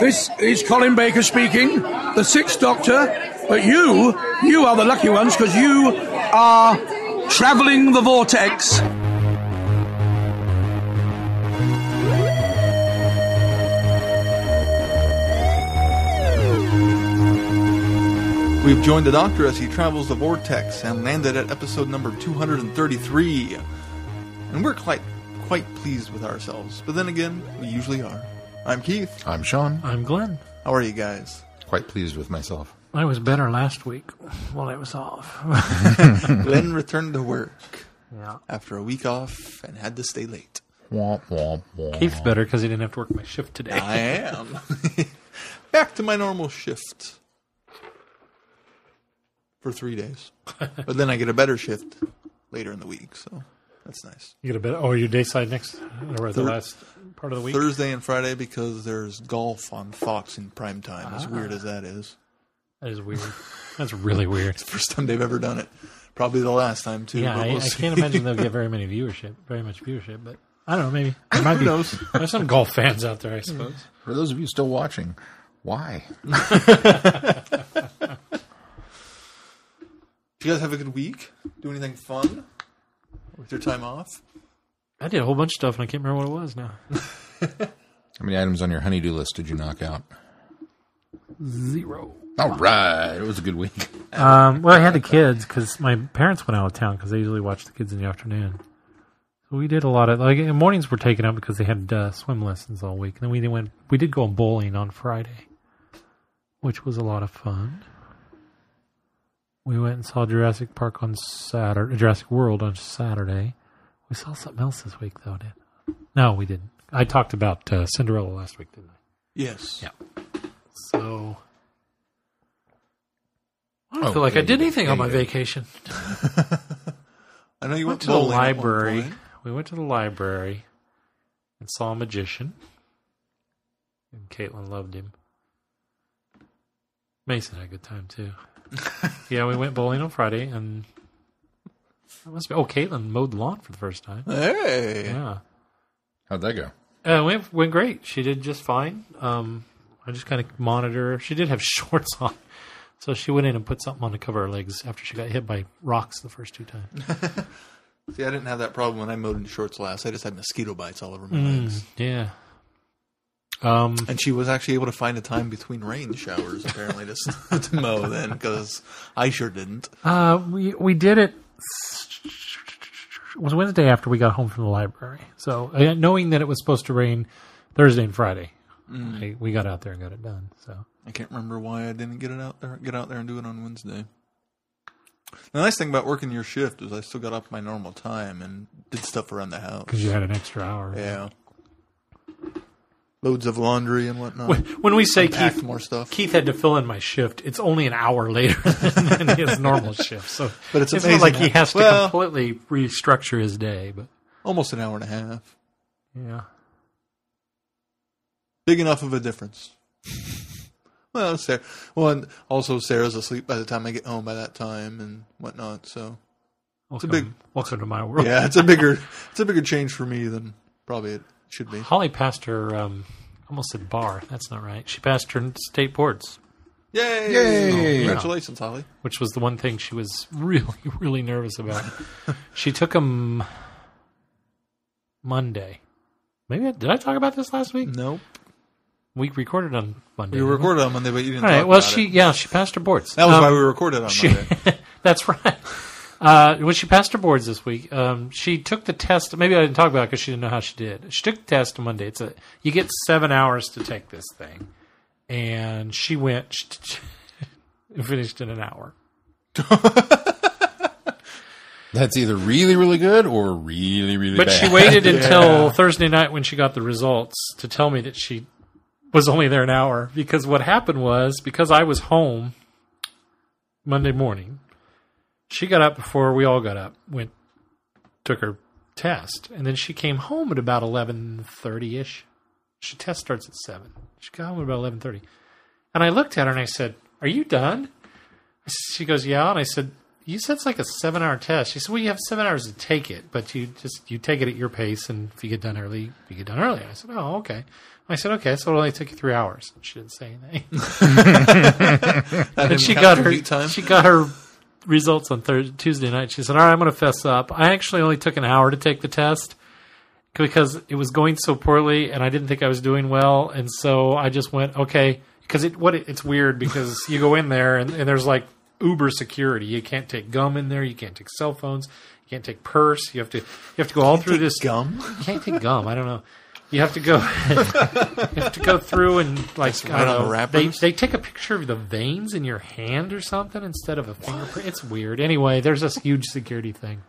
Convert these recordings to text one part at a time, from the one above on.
This is Colin Baker speaking, the Sixth Doctor. But you, you are the lucky ones because you are traveling the vortex. We've joined the Doctor as he travels the vortex and landed at episode number 233. And we're quite, quite pleased with ourselves. But then again, we usually are. I'm Keith. I'm Sean. I'm Glenn. How are you guys? Quite pleased with myself. I was better last week while I was off. Glenn returned to work yeah. after a week off and had to stay late. Womp, womp, womp. Keith's better because he didn't have to work my shift today. I am. Back to my normal shift for three days. but then I get a better shift later in the week, so that's nice. You get a bit. Oh, your day side next, or the Thur- last part of the week. Thursday and Friday because there's golf on Fox in prime time, as Ah. weird as that is. That is weird. That's really weird. First time they've ever done it. Probably the last time, too. Yeah, I, we'll I can't imagine they'll get very many viewership, very much viewership. But I don't know. Maybe there might Who be. knows? There's some golf fans out there, I suppose. For those of you still watching, why? Did you guys have a good week? Do anything fun with your time off? I did a whole bunch of stuff, and I can't remember what it was now. How many items on your honeydew list did you knock out? Zero. All right. It was a good week. Um, well, I had the kids because my parents went out of town because they usually watch the kids in the afternoon. So we did a lot of like mornings were taken up because they had uh, swim lessons all week, and then we did went we did go bowling on Friday, which was a lot of fun. We went and saw Jurassic Park on Saturday, Jurassic World on Saturday. We saw something else this week though, did? No, we didn't. I talked about uh, Cinderella last week, didn't I? Yes. Yeah. So I don't Oh, feel like I did you- anything yeah, on my you vacation. I know you went went, to the bowling at one library. We went to the library and saw a magician. And Caitlin loved him. Mason had a good time too. yeah, we went bowling on Friday and that must be oh Caitlin mowed the lawn for the first time. Hey. Yeah. How'd that go? Uh, it went, went great. She did just fine. Um, I just kind of monitor her. She did have shorts on. So she went in and put something on to cover her legs after she got hit by rocks the first two times. See, I didn't have that problem when I mowed in shorts last. I just had mosquito bites all over my Mm. legs. Yeah. Um, And she was actually able to find a time between rain showers, apparently, to, s- to mow then, because I sure didn't. Uh, we we did it. It was Wednesday after we got home from the library. So uh, knowing that it was supposed to rain Thursday and Friday, I, we got out there and got it done. So I can't remember why I didn't get it out there, get out there and do it on Wednesday. The nice thing about working your shift is I still got up my normal time and did stuff around the house. because you had an extra hour. Yeah. Loads of laundry and whatnot. When, when we say Packed Keith, more stuff. Keith had to fill in my shift, it's only an hour later than his normal shift. So But it's not amazing like he has to well- completely restructure his day. But Almost an hour and a half. yeah, Big enough of a difference. well, Sarah, well, and also Sarah's asleep by the time I get home by that time and whatnot. So welcome, big- welcome to my world. yeah, it's a bigger it's a bigger change for me than probably it should be. Holly passed her. Um, almost said bar. That's not right. She passed her state boards. Yay! Yay! Congratulations, Holly. which was the one thing she was really, really nervous about. she took them Monday. Maybe I, did I talk about this last week? Nope. We recorded on Monday. We recorded on Monday, but you didn't. All right. talk Well, about she it. yeah she passed her boards. That was Um, why we recorded on she, Monday. that's right. Uh, when she passed her boards this week, um, she took the test. Maybe I didn't talk about it because she didn't know how she did. She took the test on Monday. It's a you get seven hours to take this thing, and she went and finished in an hour. That's either really, really good or really, really bad. But bad. she waited until Thursday night when she got the results to tell me that she was only there an hour because what happened was because I was home Monday morning, she got up before we all got up, went took her test, and then she came home at about eleven thirty ish. She test starts at seven. She got home at about eleven thirty, and I looked at her and I said, "Are you done?" She goes, "Yeah," and I said, you said it's like a seven hour test. She said, well, you have seven hours to take it, but you just you take it at your pace, and if you get done early, you get done early. I said, oh, okay. I said, okay, so it'll only took you three hours. She didn't say anything. and she got her time. she got her results on Thursday, Tuesday night. She said, all right, I'm going to fess up. I actually only took an hour to take the test because it was going so poorly, and I didn't think I was doing well, and so I just went, okay, because it what it, it's weird because you go in there and, and there's like uber security. You can't take gum in there. You can't take cell phones. You can't take purse. You have to you have to go all through this gum. You can't take gum. I don't know. You have to go. you have to go through and like I don't the know. They they take a picture of the veins in your hand or something instead of a fingerprint. It's weird. Anyway, there's this huge security thing.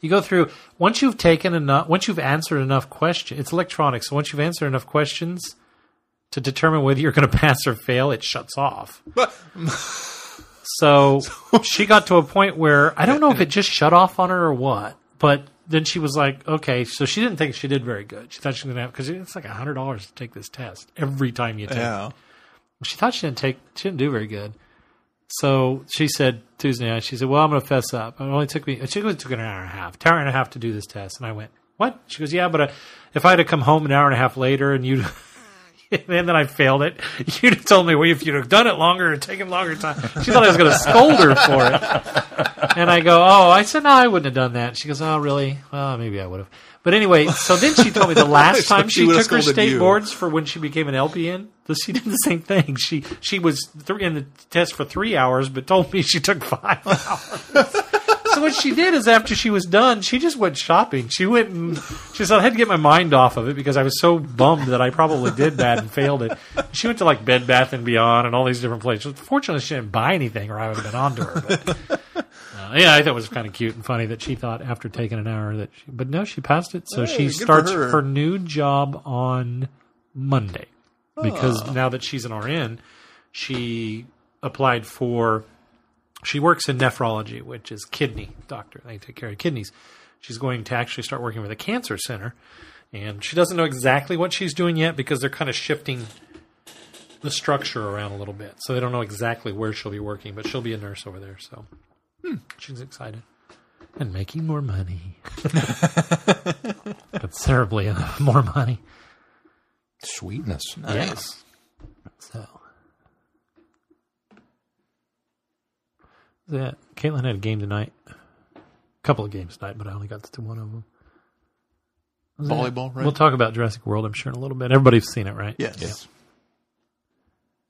You go through once you've taken enough. Once you've answered enough questions, it's electronic. So once you've answered enough questions to determine whether you're going to pass or fail, it shuts off. So she got to a point where I don't know if it just shut off on her or what, but then she was like, okay, so she didn't think she did very good. She thought she was going to have, because it's like a hundred dollars to take this test every time you take it. She thought she didn't take, she didn't do very good. So she said Tuesday night, she said, well, I'm going to fess up. It only took me, she only took an hour and a half, hour and a half to do this test. And I went, what? She goes, yeah, but uh, if I had to come home an hour and a half later and you, and then I failed it. You'd have told me, well, if you'd have done it longer and taken longer time. She thought I was going to scold her for it. And I go, oh, I said, no, I wouldn't have done that. She goes, oh, really? Well, maybe I would have. But anyway, so then she told me the last time she she took her state you. boards for when she became an LPN, she did the same thing. She she was in the test for three hours, but told me she took five hours. So what she did is after she was done, she just went shopping. She went and she said I had to get my mind off of it because I was so bummed that I probably did bad and failed it. She went to like Bed Bath and Beyond and all these different places. Fortunately, she didn't buy anything, or I would have been onto her. But uh, yeah, I thought it was kind of cute and funny that she thought after taking an hour that. She, but no, she passed it. So Hey, she starts her. her new job on Monday because now that she's an RN, she applied for she works in nephrology, which is kidney doctor. They take care of kidneys. She's going to actually start working with a cancer center, and she doesn't know exactly what she's doing yet because they're kind of shifting the structure around a little bit. So they don't know exactly where she'll be working, but she'll be a nurse over there. So hmm. she's excited and making more money, considerably more money. Sweetness. Yes. That Caitlin had a game tonight. A couple of games tonight, but I only got to one of them. Was that- Volleyball, right? We'll talk about Jurassic World, I'm sure, in a little bit. Everybody's seen it, right? Yes. Yeah.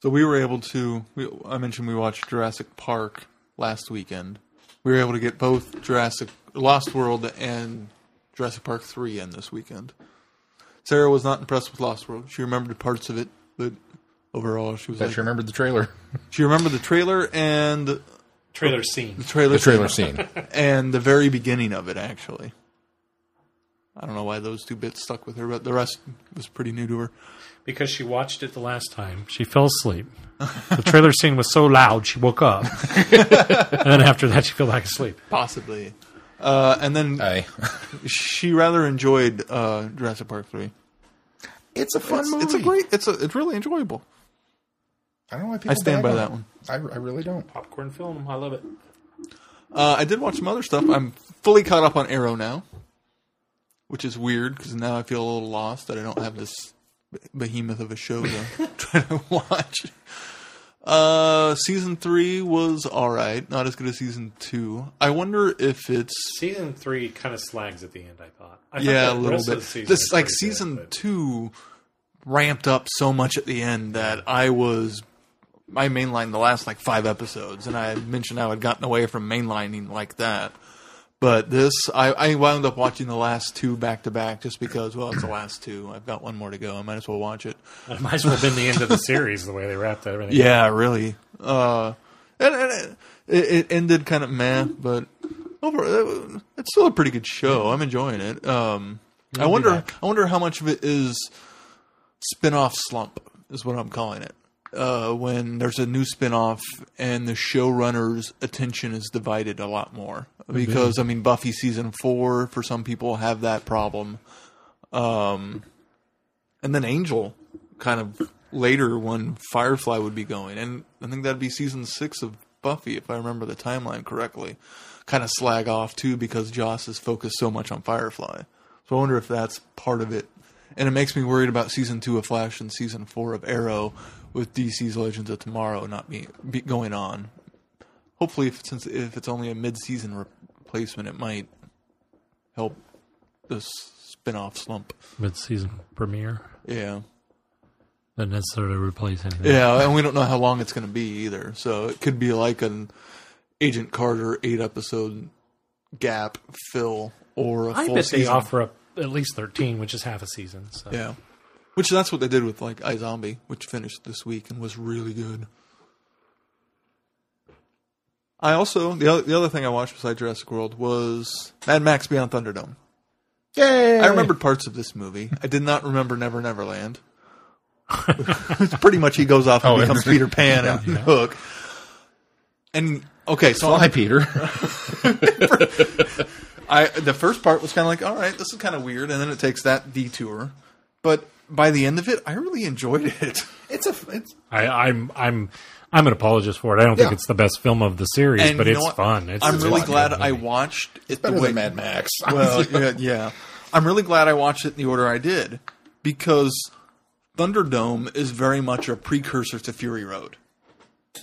So we were able to. We, I mentioned we watched Jurassic Park last weekend. We were able to get both Jurassic Lost World and Jurassic Park three in this weekend. Sarah was not impressed with Lost World. She remembered parts of it, but overall she was Bet like, you remembered the trailer. she remembered the trailer and the Trailer scene. trailer, The trailer scene. and the very beginning of it. Actually, I don't know why those two bits stuck with her, but the rest was pretty new to her. Because she watched it the last time. She fell asleep. The trailer scene was so loud, she woke up. and then after that, she fell back asleep. Possibly. Uh, and then Aye. she rather enjoyed uh, Jurassic Park three. It's a fun It's, movie. it's a great. It's a. It's really enjoyable. I don't know why people I stand by on that one. I, I really don't. Popcorn film. I love it. Uh, I did watch some other stuff. I'm fully caught up on Arrow now, which is weird because now I feel a little lost that I don't have this behemoth of a show to try to watch. Uh, season three was all right, not as good as season two. I wonder if it's Season three kind of slags at the end, I thought. I thought yeah, a little rest of bit. season This like season good, but- two ramped up so much at the end that I was I mainlined the last like five episodes, and I had mentioned I had gotten away from mainlining like that. But this, I, I wound up watching the last two back to back just because, well, it's the last two. I've got one more to go. I might as well watch it. It might as well have been the end of the series the way they wrapped everything. Yeah, really. Uh, and, and it, it ended kind of meh, but over, it's still a pretty good show. I'm enjoying it. Um, I wonder. I wonder how much of it is spin-off slump is what I'm calling it. Uh, when there's a new spin-off and the showrunner's attention is divided a lot more. Because I mean Buffy season four for some people have that problem, um, and then Angel kind of later when Firefly would be going, and I think that'd be season six of Buffy, if I remember the timeline correctly, kind of slag off too because Joss is focused so much on Firefly. So I wonder if that's part of it. And it makes me worried about season two of Flash and season four of Arrow with DC's Legends of Tomorrow not be, be going on. Hopefully, if, since if it's only a mid-season replacement, it might help this spin-off slump. Mid-season premiere. Yeah. Doesn't necessarily replace anything. Yeah, and we don't know how long it's going to be either. So it could be like an Agent Carter eight episode gap fill or a I full bet season. they offer up at least 13, which is half a season. So. Yeah, which that's what they did with like iZombie, which finished this week and was really good. I also the other, the other thing I watched besides Jurassic World was Mad Max Beyond Thunderdome. Yay! I remembered parts of this movie. I did not remember Never Never Land. it's pretty much he goes off and Oh, becomes and- Peter Pan and Hook. And okay, so Hi, Peter. I the first part was kind of like, all right, this is kind of weird, and then it takes that detour. But by the end of it, I really enjoyed it. it's a. It's, I, I'm I'm I'm an apologist for it. I don't think Yeah. it's the best film of the series, And but you it's what? fun. It's, I'm it's really a glad good I movie. watched it better the way than Mad Max. Well, yeah, yeah. I'm really glad I watched it in the order I did because Thunderdome is very much a precursor to Fury Road.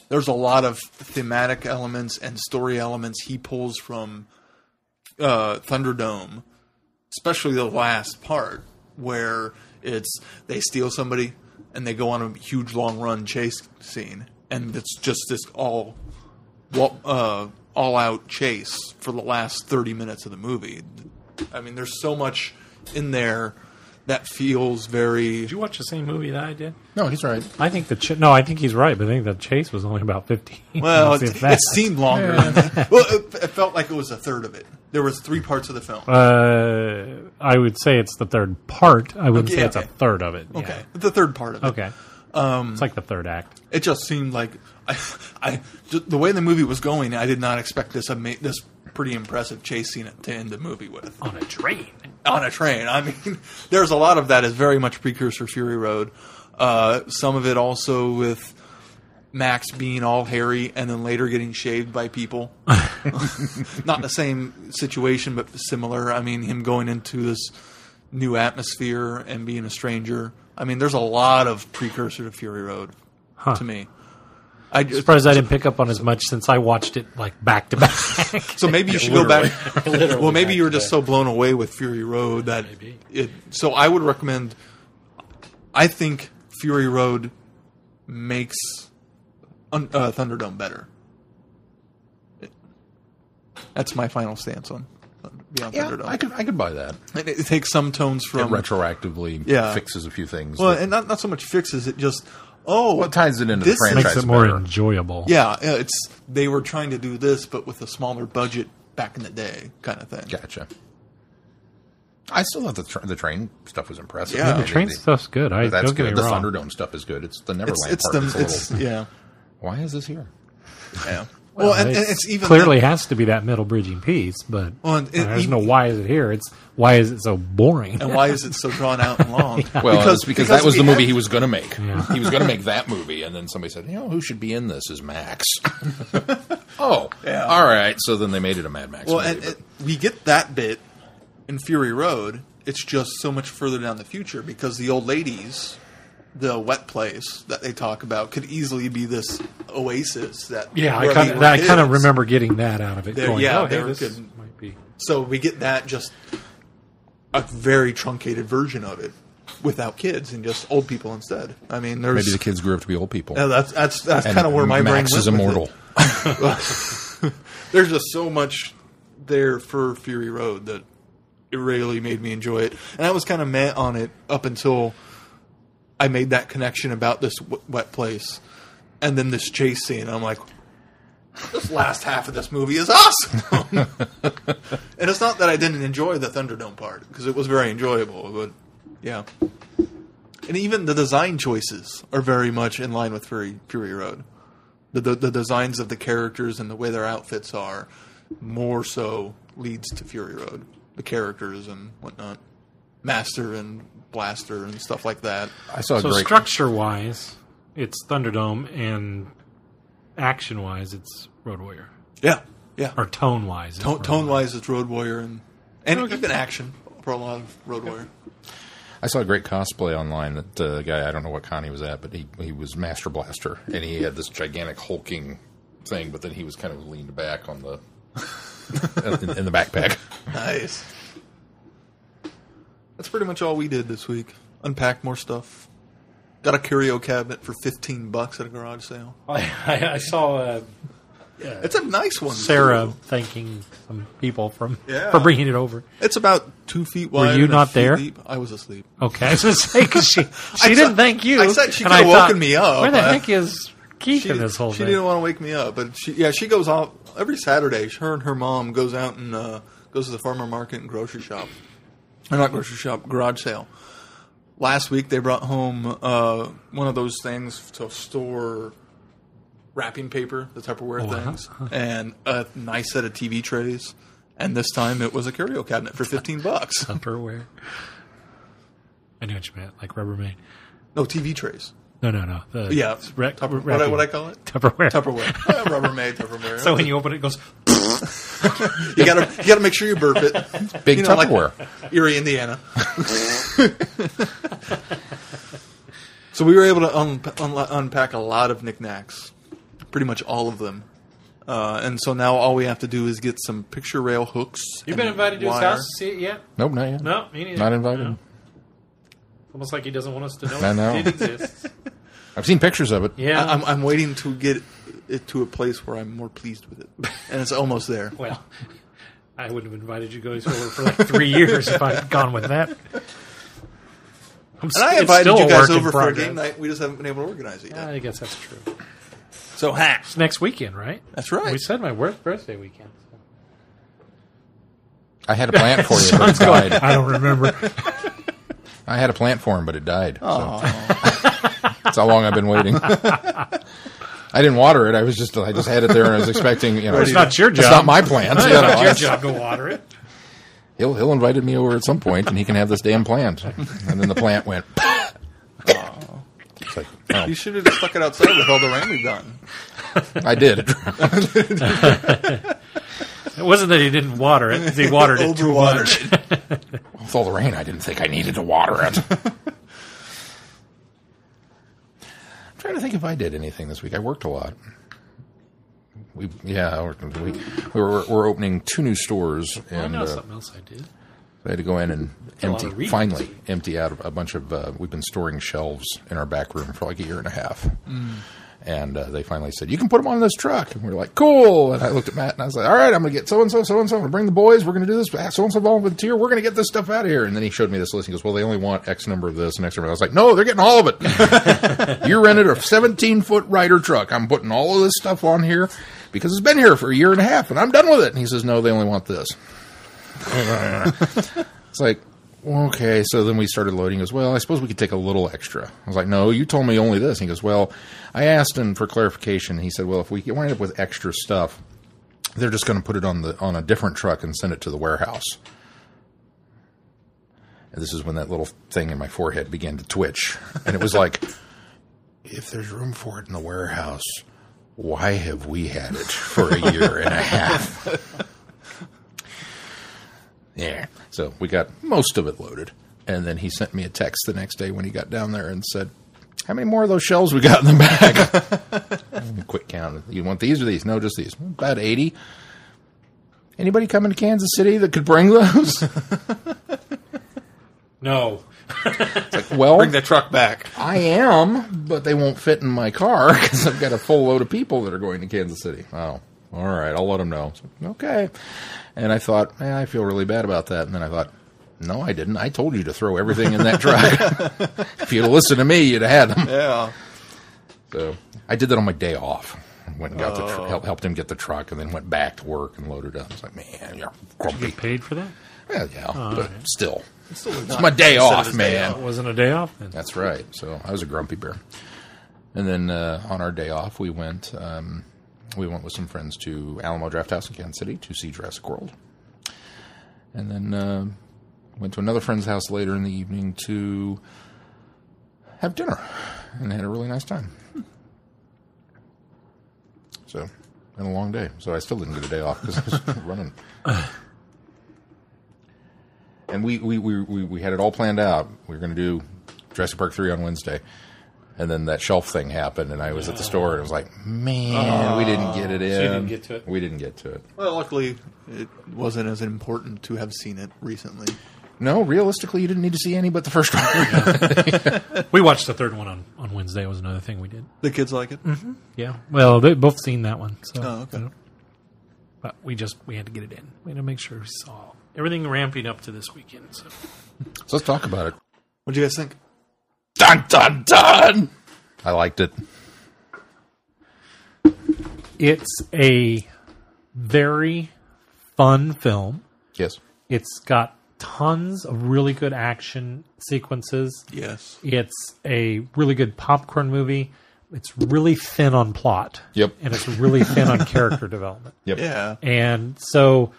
There's a lot of thematic elements and story elements he pulls from uh, Thunderdome, especially the last part where it's they steal somebody and they go on a huge long run chase scene, and it's just this all wa- uh, all out chase for the last 30 minutes of the movie. I mean, there's so much in there that feels very. Did you watch the same movie that I did? no, he's right. I think the ch- no, I think he's right, but I think the chase was only about 15. Well, it, that. it seemed longer. than that. Well, it, it felt like it was a third of it. There was three parts of the film. Uh, I would say it's the third part. I wouldn't Okay, say it's okay. a third of it. okay, Yeah. the third part of it. Okay. Um, it's like the third act. It just seemed like I, I, ju- the way the movie was going. I did not expect this ama- this pretty impressive chase scene to end the movie with. On a train. on a train. I mean, there's a lot of that is very much precursor Fury Road. Uh, some of it also with Max being all hairy and then later getting shaved by people. Not the same situation, but similar. I mean, him going into this new atmosphere and being a stranger. I mean, there's a lot of precursor to Fury Road to me. I just, Surprised I didn't pick up on as much since I watched it like back to back. So maybe you should go back. well, maybe you were just so blown away with Fury Road that Maybe. it. So I would recommend. I think Fury Road makes un, uh, Thunderdome better. That's my final stance on Beyond Yeah, Thunderdome. I could. I could buy that. And it, it takes some tones It from retroactively Yeah. fixes a few things. well, and not not so much fixes it. Just oh, what ties it into this the is- franchise Makes it more better. enjoyable. yeah, yeah, it's they were trying to do this, but with a smaller budget back in the day, kind of thing. Gotcha. I still thought the tra- the train stuff was impressive. Yeah. I The train the- stuff's good. I that's don't get good. me The wrong. Thunderdome stuff is good. It's the Neverland It's it's part. the that's a it's little- yeah Why is this here? yeah. Well, and, and It's- it's even clearly the- has to be that middle bridging piece, but Well, and it- there's even- no why is it here. It's why is it so boring? and why is it so drawn out and long? Well, because, because, that was the movie had- he was going to make. He was going to make that movie, and then somebody said, "You know, who should be in this is Max." oh, Yeah. all right. So then they made it a Mad Max Well, movie. and, but- and we get that bit in Fury Road. It's just so much further down the future because the old ladies, the wet place that they talk about, could easily be this oasis that yeah, I kind of I kind of remember getting that out of it. There- going, yeah, oh, hey, there this could- might be. So we get that just a very truncated version of it without kids and just old people instead. I mean, there's maybe the kids grew up to be old people. Yeah, that's that's that's kind of where my Max brain is went with immortal. There's just so much there for Fury Road that it really made me enjoy it, and I was kind of meh on it up until I made that connection about this wet place, and then this chase scene. I'm like, this last half of this movie is awesome. and it's not that I didn't enjoy the Thunderdome part because it was very enjoyable, but yeah. And even the design choices are very much in line with Fury, Fury Road. The, the the designs of the characters and the way their outfits are more so leads to Fury Road. The characters and whatnot, Master and Blaster and stuff like that. I saw So great. structure wise, it's Thunderdome and action wise, it's Road Warrior. Yeah, yeah. Or tone wise. Tone, tone wise, it's Road Warrior and and even action for a lot of Road Warrior. I saw a great cosplay online that uh, guy I don't know what con he was at, but he he was Master Blaster and he had this gigantic hulking thing, but then he was kind of leaned back on the in, in the backpack. Nice. That's pretty much all we did this week. Unpacked more stuff. Got a curio cabinet for fifteen bucks at a garage sale. I, I, I saw uh, It's a nice one. Sarah too. thanking some people from Yeah. for bringing it over. It's about two feet wide. Were you and a not feet there? Deep. I was asleep. Okay, I was going to say because she she I didn't thank you. I said she and could've I thought, woken me up. Where the I- heck is Keith in this whole she thing? didn't want to wake me up, but she yeah she goes out every Saturday. Her and her mom goes out and uh, goes to the farmer market and grocery shop. Not grocery shop, garage sale. Last week they brought home uh, one of those things to store wrapping paper, the Tupperware Oh, wow. things, and a nice set of TV trays. And this time it was a curio cabinet for fifteen bucks. Tupperware. I knew what you meant, like Rubbermaid. No TV trays. No, no, no. The Yeah, Tupper, what, I, what I call it? Tupperware. Tupperware, Rubbermaid Tupperware. So when you open it, it goes. you gotta you gotta make sure you burp it. Big You know, like Tupperware. Erie, Indiana. so we were able to un- un- unpack a lot of knickknacks, pretty much all of them. Uh, and so now all we have to do is get some picture rail hooks. You've been and invited to his wire. house to see it yet? Nope, not yet. No, me neither. Not invited. No. Almost like he doesn't want us to know, I know. it exists. I've seen pictures of it. Yeah. I- I'm, I'm waiting to get it to a place where I'm more pleased with it, and it's almost there. well, I wouldn't have invited you guys over for like three years if I had gone with that. I'm And I invited still you guys over for a game night. We just haven't been able to organize it yet. I guess that's true. So ha, It's next weekend, right? that's right. We said my wor- birthday weekend. so. I had a plant for you, but it died. I don't remember. I had a plant for him, but it died. So. That's how long I've been waiting. I didn't water it. I was just I just had it there and I was expecting. You know, It's not your job. It's not my plant. It's you know. not your job to water it. He'll he'll invited me over at some point, and he can have this damn plant. And then the plant went. It's like, oh, You should have just stuck it outside with all the rain we've gotten. I did. It wasn't that he didn't water it; he watered it too Overwatered much. With all the rain, I didn't think I needed to water it. I'm trying to think if I did anything this week. I worked a lot. We yeah, I worked- we we were we're opening two new stores, I and know uh, something else I did. I had to go in and a lot empty reading finally this empty out a bunch of. Uh, we've been storing shelves in our back room for like a year and a half. And uh, they finally said, "You can put them on this truck." And we were like, "Cool!" And I looked at Matt and I was like, "All right, I'm going to get so and so, so and so. I'm going to bring the boys. We're going to do this. So and so volunteer. We're going to get this stuff out of here." And then he showed me this list. He goes, "Well, they only want X number of this and X number." of. I was like, "No, they're getting all of it. you rented a 17 foot Ryder truck. I'm putting all of this stuff on here because it's been here for a year and a half, and I'm done with it." And he says, "No, they only want this." It's like, okay. So then we started loading. He goes, well, I suppose we could take a little extra. I was like, no, you told me only this. He goes, well, I asked him for clarification. He said, well, if we wind up with extra stuff, they're just going to put it on the on a different truck and send it to the warehouse. And this is when that little thing in my forehead began to twitch, and it was like, if there's room for it in the warehouse, why have we had it for a year and a half? Yeah. So we got most of it loaded. And then he sent me a text the next day when he got down there and said, How many more of those shells we got in the bag? Quick count. You want these or these? No, just these. About 80. Anybody coming to Kansas City that could bring those? No, well, Bring that truck back. I am, but they won't fit in my car because I've got a full load of people that are going to Kansas City. Oh, all right. I'll let them know. So, okay. And I thought, eh, I feel really bad about that. And then I thought, no, I didn't. I told you to throw everything in that truck. if you'd listened to me, you'd have had them. Yeah. So I did that on my day off. Went and got the tr- help, helped him get the truck, and then went back to work and loaded up. I was like, man, you're grumpy. get paid for that. Well, yeah, but still, It's it's my day off, his day man. off. It wasn't a day off. Then. That's right. So I was a grumpy bear. And then uh, on our day off, we went. Um, we went with some friends to Alamo Draft House in Kansas City to see Jurassic World. And then uh, went to another friend's house later in the evening to have dinner, and had a really nice time. So, been a long day. So I still didn't get a day off because I was running. And we, we, we, we, we had it all planned out. We were going to do Jurassic Park 3 on Wednesday. And then that shelf thing happened, and I was at the store, and I was like, man, we oh, didn't get it in. you didn't get to it? We didn't get to it. Well, luckily, it wasn't as important to have seen it recently. No, realistically, you didn't need to see any but the first one. We watched the third one on, on Wednesday. It was another thing we did. The kids like it. Mm-hmm. Yeah. Well, they both seen that one. So. Oh, okay. But we just we had to get it in. We had to make sure we saw everything ramping up to this weekend. So so let's talk about it. What do you guys think? Dun, dun, dun! I liked it. it's a very fun film. Yes. It's got tons of really good action sequences. Yes. It's a really good popcorn movie. It's really thin on plot. Yep. And it's really thin on character development. Yep. Yeah. And so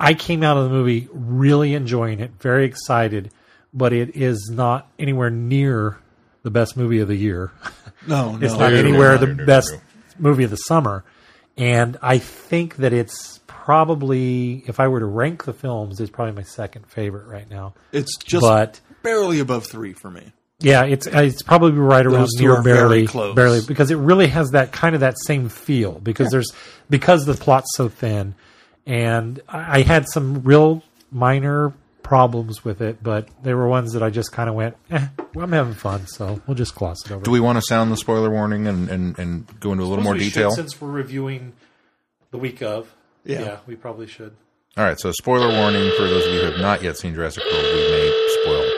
I came out of the movie really enjoying it, very excited, but it is not anywhere near the best movie of the year. No, no. It's not anywhere no, the no, no, best no. movie of the summer. And I think that it's probably, if I were to rank the films, it's probably my second favorite right now. It's just but barely above three for me. yeah, it's it's probably right around Those near are barely close. barely because it really has that kind of that same feel because there's because the plot's so thin, and I, I had some real minor problems with it, but they were ones that I just kind of went, eh, well, I'm having fun, so we'll just gloss it over. Do we want to sound the spoiler warning and, and, and go into a little more We should, detail? since we're reviewing the week of. Yeah. we probably should. All right, so spoiler warning for those of you who have not yet seen Jurassic World. We may spoil.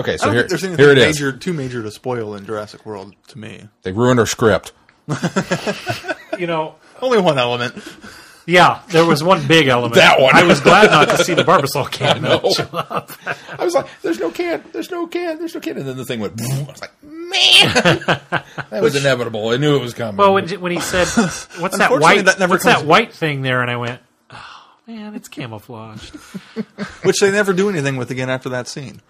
Okay, I so don't here, think there's anything here it is. major, too major to spoil in Jurassic World to me. They ruined our script. You know, Only one element. Yeah, there was one big element. That one. I was glad not to see the Barbasol cameo. I was like, "There's no can. There's no can. There's no can." And then the thing went. I was like, "Man, that was inevitable. I knew it was coming." Well, when, when he said, "What's that white? that never what's comes- that white thing there?" and I went, "Oh man, it's camouflaged." Which they never do anything with again after that scene.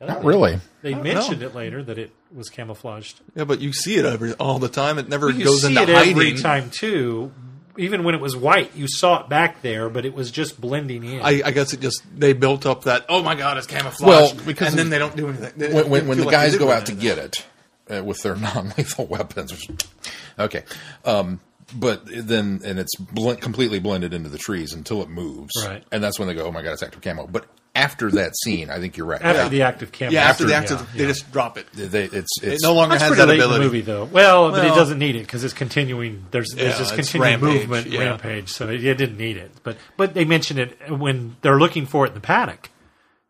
not really. They mentioned it later that it was camouflaged. Yeah, but you see it every, all the time. It never You goes see into it hiding. every time too. Even when it was white, you saw it back there, but it was just blending in. I, I guess it just they built up that. Oh my god, it's camouflage. Well, because and then they don't do anything. They- when, when, when the like guys go out to get it uh, with their non-lethal weapons, which, okay, um, but then and it's bl- completely blended into the trees until it moves, Right. And that's when they go, "Oh my god, it's active camo." But after that scene, I think you're right. after Yeah. the active camo. Yeah, after the active, yeah, they yeah. just drop it. They, it's It no longer That's has that late in ability. the movie, though. Well, but it doesn't need it because it's continuing. There's, there's Yeah, this it's continuing rampage, movement, yeah. rampage. So it, it didn't need it. But but they mention it when they're looking for it in the paddock,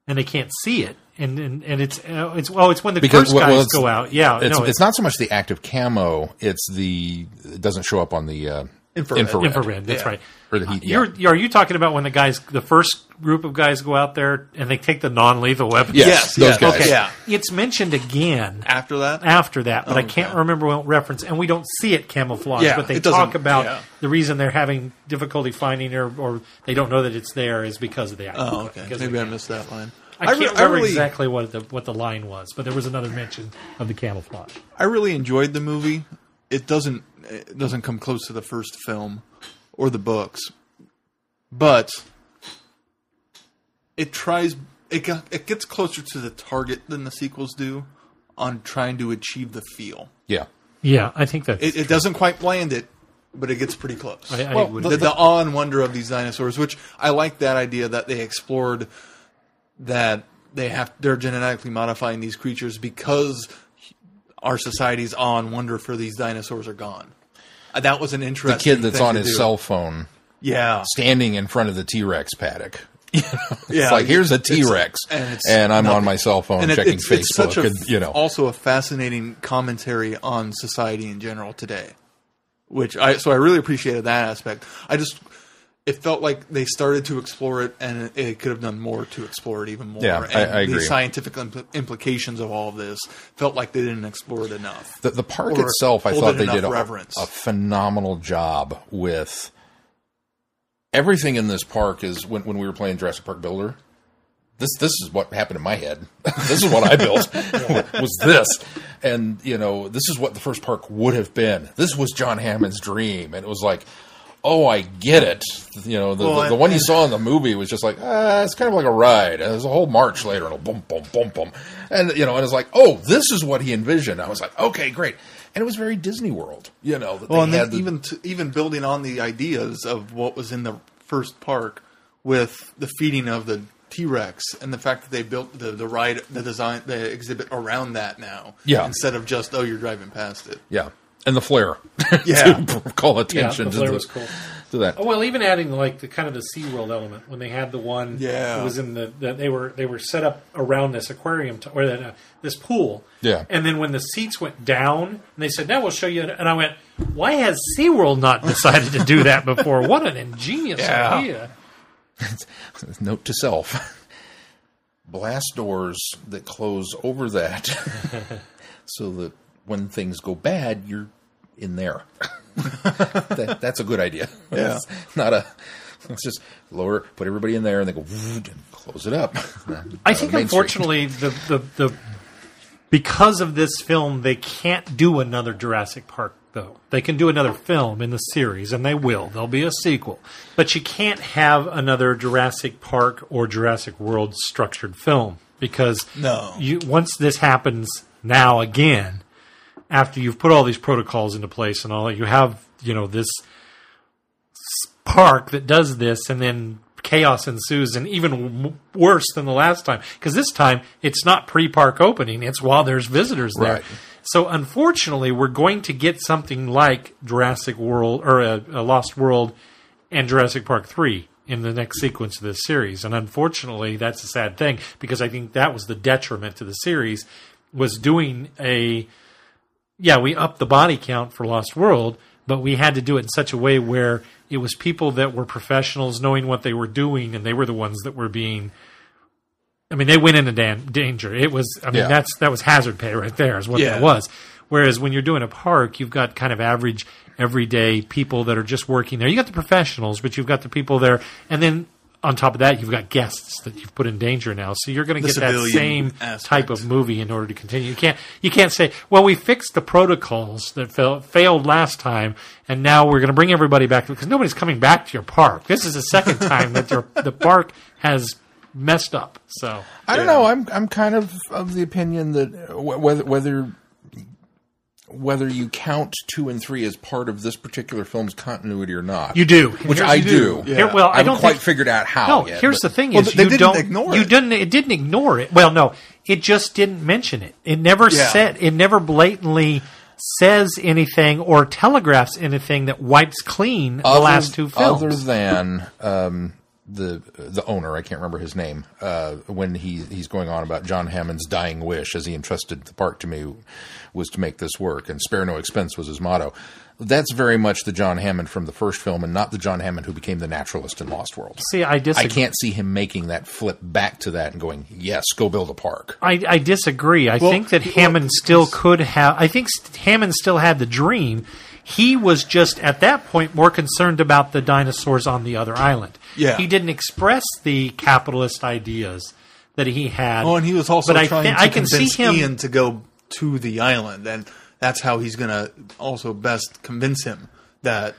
and they can't see it. And and, and it's uh, it's oh it's when the Because- first well, guys go out. Yeah, it's, no, it's not so much the active camo; it's the it doesn't show up on the uh, Infrared. infrared. infrared. That's Yeah. right. Or the heat, uh, You're, are you talking about when the guys, the first group of guys go out there and they take the non-lethal weapons? Yes, Yes, those yes, guys. okay. Yeah. It's mentioned again After that, after that, but I can't Okay. remember what reference, and we don't see it camouflaged, Yeah, but they talk about yeah. the reason they're having difficulty finding or, or they don't know that it's there is because of the active. oh okay, because maybe I missed that line. I can't re- remember really, exactly what the what the line was, but there was another mention of the camouflage. I really enjoyed the movie. It doesn't it doesn't come close to the first film or the books, but it tries. It got, it gets closer to the target than the sequels do on trying to achieve the feel. yeah. Yeah, I think that It, it doesn't quite land it, but it gets pretty close. I, I Well, would, the, the awe and wonder of these dinosaurs, which I like that idea that they explored that they have they're genetically modifying these creatures because our society's awe and wonder for these dinosaurs are gone. Uh, That was an interesting. The kid that's on his do. cell phone yeah, standing in front of the T Rex paddock. yeah. It's like here's a T Rex, and and, I'm on my cell phone and checking it's, Facebook, it's such a, and you know, also a fascinating commentary on society in general today. Which I so I really appreciated that aspect. I just it felt like they started to explore it, and it, it could have done more to explore it even more. Yeah, I- and I The agree. scientific impl- implications of all of this felt like they didn't explore it enough. the, the park itself, I thought it they did a, a phenomenal job with everything in this park. Is when when we were playing Jurassic Park Builder, this this is what happened in my head. this is what I built was this, and you know this is what the first park would have been. This was John Hammond's dream, and it was like, oh, I get it. You know, the, Well, the, the and- one you saw in the movie was just like, ah, it's kind of like a ride. And there's a whole march later, and a boom, boom, boom, boom, and you know, and it's like, oh, this is what he envisioned. I was like, okay, great, and it was very Disney World. You know, that Well, they and then the- even to, even building on the ideas of what was in the first park with the feeding of the T Rex and the fact that they built the the ride, the design, the exhibit around that now, Yeah. instead of just oh you're driving past it. yeah, and the flare, Yeah. to call Yeah, attention the to, flare the, was cool. to that. Oh, well, even adding like the kind of the SeaWorld element when they had the one Yeah. that was in the that they were they were set up around this aquarium t- or that, uh, this pool. Yeah. And then when the seats went down, and they said, "Now we'll show you," and I went, "Why has SeaWorld not decided to do that before? What an ingenious Yeah. idea!" Note to self: blast doors that close over that, so that when things go bad, you're in there. that, that's a good idea. Yeah. It's not a. Let's just lower, put everybody in there, and they go "Vroom," and close it up. I think, Main unfortunately, the, the the because of this film, they can't do another Jurassic Park. Though they can do another film in the series, and they will. There'll be a sequel, but you can't have another Jurassic Park or Jurassic World structured film because No. you once this happens now again, after you've put all these protocols into place and all that, you have you know this park that does this and then chaos ensues and even worse than the last time. Because this time it's not pre-park opening it's while there's visitors there. Right. so unfortunately we're going to get something like jurassic world or a, a lost world and jurassic park 3 in the next sequence of this series. And unfortunately that's a sad thing because i think that was the detriment to the series was doing a yeah, we upped the body count for Lost World, but we had to do it in such a way where it was people that were professionals knowing what they were doing, and they were the ones that were being. I mean, they went into dan- danger. It was. I mean, Yeah. that's that was hazard pay right there, is what Yeah. that was. Whereas when you're doing a park, you've got kind of average, everyday people that are just working there. You got the professionals, but you've got the people there, and then on top of that, you've got guests that you've put in danger now. So you're going to get that same aspect. type of movie in order to continue. You can't you can't say, well, we fixed the protocols that fail, failed last time, and now we're going to bring everybody back because nobody's coming back to your park. This is the second time that your the park has messed up. So I don't know. I'm I'm kind of of the opinion that wh- whether whether whether you count two and three as part of this particular film's continuity or not, you do, which I you do. Yeah. Here, well, I I haven't don't quite think, figured out how. No, yet, here's but- the thing: Well, is they you didn't don't ignore you it. didn't it didn't ignore it. Well, no, it just didn't mention it. It never Yeah. said it never blatantly says anything or telegraphs anything that wipes clean the last two films. Other than um, the the owner, I can't remember his name, uh, when he he's going on about John Hammond's dying wish as he entrusted the park to me was to make this work, and spare no expense was his motto. That's very much the John Hammond from the first film, and not the John Hammond who became the naturalist in Lost World. See, I disagree. I can't see him making that flip back to that and going, "Yes, go build a park." I, I disagree. I think that Hammond still could have. I think Hammond still had the dream. He was just at that point more concerned about the dinosaurs on the other island. Yeah. he didn't express the capitalist ideas that he had. Oh, and he was also but I trying to I can see convince him. Ian to go to the island, and that's how he's going to also best convince him that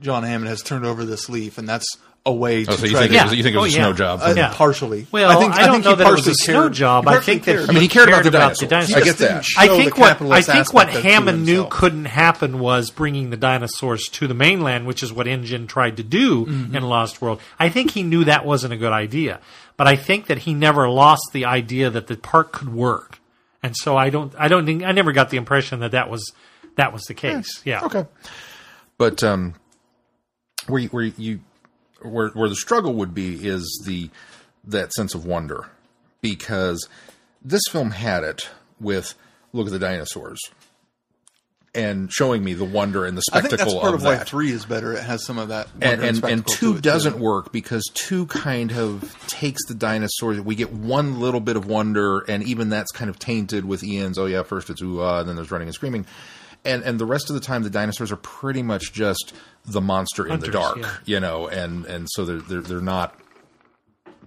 John Hammond has turned over this leaf, and that's a way to Oh, so you try think, to it was, you think it was Oh, a snow yeah. job? uh, Yeah. partially. Well, I, think, don't think know he that it was a partially snow job. I partially think that cared. I mean, he cared about the dinosaurs. dinosaurs. I He get just didn't that. I think what I think what aspect of to Hammond knew couldn't happen was bringing the dinosaurs to the mainland, which is what InGen tried to do Mm-hmm. in Lost World. I think he knew that wasn't a good idea, but I think that he never lost the idea that the park could work, and so I don't, I don't think, I never got the impression that that was that was the case. Yeah, Okay. But um, where you, where you where where the struggle would be is the that sense of wonder because this film had it with look at the dinosaurs and showing me the wonder and the spectacle I think spectacle that's part of of why three is better. It has some of that, and wonder and, and two to it, doesn't too. work because two kind of takes the dinosaurs. We get one little bit of wonder, and even that's kind of tainted with Ian's. Oh yeah, first it's ooh ah, and then there's running and screaming, and and the rest of the time the dinosaurs are pretty much just the monster in the dark, yeah. you know, and and so they're they're they're not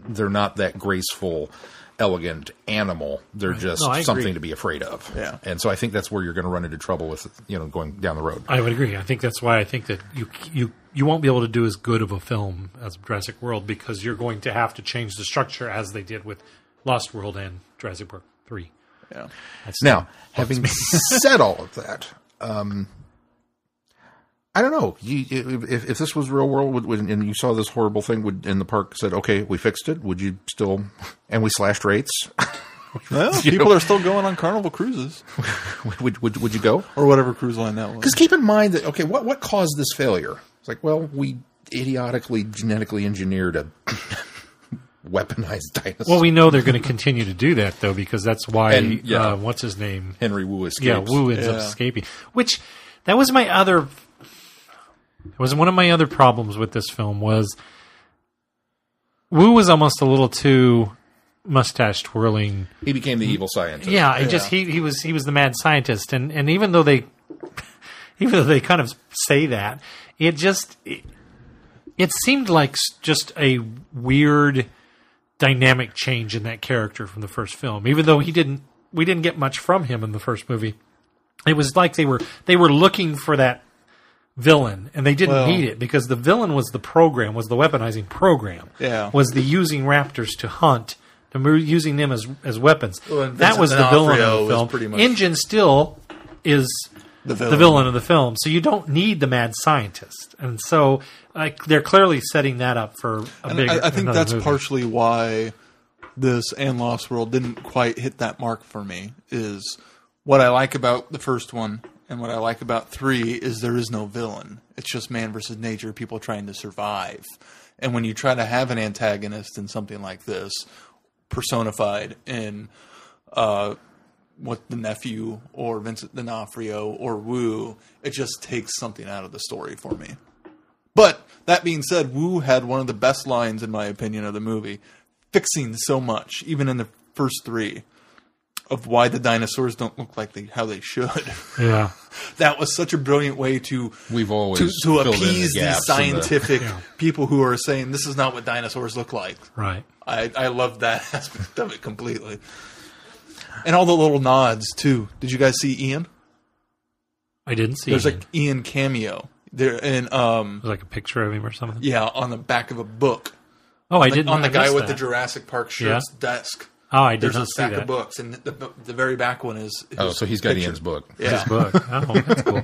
they're not that graceful, elegant animal. They're just No, I agree. something to be afraid of. Yeah. And so I think that's where you're going to run into trouble with you know going down the road. I would agree. I think that's why I think that you you you won't be able to do as good of a film as Jurassic World because you're going to have to change the structure as they did with Lost World and Jurassic World Three. Yeah. That's Now, having said all of that, um, I don't know. You, if, if this was real world would, would, and you saw this horrible thing would, in the park, said, "Okay, we fixed it," would you still? And we slashed rates. Well, people know- are still going on Carnival cruises would, would would you go? or whatever cruise line that was. Because keep in mind that okay, what what caused this failure? It's like, well, we idiotically genetically engineered a weaponized dinosaur. well, we know they're going to continue to do that though because that's why. And, yeah. uh, what's his name? Henry Wu escapes. Yeah, Wu ends up escaping. Which that was my other was one of my other problems with this film was Wu was almost a little too mustache twirling. He became the evil scientist. Yeah, I just he he was he was the mad scientist, and and even though they even though they kind of say that, it just it, it seemed like just a weird dynamic change in that character from the first film. Even though he didn't we didn't get much from him in the first movie. It was like they were they were looking for that villain and they didn't Well- need it because the villain was the program was the weaponizing program Yeah. was the using raptors to hunt mo- using them as as weapons Well, that was the villain of the film pretty much- InGen still is The the villain. villain of the film so you don't need the mad scientist and so like they're clearly setting that up for a And big I, I think that's movie. partially why this and Lost World didn't quite hit that mark for me. Is what I like about the first one and what I like about three is there is no villain. It's just man versus nature, people trying to survive. And when you try to have an antagonist in something like this, personified in uh, what the nephew or Vincent D'Onofrio or Wu, it just takes something out of the story for me. But that being said, Wu had one of the best lines, in my opinion, of the movie, fixing so much, even in the first three, of why the dinosaurs don't look like they how they should. yeah that was such a brilliant way to We've always to, to filled in the appease these gaps in the- scientific people who are saying this is not what dinosaurs look like. right I I love that aspect of it completely, and all the little nods too. Did you guys see Ian? i didn't see There's him. like Ian cameo there, and um There's like a picture of him or something yeah, on the back of a book. oh i Like, didn't on the I guy missed with the. Jurassic Park shirts desk. Oh i did There's a stack that of books, and the, the very back one is. Oh, so he's got picture. Ian's book. Yeah, book. Oh, that's cool.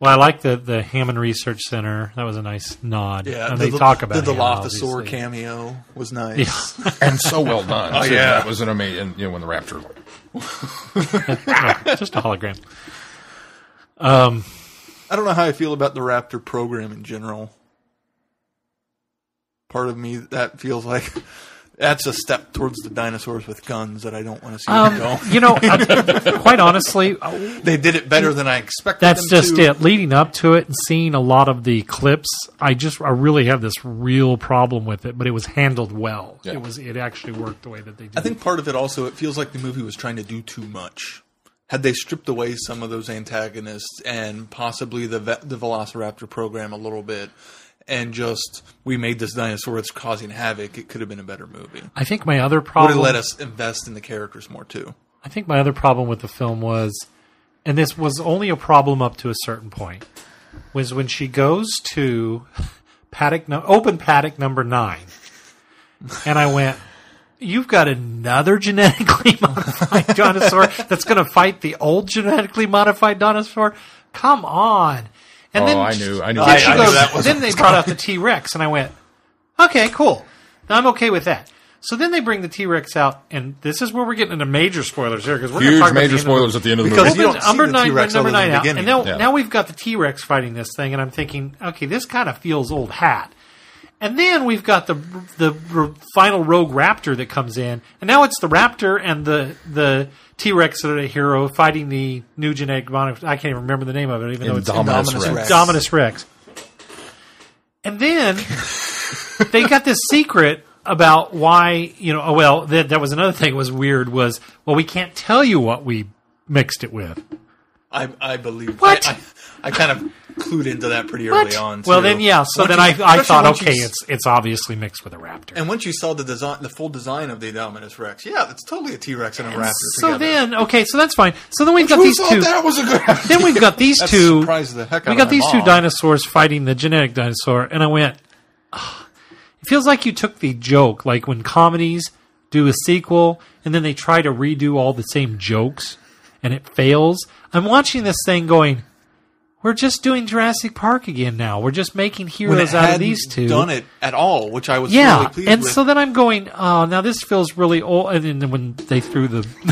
well, I like the the Hammond Research Center. That was a nice nod. yeah. and the, they talk about the, the Hammond, Lothosaur cameo was nice. and so well done. Oh, too. yeah. that was an amazing. You know, when the raptor. Yeah, just a hologram. Um, I don't know how I feel about the Raptor program in general. Part of me that feels like that's a step towards the dinosaurs with guns that I don't want to see them um, go. You know, I, quite honestly, uh, They did it better than I expected. that's them just to. it. Leading up to it and seeing a lot of the clips, I just I really have this real problem with it. But it was handled well. Yeah. It was it actually worked the way that they did. I think part of it also it feels like the movie was trying to do too much. Had they stripped away some of those antagonists and possibly the the Velociraptor program a little bit, and just we made this dinosaur that's causing havoc, it could have been a better movie. I think my other problem Would have let us invest in the characters more too. I think my other problem with the film was, and this was only a problem up to a certain point, was when she goes to paddock no, open paddock number nine, and I went, "You've got another genetically modified dinosaur that's going to fight the old genetically modified dinosaur? Come on!" And Oh, then I knew- I knew Then, that. she I knew goes, that was then they brought out the T Rex, and I went, "Okay, cool. I'm okay with that." So then they bring the T Rex out, and this is where we're getting into major spoilers here because we're gonna Huge talk major the end the spoilers at the end of the Because movie. you well, don't see number the nine, T-Rex number other nine out, and now Yeah. now we've got the T Rex fighting this thing, and I'm thinking, okay, this kind of feels old hat. And then we've got the the r- final rogue raptor that comes in, and now it's the raptor and the the T Rex that are the hero fighting the new genetic mod- I can't even remember the name of it, even though it's Indominus Indominus Rex. Dominus Rex. And then they got this secret about why you know. Oh well, that that was another thing. that Was weird was well, we can't tell you what we mixed it with. I I believe What? I, I, I kind of clued into that pretty What? early on. Well, then yeah. So Once then you- I, I thought, once you okay, it's it's obviously mixed with a raptor. and once you saw the design, the full design of the Indominus Rex, yeah, it's totally a T Rex and a raptor. so together. then, okay, so that's fine. So then we've got these two. that was a good idea? Then we've got these That two. surprised the heck out We of got my these two dinosaurs fighting the genetic dinosaur, and I went. "Ugh." It feels like you took the joke, like when comedies do a sequel and then they try to redo all the same jokes, and it fails. I'm watching this thing going. We're just doing Jurassic Park again now. We're just making heroes out of these two. done it at all, which I was Yeah, really pleased and with. so then I'm going, oh, now this feels really old. And then when they threw the,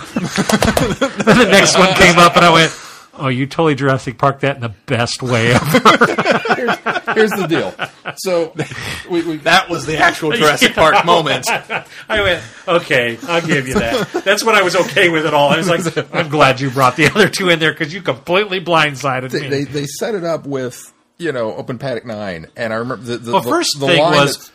the next one came up, and I went, oh, you totally Jurassic Park that in the best way ever. Here's the deal. So we, we that was the actual Jurassic Park moment. I went, okay, I'll give you that. That's what I was okay with it all. I was like, I'm glad you brought the other two in there because you completely blindsided they, me. they they set it up with you know open paddock nine, and I remember the the, well, first the thing line was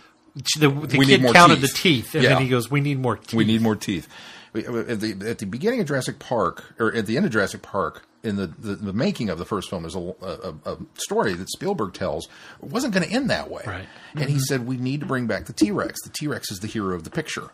the, the We need kid more counted teeth. the teeth, and Yeah. then he goes, "We need more teeth." we need more teeth. At the at the beginning of Jurassic Park, or at the end of Jurassic Park, in the, the, the making of the first film, there's a, a, a story that Spielberg tells. It wasn't going to end that way, Right. And he said we need to bring back the T Rex. The T Rex is the hero of the picture.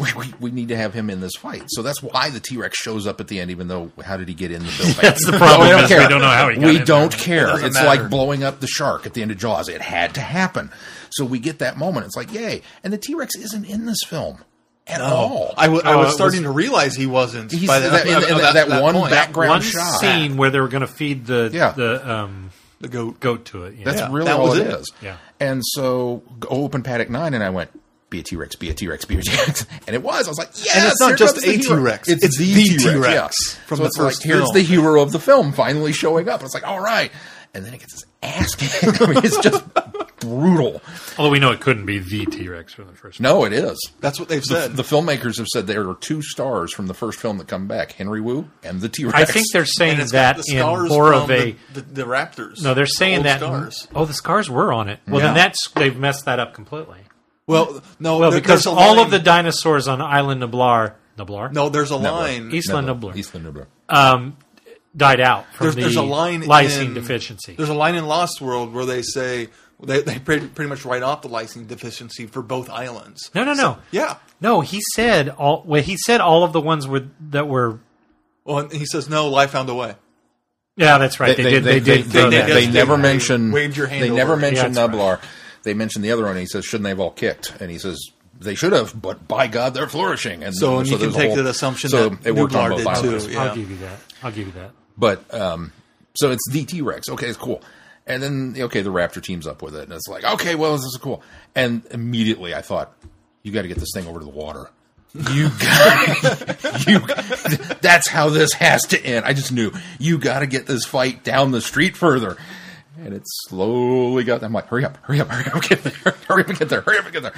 We, we, we need to have him in this fight. So that's why the T Rex shows up at the end, even though how did he get in the film? That's the problem, We don't is we care. don't know how he got We in don't there. care. doesn't It's matter. like blowing up the shark at the end of Jaws. It had to happen. So we get that moment. It's like, yay. And the T Rex isn't in this film at all. I, w- I was it starting was- to realize he wasn't. He's by the, that, in, of- in of that, that one point. background One shot. scene where they were going to feed the Yeah. the um, The goat. goat to it. Yeah. That's Yeah, really that all was it it. is. Yeah. And so go open Paddock 9, and I went, be a T Rex, be a T Rex, be a T Rex. And it was. I was like, yes! And it's not just comes the a hero. T-Rex. It's, It's the, the T-Rex. T-Rex yeah. from so the it's first like, here's the hero of the film finally showing up. It's like, all right. And then it gets his ass kicked. I mean, it's just brutal. Although we know it couldn't be the T Rex from the first. No, it is. That's what they've The, said. the filmmakers have said there are two stars from the first film that come back Henry Wu and the T Rex. I think they're saying it's that the in scars more of a. the, the, the Raptors. no, they're saying old that. scars. Oh, the scars were on it. Well, then that's they've messed that up completely. Well, no, Well, there- because there's all of the dinosaurs on Island Nublar, Nublar, no, there's a Nibbler. line. Island Nibbler. Nublar, Eastland Nibbler. um, died out from There's, the there's a line lysine in, deficiency. There's a line in Lost World where they say they, they pretty, pretty much write off the lysine deficiency for both islands. No, no, no, Yeah. no. He said all. Well, he said all of the ones were that were. Well, he says no. Life found a way. Yeah, that's right. They, did. They, did. They, throw they, that. they They never did. mention. Waved your hand They over never it. mention Yeah, that's Nublar. They mentioned the other one. And he says, "Shouldn't they have all kicked?" And he says, "They should have, but by God, they're flourishing." And So, and you can take whole- that assumption so that it worked on Nublar both did islands. too. Yeah. I'll give you that. I'll give you that. But um, so it's the T Rex. Okay, it's cool. And then okay, the Raptor teams up with it, and it's like, okay, well, this is cool. And immediately I thought, you got to get this thing over to the water. You got you. That's how this has to end. I just knew you got to get this fight down the street further. And it slowly got. I'm like, hurry up, hurry up, hurry up, get there, hurry up get there, hurry up get there.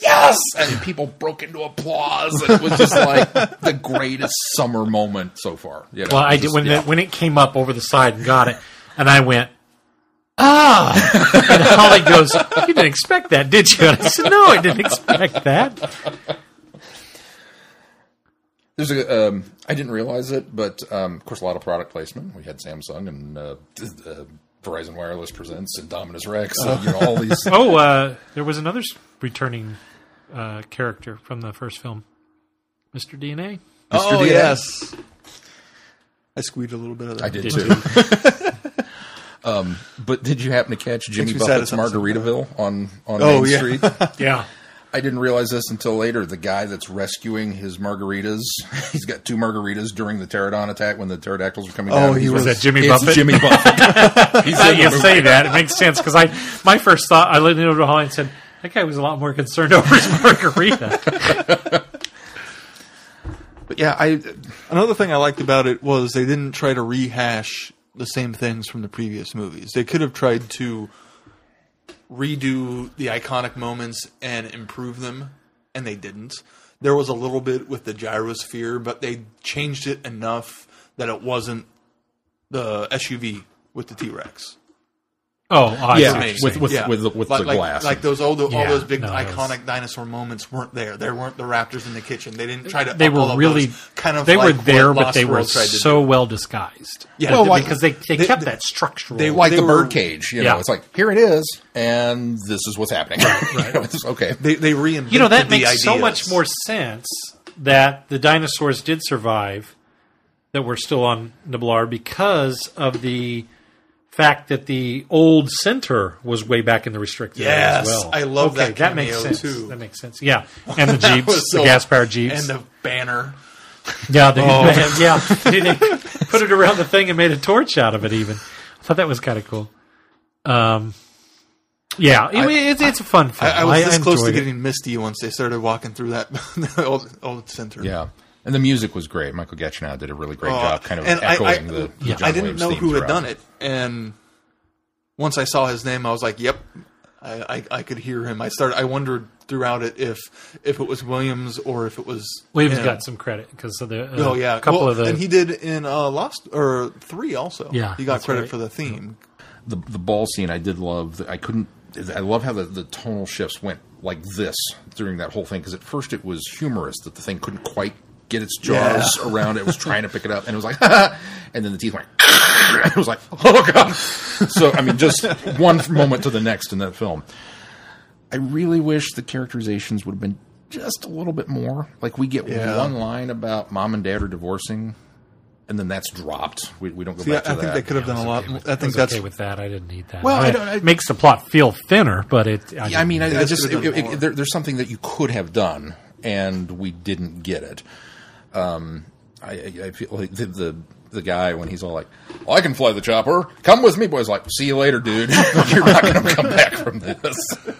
Yes, and people broke into applause. And it was just like the greatest summer moment so far. You know, Well, I just- did when yeah. the, when it came up over the side and got it, and I went, ah. and Holly goes, "You didn't expect that, did you?" And I said, "No, I didn't expect that." There's a. Um, I didn't realize it, but um, of course, a lot of product placement. We had Samsung and uh, uh, Verizon Wireless presents Indominus Rex. And, you know, all these. Oh, uh, there was another returning uh, character from the first film, Mr. DNA. Oh DNA? yes. I squeezed a little bit of that. I did Did too. um, but did you happen to catch Jimmy Buffett's sad it's not Margaritaville on on Oh, Main yeah. Street? Yeah, I didn't realize this until later. The guy that's rescuing his margaritas, he's got two margaritas during the pterodon attack when the pterodactyls were coming Oh, down. he was- was that Jimmy it's Buffett? Jimmy Buffett. He's Now you movie. say that it makes sense because I my first thought I looked over to Holly and said that guy was a lot more concerned over his margarita. But yeah, I Another thing I liked about it was they didn't try to rehash the same things from the previous movies. They could have tried to redo the iconic moments and improve them, and they didn't. There was a little bit with the gyrosphere, but they changed it enough that it wasn't the SUV with the T Rex. Oh, I Yeah, see. with- with- Yeah. with the- with like, the like- glass. Like those old, all Yeah, those big no, iconic was- dinosaur moments weren't there. There weren't the raptors in the kitchen. They didn't try to. they up all were of really those kind of. they like were there, but they were World tried to so well disguised. Yeah. Well, Well, like- because they, they, they- kept they- that structural. they- like the were- birdcage. You Yeah. know, it's like here it is, and this is what's happening. You know, okay. They they reinvented you know that the makes so much more sense that the dinosaurs did survive that were still on Niblar because of the fact that the old center was way back in the restricted area Yes, as well. I love okay, that that makes sense. too. That makes sense. Yeah, and the That jeeps, so- the gas powered jeeps, and the banner. yeah, they, Oh. yeah, they, they put it around the thing and made a torch out of it. Even I thought that was kind of cool. Um, yeah, I mean, it's it's a fun film. I, I was this close to enjoyed it. getting misty once they started walking through that old, old center. Yeah. And the music was great. Michael Giacchino did a really great Oh, job, kind of and I- echoing I, the. the Yeah. John I didn't Williams know theme who had done it, and once I saw his name, I was like, "Yep." I, I, I could hear him. I started. I wondered throughout it if if it was Williams or if it was Williams him. got some credit because of the uh, Oh yeah, couple Well, of the and he did in uh, Lost or three also. Yeah, he got credit right. for the theme. the the ball scene I did love. I couldn't. I love how the, the tonal shifts went like this during that whole thing because at first it was humorous that the thing couldn't quite get its jaws around. It was trying to pick it up and it was like, and then the teeth went. it was like, oh god. So I mean, just one moment to the next in that film. I really wish the characterizations would have been just a little bit more. Like we get Yeah. one line about mom and dad are divorcing. And then that's dropped. We, we don't go See, back I, to I think they could have done a lot. Okay with- I think was that's okay with that. I didn't need that. Well, I I don't- I- it makes the plot feel thinner, but it. I, Yeah, I mean, I, I just just it, it- there, there's something that you could have done, and we didn't get it. Um, I, I, I feel like the, the the guy when he's all like, well, "I can fly the chopper. Come with me, boys." Like, see you later, dude. You're not going to come back from this.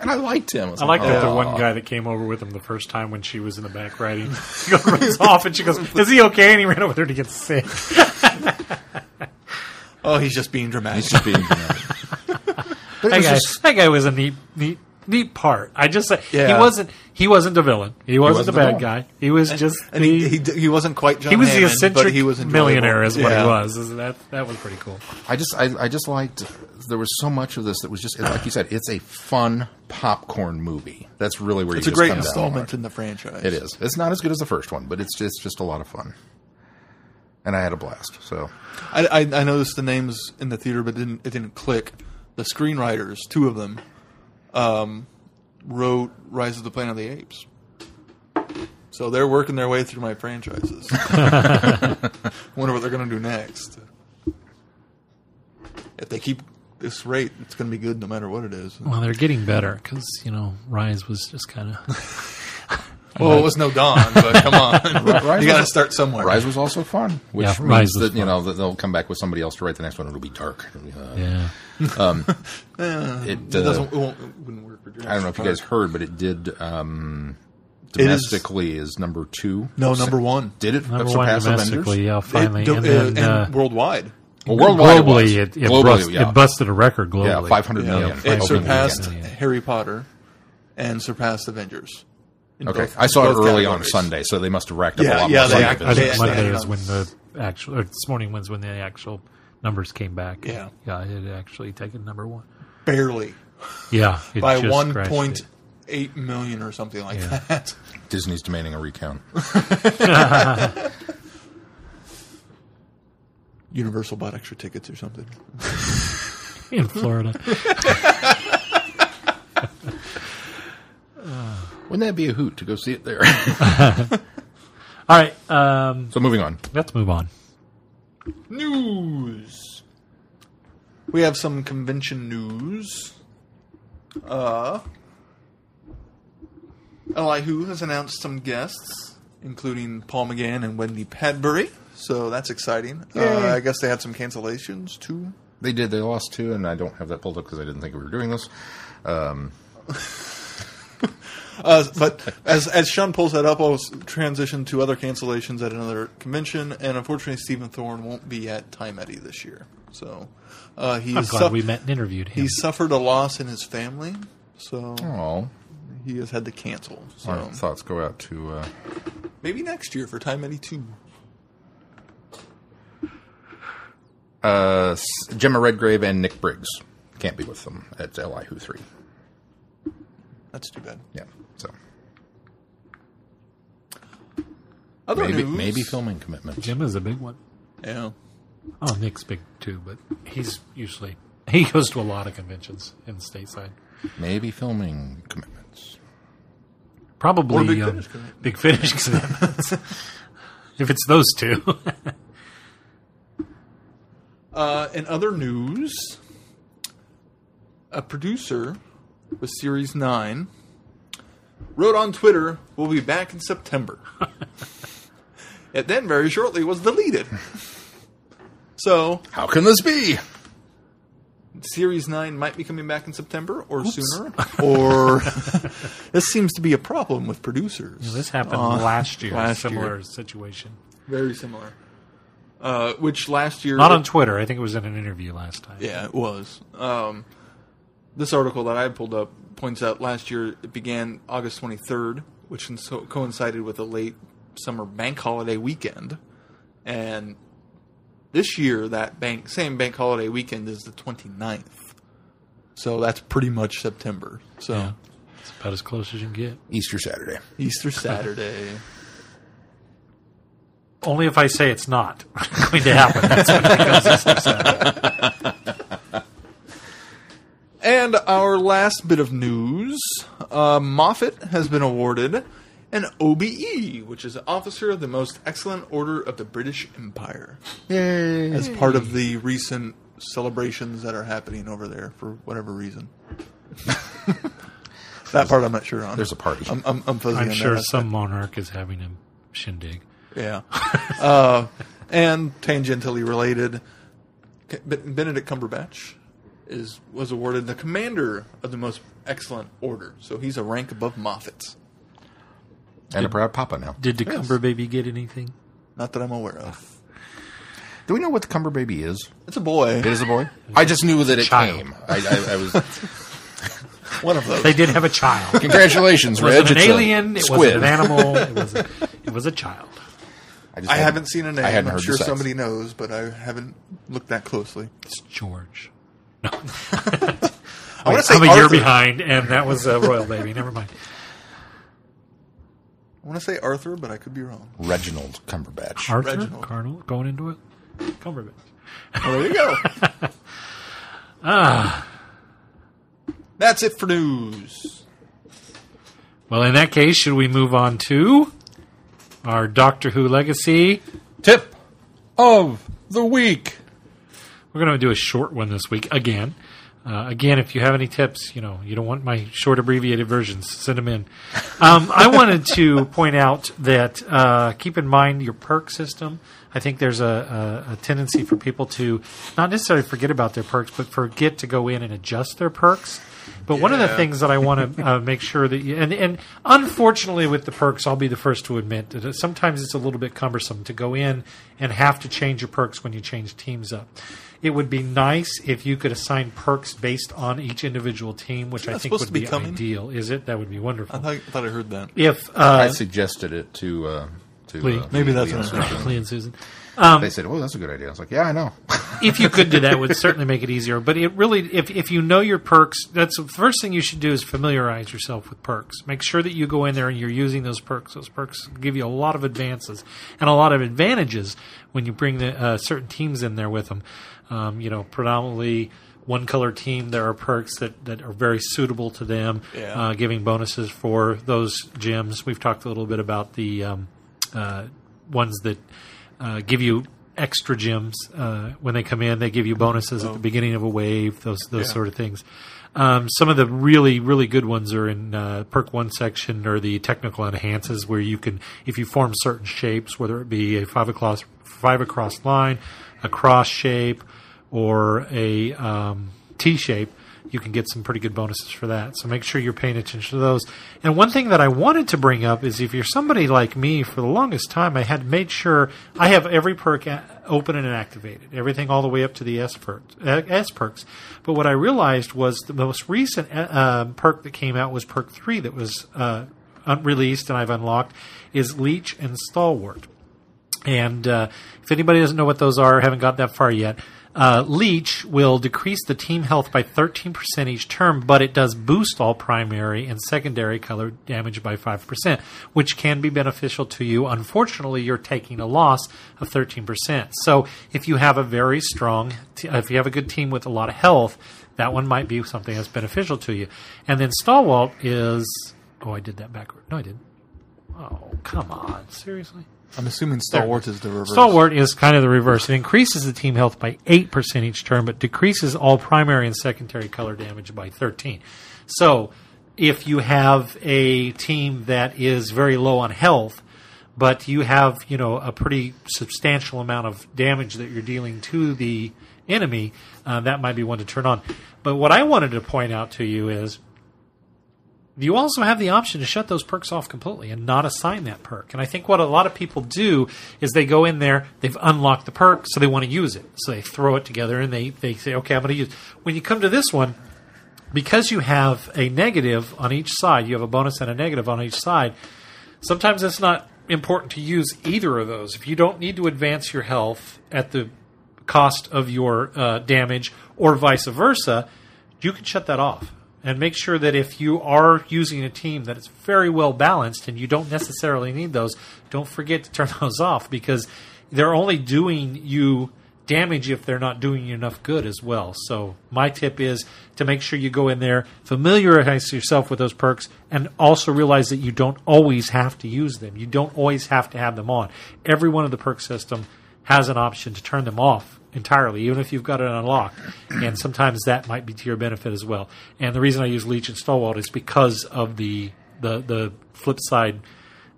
And I liked him. I like that the one guy that came over with him the first time when she was in the back riding, he goes, runs off and she goes, "Is he okay?" And he ran over there to get sick. oh, he's just being dramatic. He's just being dramatic. That guy, just- that guy was a neat, neat, neat part. I just say he wasn't. He wasn't the villain. He wasn't, wasn't the the bad villain. guy. He was just. and the, he, he he wasn't quite John he was the Hammond, eccentric he was enjoyable. millionaire, is what Yeah. he was. Is That that was pretty cool. I just I, I just liked there was so much of this that was just like you said it's a fun popcorn movie. That's really where It's you a just great come down on installment in the franchise. It is. It's not as good as the first one, but it's just, just a lot of fun. And I had a blast. So I, I, I noticed the names in the theater, but didn't it didn't click. The screenwriters, two of them, um, wrote Rise of the Planet of the Apes. So they're working their way through my franchises. Wonder what they're going to do next. If they keep this rate, it's going to be good no matter what it is. Well, they're getting better because you know Rise was just kind of. Well, it was no Dawn, but come on, Rise you got to start somewhere. Rise was also fun, which Yeah, means Rise that you fun. know that they'll come back with somebody else to write the next one. It'll be dark. Uh, Yeah. It, It uh, doesn't. It won't, it wouldn't work for I don't know if you guys heard, but it did um, It is- domestically is, number two. No, number one. Did it Number one surpass domestically, yeah, finally, It- and uh, then and uh, worldwide. Well, worldwide globally, it, it, it, globally, bust- yeah, it busted a record globally. yeah, five hundred Yeah. million. It opening surpassed weekend. Yeah. Harry Potter and surpassed Avengers. In Okay, both- I saw it both early on. Sunday, so they must have racked up Yeah, a lot yeah, more. they act- I think they- Monday they- is when the actual. Or this morning was when the actual numbers came back. Yeah. yeah, it had actually taken number one. barely Yeah, it by just one scratched point it. eight million or something like Yeah. that. Disney's demanding a recount. Universal bought extra tickets or something. in Florida. Wouldn't that be a hoot to go see it there? All right, um, so moving on. let's move on. News. We have some convention news. Uh, LI Who has announced some guests, including Paul McGann and Wendy Padbury. So that's exciting. Uh, I guess they had some cancellations too. They did. They lost two, and I don't have that pulled up because I didn't think we were doing this. Uh, but as as Sean pulls that up, I'll transition to other cancellations at another convention, and unfortunately, Stephen Thorne won't be at Time Eddie this year. So uh, he I'm glad su- we met and interviewed him. he suffered a loss in his family, so Oh, he has had to cancel. So our thoughts go out to. Uh, maybe next year for Time Eddie two. uh, S- Jemma Redgrave and Nick Briggs can't be with them at LI Who 3. That's too bad. Yeah, so Other maybe news. maybe filming commitments. Jim is a big one. Yeah. Oh, Nick's big too, but he's usually he goes to a lot of conventions in the stateside. Maybe filming commitments. Probably Or Big um, Finish commitments. big finish commitments. if it's those two, Uh, in other news, a producer with Series 9 wrote on Twitter, We'll be back in September. it then very shortly was deleted. So, How can this be? Series 9 might be coming back in September or sooner. Or this seems to be a problem with producers. this happened Uh, last year. last similar year. situation. Very similar. Uh, which last year. Not on Twitter. I think it was in an interview last time. Yeah, it was. Um, this article that I pulled up points out last year it began August 23rd, which co- coincided with a late summer bank holiday weekend. And this year, that bank same bank holiday weekend is the 29th. So that's pretty much September. So Yeah. It's about as close as you can get. Easter Saturday. Easter Saturday. Only if I say it's not going to happen. That's when it becomes Easter Saturday. And our last bit of news uh, Moffat has been awarded an OBE, which is Officer of the Most Excellent Order of the British Empire, Yay! as part of the recent celebrations that are happening over there for whatever reason. that part I'm not sure on. There's a party. I'm, I'm, I'm fuzzy I'm on sure that. some monarch is having a shindig. Yeah. uh, and tangentially related, Benedict Cumberbatch is was awarded the commander of the most excellent order. So he's a rank above Moffats. and a proud papa now. Did the Cumber baby get anything? Not that I'm aware of. Do we know what the Cumber baby is? It's a boy. It is a boy. I just knew that it child. came. I, I, I was. One of those. They did have a child. Congratulations, Was Reg. it was an It's a alien? It squid. was an animal. It was a, it was a child. I, just I hadn't- haven't seen a name. I hadn't I'm heard sure the somebody knows, but I haven't looked that closely. It's George. I want to say I'm a year behind, and that was a royal baby. Never mind. I want to say Arthur, but I could be wrong. Reginald Cumberbatch. Arthur Reginald. Cardinal going into it. Cumberbatch. Well, there you go. ah. That's it for news. Well, in that case, should we move on to our Doctor Who legacy? Tip of the week. We're going to do a short one this week again. Uh, again, if you have any tips, you know, you don't want my short abbreviated versions, send them in. Um, I wanted to point out that uh, keep in mind your perk system. I think there's a, a, a tendency for people to not necessarily forget about their perks, but forget to go in and adjust their perks. But one of the things that I want to uh, make sure that you, and, and unfortunately with the perks, I'll be the first to admit that sometimes it's a little bit cumbersome to go in and have to change your perks when you change teams up. It would be nice if you could assign perks based on each individual team, which I think would be be coming? ideal. Is it? That would be wonderful. I thought, I thought I heard that. if I uh, suggested it to uh, to Lee. uh, Maybe that's Lee and what I Susan. Lee and Susan, They said, "Oh, that's a good idea." I was like, "Yeah, I know." if you could do that, it would certainly make it easier. But it really, if if you know your perks, that's the first thing you should do is familiarize yourself with perks. Make sure that you go in there and you're using those perks. Those perks give you a lot of advances and a lot of advantages when you bring the uh, certain teams in there with them. Um, you know, predominantly one color team, there are perks that, that are very suitable to them, Yeah. uh, giving bonuses for those gems. We've talked a little bit about the um, uh, ones that uh, give you extra gems uh, when they come in. They give you bonuses at the beginning of a wave. Those those Yeah. sort of things. Um, some of the really really good ones are in uh, perk one section or the technical enhances where you can if you form certain shapes, whether it be a five across five across line, a cross shape, or a um, T shape. You can get some pretty good bonuses for that. So make sure you're paying attention to those. And one thing that I wanted to bring up is if you're somebody like me, for the longest time, I had made sure I have every perk open and activated, everything all the way up to the S perks. uh, S perks. But what I realized was the most recent uh, um, perk that came out was perk three that was uh, unreleased and I've unlocked is Leech and Stalwart. And uh, if anybody doesn't know what those are, haven't got that far yet, uh, Leech will decrease the team health by 13% each turn, but it does boost all primary and secondary color damage by 5%, which can be beneficial to you. Unfortunately, you're taking a loss of 13%. So if you have a very strong, t- if you have a good team with a lot of health, that one might be something that's beneficial to you. And then Stalwart is, oh, I did that backward. No, I didn't. Oh, come on. Seriously? I'm assuming Stalwart is the reverse. Stalwart is kind of the reverse. It increases the team health by 8% each turn, but decreases all primary and secondary color damage by 13. So, if you have a team that is very low on health, but you have, you know, a pretty substantial amount of damage that you're dealing to the enemy, uh, that might be one to turn on. But what I wanted to point out to you is you also have the option to shut those perks off completely and not assign that perk. And I think what a lot of people do is they go in there, they've unlocked the perk, so they want to use it. So they throw it together and they, they say, okay, I'm going to use. When you come to this one, because you have a negative on each side, you have a bonus and a negative on each side. Sometimes it's not important to use either of those. If you don't need to advance your health at the cost of your uh, damage or vice versa, you can shut that off and make sure that if you are using a team that is very well balanced and you don't necessarily need those, don't forget to turn those off because they're only doing you damage if they're not doing you enough good as well. So my tip is to make sure you go in there, familiarize yourself with those perks, and also realize that you don't always have to use them. You don't always have to have them on. Every one of the perk system has an option to turn them off entirely, even if you've got it unlocked. And sometimes that might be to your benefit as well. And the reason I use Leech and Stalwart is because of the the the flip side,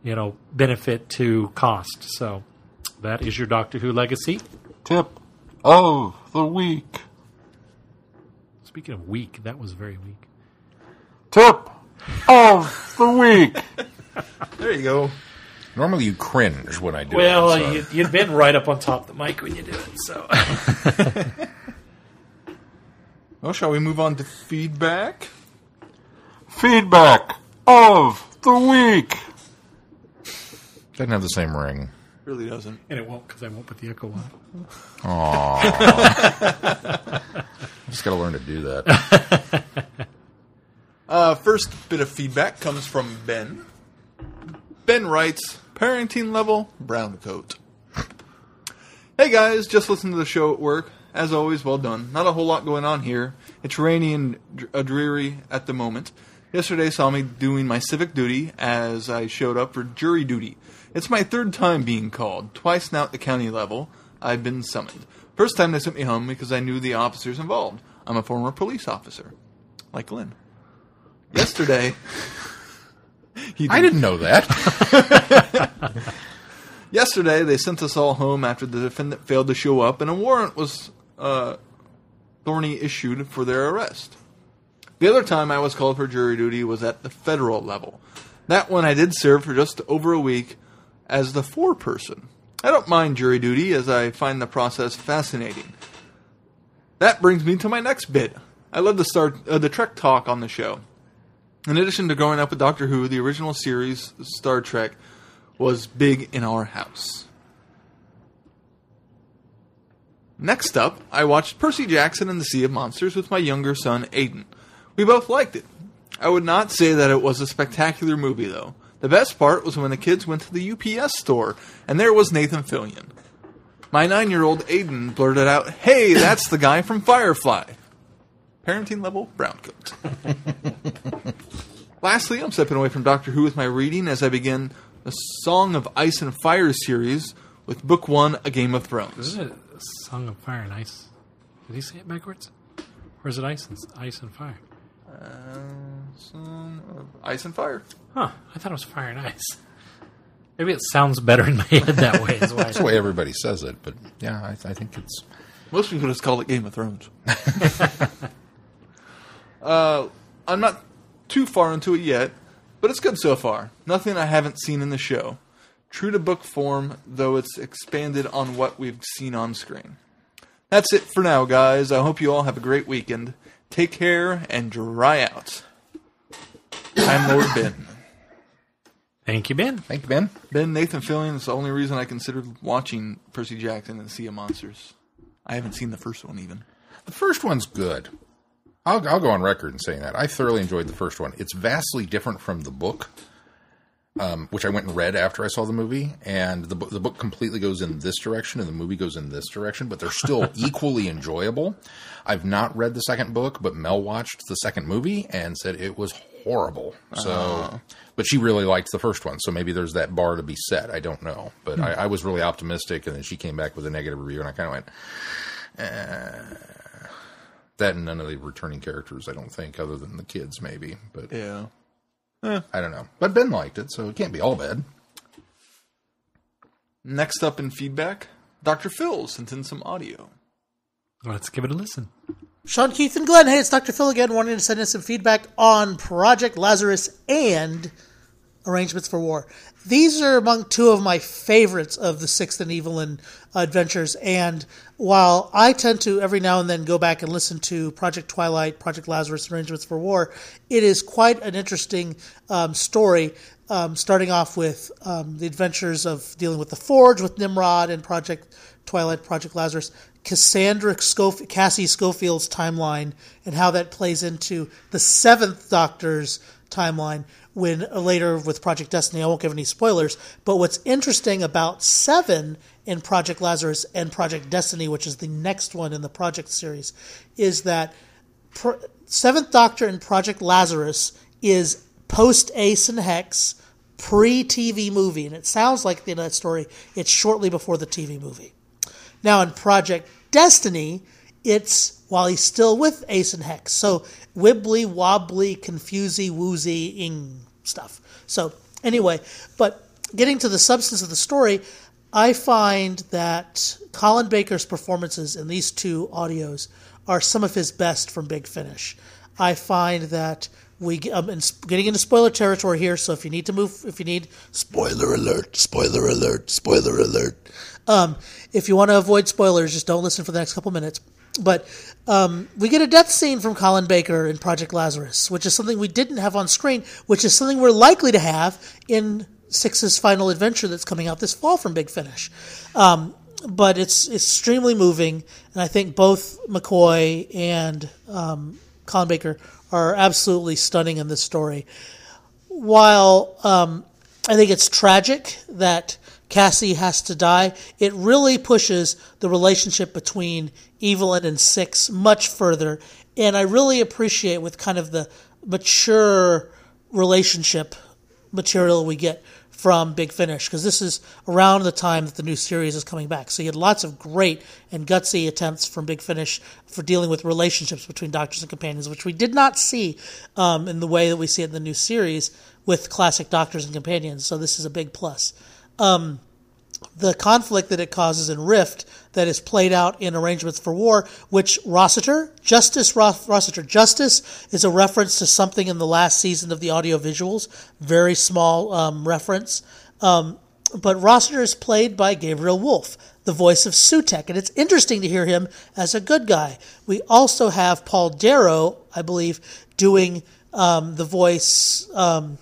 you know, benefit to cost. So that is your Doctor Who legacy. Tip of the week. Speaking of weak, that was very weak. Tip of the week. There you go. Normally you cringe when I do Well, it. so- you, you'd been right up on top of the mic when you do it. So Well, shall we move on to feedback? Feedback of the week. doesn't have the same ring. Really doesn't. and it won't because I won't put the echo on. Aww. just got to learn to do that. Uh, first bit of feedback comes from Ben. Ben writes, parenting level, brown coat. Hey guys, just listened to the show at work. As always, well done. Not a whole lot going on here. It's rainy and uh, dreary at the moment. Yesterday saw me doing my civic duty as I showed up for jury duty. It's my third time being called, twice now at the county level. I've been summoned. First time they sent me home because I knew the officers involved. I'm a former police officer, like Lynn. Yesterday, he I didn't know that. Yesterday, they sent us all home after the defendant failed to show up, and a warrant was uh, Thorny issued for their arrest. The other time I was called for jury duty was at the federal level. That one I did serve for just over a week as the foreperson. I don't mind jury duty as I find the process fascinating. That brings me to my next bit. I love the start uh, the Trek talk on the show. In addition to growing up with Doctor Who, the original series Star Trek was big in our house. Next up, I watched Percy Jackson and the Sea of Monsters with my younger son Aiden. We both liked it. I would not say that it was a spectacular movie, though. The best part was when the kids went to the UPS store and there was Nathan Fillion. My nine year old Aiden blurted out, Hey, that's the guy from Firefly. Parenting level brown coat. Lastly, I'm stepping away from Doctor Who with my reading as I begin the Song of Ice and Fire series with Book One, A Game of Thrones. Isn't it a Song of Fire and Ice? Did he say it backwards? Or is it Ice and, ice and Fire? Uh, Song of Ice and Fire. Huh. I thought it was Fire and Ice. Maybe it sounds better in my head that way. Is why. That's the way everybody says it, but yeah, I, I think it's. Most people just call it Game of Thrones. uh, I'm not too far into it yet, but it's good so far. Nothing I haven't seen in the show. True to book form, though it's expanded on what we've seen on screen. That's it for now, guys. I hope you all have a great weekend. Take care and dry out. I'm Lord Ben. Thank you, Ben. Thank you, Ben. Ben Nathan Fillion is the only reason I considered watching Percy Jackson and the Sea of Monsters. I haven't seen the first one even. The first one's good. I'll, I'll go on record in saying that. I thoroughly enjoyed the first one. It's vastly different from the book, um, which I went and read after I saw the movie. And the, book- the book completely goes in this direction, and the movie goes in this direction, but they're still equally enjoyable. I've not read the second book, but Mel watched the second movie and said it was horrible. So, uh-huh. but she really liked the first one, so maybe there's that bar to be set. I don't know, but hmm. I, I was really optimistic, and then she came back with a negative review, and I kind of went, eh. That and none of the returning characters, I don't think, other than the kids, maybe. But Yeah. Eh. I don't know. But Ben liked it, so it can't be all bad. Next up in feedback, Dr. Phil sent in some audio. Let's give it a listen. Sean, Keith, and Glenn. Hey, it's Dr. Phil again, wanting to send in some feedback on Project Lazarus and Arrangements for War. These are among two of my favorites of the Sixth and Evelyn adventures. And while I tend to every now and then go back and listen to Project Twilight, Project Lazarus, Arrangements for War, it is quite an interesting um, story. Um, starting off with um, the adventures of dealing with the Forge, with Nimrod, and Project Twilight, Project Lazarus, Cassandra Cassie Schofield's timeline, and how that plays into the Seventh Doctor's timeline. When later with Project Destiny, I won't give any spoilers. But what's interesting about Seven in Project Lazarus and Project Destiny, which is the next one in the Project series, is that Pro- Seventh Doctor in Project Lazarus is post Ace and Hex, pre TV movie, and it sounds like in that story it's shortly before the TV movie. Now in Project Destiny, it's while he's still with Ace and Hex, so wibbly wobbly, confusey woozy ing stuff. So anyway, but getting to the substance of the story, I find that Colin Baker's performances in these two audios are some of his best from Big Finish. I find that we um, and s- getting into spoiler territory here. So if you need to move, if you need spoiler alert, spoiler alert, spoiler alert. Um, if you want to avoid spoilers, just don't listen for the next couple minutes. But um, we get a death scene from Colin Baker in Project Lazarus, which is something we didn't have on screen, which is something we're likely to have in Six's final adventure that's coming out this fall from Big Finish. Um, but it's extremely moving, and I think both McCoy and um, Colin Baker are absolutely stunning in this story. While um, I think it's tragic that Cassie has to die, it really pushes the relationship between Evelyn and Six much further. And I really appreciate with kind of the mature relationship material we get from Big Finish because this is around the time that the new series is coming back. So you had lots of great and gutsy attempts from Big Finish for dealing with relationships between doctors and companions, which we did not see um, in the way that we see it in the new series with classic doctors and companions. So this is a big plus. Um, the conflict that it causes in Rift that is played out in Arrangements for War, which Rossiter, Justice Ross, Rossiter, Justice is a reference to something in the last season of the audio visuals, very small um, reference. Um, but Rossiter is played by Gabriel Woolf, the voice of Sutekh, and it's interesting to hear him as a good guy. We also have Paul Darrow, I believe, doing um, the voice. Um,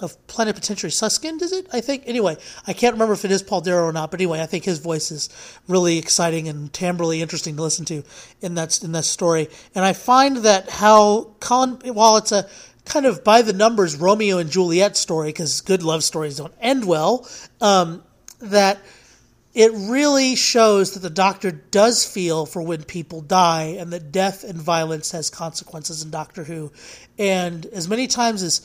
of Plenipotentiary Suskind, is it? I think. Anyway, I can't remember if it is Paul Darrow or not, but anyway, I think his voice is really exciting and timbrely interesting to listen to in that in that story. And I find that how Colin, while it's a kind of by the numbers Romeo and Juliet story, because good love stories don't end well, um, that it really shows that the doctor does feel for when people die and that death and violence has consequences in Doctor Who. And as many times as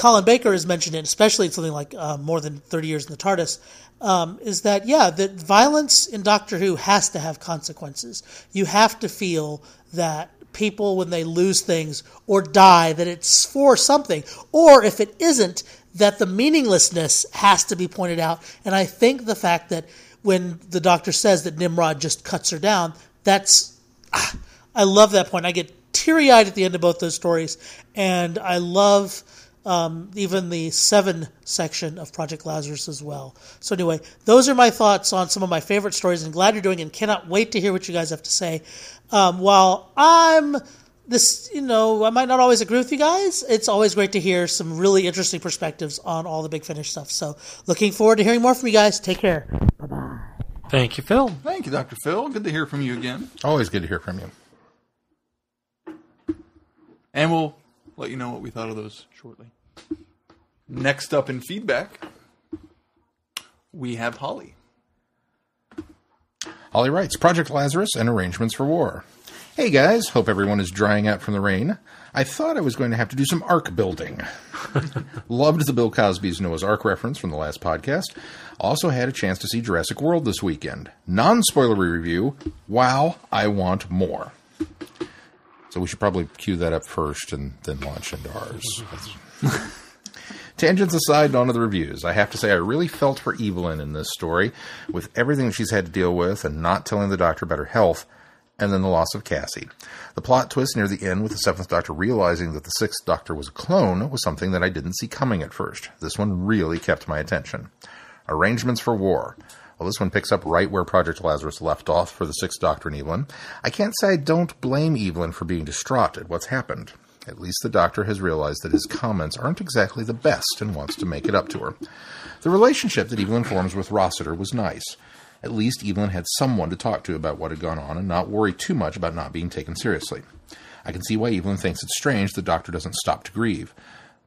Colin Baker has mentioned it, especially in something like uh, more than 30 years in the TARDIS, um, is that, yeah, that violence in Doctor Who has to have consequences. You have to feel that people, when they lose things or die, that it's for something. Or if it isn't, that the meaninglessness has to be pointed out. And I think the fact that when the doctor says that Nimrod just cuts her down, that's. ah, I love that point. I get teary eyed at the end of both those stories. And I love um, even the seven section of Project Lazarus as well. So anyway, those are my thoughts on some of my favorite stories, and glad you're doing, it and cannot wait to hear what you guys have to say. Um, while I'm this, you know, I might not always agree with you guys. It's always great to hear some really interesting perspectives on all the Big Finish stuff. So, looking forward to hearing more from you guys. Take care. Bye bye. Thank you, Phil. Thank you, Dr. Phil. Good to hear from you again. Always good to hear from you. And we'll let you know what we thought of those shortly. Next up in feedback, we have Holly. Holly writes Project Lazarus and Arrangements for War. Hey guys, hope everyone is drying out from the rain. I thought I was going to have to do some ark building. Loved the Bill Cosby's Noah's Ark reference from the last podcast. Also had a chance to see Jurassic World this weekend. Non spoilery review. Wow, I want more. So we should probably cue that up first and then launch into ours. Tangents aside, on to the reviews. I have to say, I really felt for Evelyn in this story, with everything she's had to deal with and not telling the doctor about her health, and then the loss of Cassie. The plot twist near the end with the Seventh Doctor realizing that the Sixth Doctor was a clone was something that I didn't see coming at first. This one really kept my attention. Arrangements for War. Well, this one picks up right where Project Lazarus left off for the Sixth Doctor and Evelyn. I can't say I don't blame Evelyn for being distraught at what's happened. At least the Doctor has realized that his comments aren't exactly the best and wants to make it up to her. The relationship that Evelyn forms with Rossiter was nice. At least Evelyn had someone to talk to about what had gone on and not worry too much about not being taken seriously. I can see why Evelyn thinks it's strange the Doctor doesn't stop to grieve.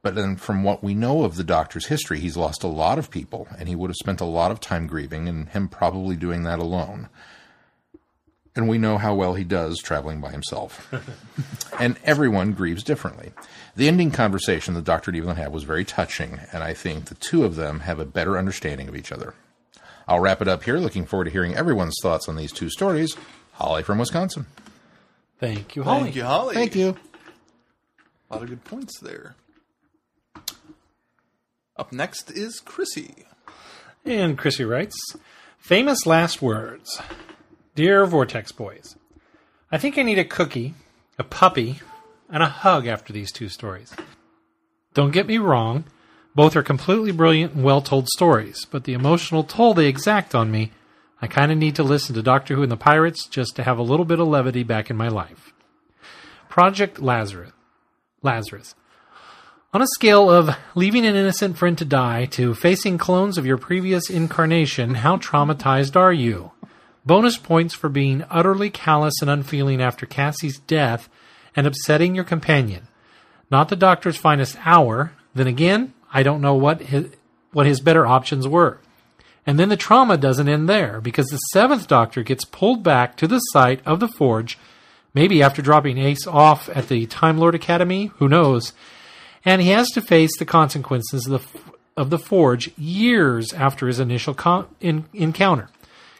But then, from what we know of the Doctor's history, he's lost a lot of people, and he would have spent a lot of time grieving, and him probably doing that alone. And we know how well he does traveling by himself. and everyone grieves differently. The ending conversation the Doctor and Evelyn had was very touching, and I think the two of them have a better understanding of each other. I'll wrap it up here. Looking forward to hearing everyone's thoughts on these two stories. Holly from Wisconsin. Thank you, Holly. Thank you, Holly. Thank you. A lot of good points there. Up next is Chrissy. And Chrissy writes Famous last words. Dear Vortex Boys, I think I need a cookie, a puppy, and a hug after these two stories. Don't get me wrong, both are completely brilliant and well told stories, but the emotional toll they exact on me, I kind of need to listen to Doctor Who and the Pirates just to have a little bit of levity back in my life. Project Lazarus. Lazarus. On a scale of leaving an innocent friend to die to facing clones of your previous incarnation, how traumatized are you? Bonus points for being utterly callous and unfeeling after Cassie's death and upsetting your companion. Not the doctor's finest hour. Then again, I don't know what his, what his better options were. And then the trauma doesn't end there because the seventh doctor gets pulled back to the site of the forge, maybe after dropping Ace off at the Time Lord Academy, who knows, and he has to face the consequences of the, of the forge years after his initial con- in, encounter.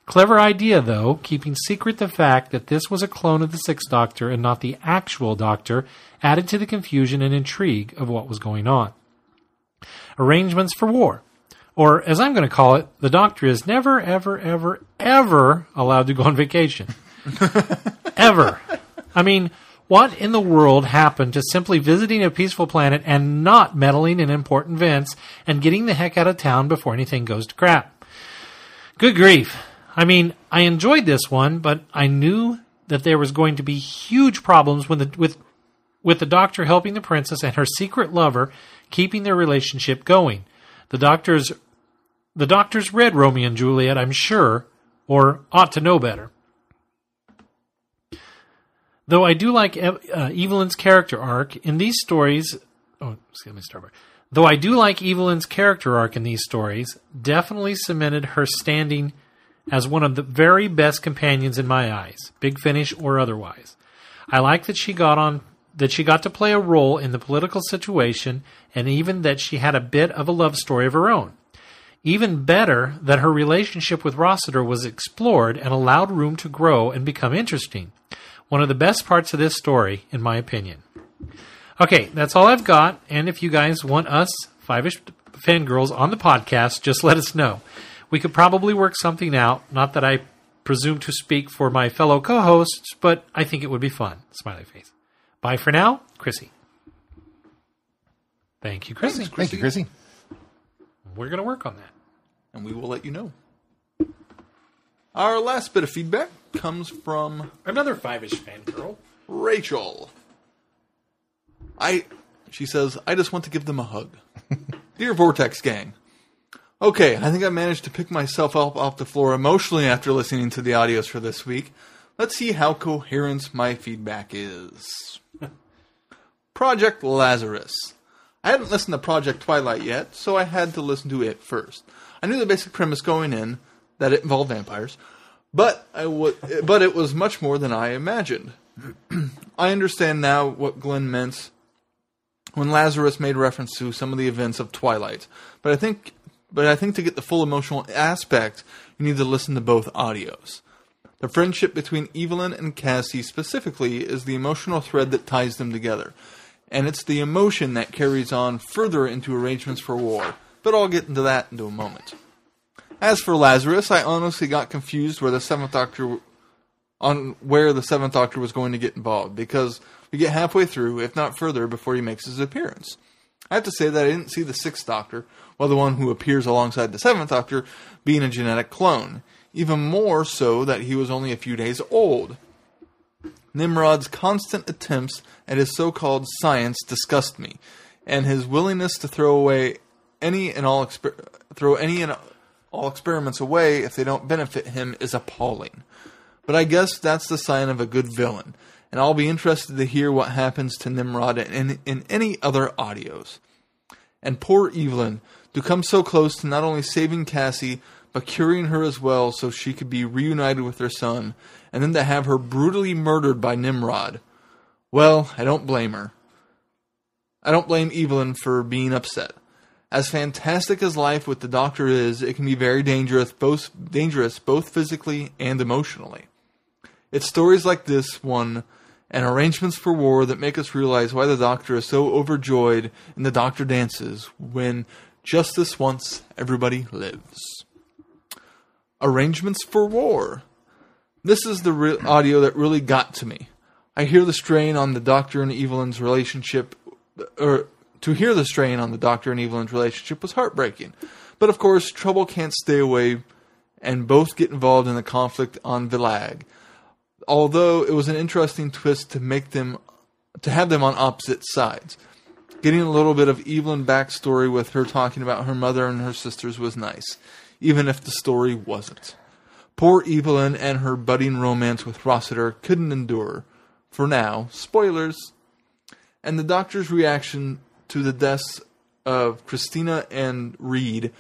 Clever idea, though, keeping secret the fact that this was a clone of the Sixth Doctor and not the actual Doctor added to the confusion and intrigue of what was going on. Arrangements for war. Or, as I'm going to call it, the Doctor is never, ever, ever, ever allowed to go on vacation. ever. I mean, what in the world happened to simply visiting a peaceful planet and not meddling in important events and getting the heck out of town before anything goes to crap? Good grief. I mean, I enjoyed this one, but I knew that there was going to be huge problems with the, with with the doctor helping the princess and her secret lover keeping their relationship going. The doctor's the doctor's read Romeo and Juliet, I'm sure, or ought to know better. Though I do like uh, Evelyn's character arc in these stories, oh, excuse me, start. Though I do like Evelyn's character arc in these stories, definitely cemented her standing as one of the very best companions in my eyes, Big Finish or otherwise. I like that she got on that she got to play a role in the political situation and even that she had a bit of a love story of her own. Even better that her relationship with Rossiter was explored and allowed room to grow and become interesting. One of the best parts of this story, in my opinion. Okay, that's all I've got, and if you guys want us, Five-ish Fangirls, on the podcast, just let us know. We could probably work something out, not that I presume to speak for my fellow co-hosts, but I think it would be fun. Smiley face. Bye for now, Chrissy. Thank you, Chrissy. Thank you, Chrissy. We're going to work on that. and we will let you know. Our last bit of feedback comes from Another five-ish fangirl. Rachel. I, she says, I just want to give them a hug. Dear Vortex Gang, okay, I think I managed to pick myself up off the floor emotionally after listening to the audios for this week. Let's see how coherent my feedback is. Project Lazarus. I hadn't listened to Project Twilight yet, so I had to listen to it first. I knew the basic premise going in that it involved vampires, but I w- but it was much more than I imagined. I understand now what Glenn meant when Lazarus made reference to some of the events of Twilight, but I think but I think to get the full emotional aspect, you need to listen to both audios. The friendship between Evelyn and Cassie specifically is the emotional thread that ties them together, and it's the emotion that carries on further into arrangements for war. But I'll get into that into a moment. As for Lazarus, I honestly got confused where the Seventh Doctor on where the Seventh Doctor was going to get involved because we get halfway through, if not further, before he makes his appearance. I have to say that I didn't see the Sixth Doctor, while the one who appears alongside the Seventh Doctor, being a genetic clone. Even more so that he was only a few days old. Nimrod's constant attempts at his so-called science disgust me, and his willingness to throw away any and all exper- throw any and all experiments away if they don't benefit him is appalling. But I guess that's the sign of a good villain, and I'll be interested to hear what happens to Nimrod in, in any other audios. And poor Evelyn, to come so close to not only saving Cassie, but curing her as well so she could be reunited with her son, and then to have her brutally murdered by Nimrod. Well, I don't blame her. I don't blame Evelyn for being upset. As fantastic as life with the Doctor is, it can be very dangerous, both dangerous both physically and emotionally. It's stories like this one and arrangements for war that make us realize why the Doctor is so overjoyed in the Doctor dances when just this once everybody lives. Arrangements for war. This is the re- audio that really got to me. I hear the strain on the Doctor and Evelyn's relationship, or to hear the strain on the Doctor and Evelyn's relationship was heartbreaking. But of course, trouble can't stay away, and both get involved in the conflict on Vilag. Although it was an interesting twist to make them, to have them on opposite sides. Getting a little bit of Evelyn backstory with her talking about her mother and her sisters was nice, even if the story wasn't. Poor Evelyn and her budding romance with Rossiter couldn't endure. For now, spoilers. And the doctor's reaction to the deaths of Christina and Reed,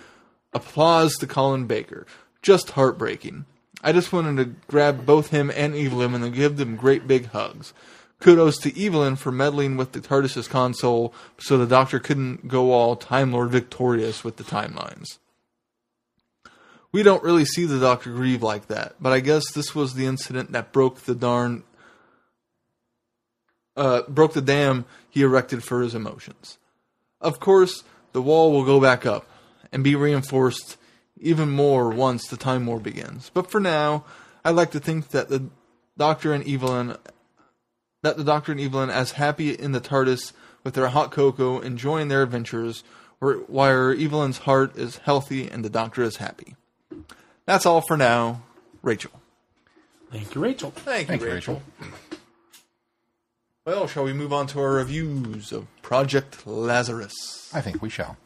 applause to Colin Baker. Just heartbreaking. I just wanted to grab both him and Evelyn and give them great big hugs. Kudos to Evelyn for meddling with the TARDIS's console so the Doctor couldn't go all Time Lord victorious with the timelines. We don't really see the Doctor grieve like that, but I guess this was the incident that broke the darn uh, broke the dam he erected for his emotions. Of course, the wall will go back up and be reinforced even more once the time war begins. But for now, I like to think that the Doctor and Evelyn that the Doctor and Evelyn as happy in the TARDIS with their hot cocoa, enjoying their adventures, while Evelyn's heart is healthy and the Doctor is happy. That's all for now. Rachel. Thank you, Rachel. Thank, Thank you, Rachel. Well, shall we move on to our reviews of Project Lazarus? I think we shall.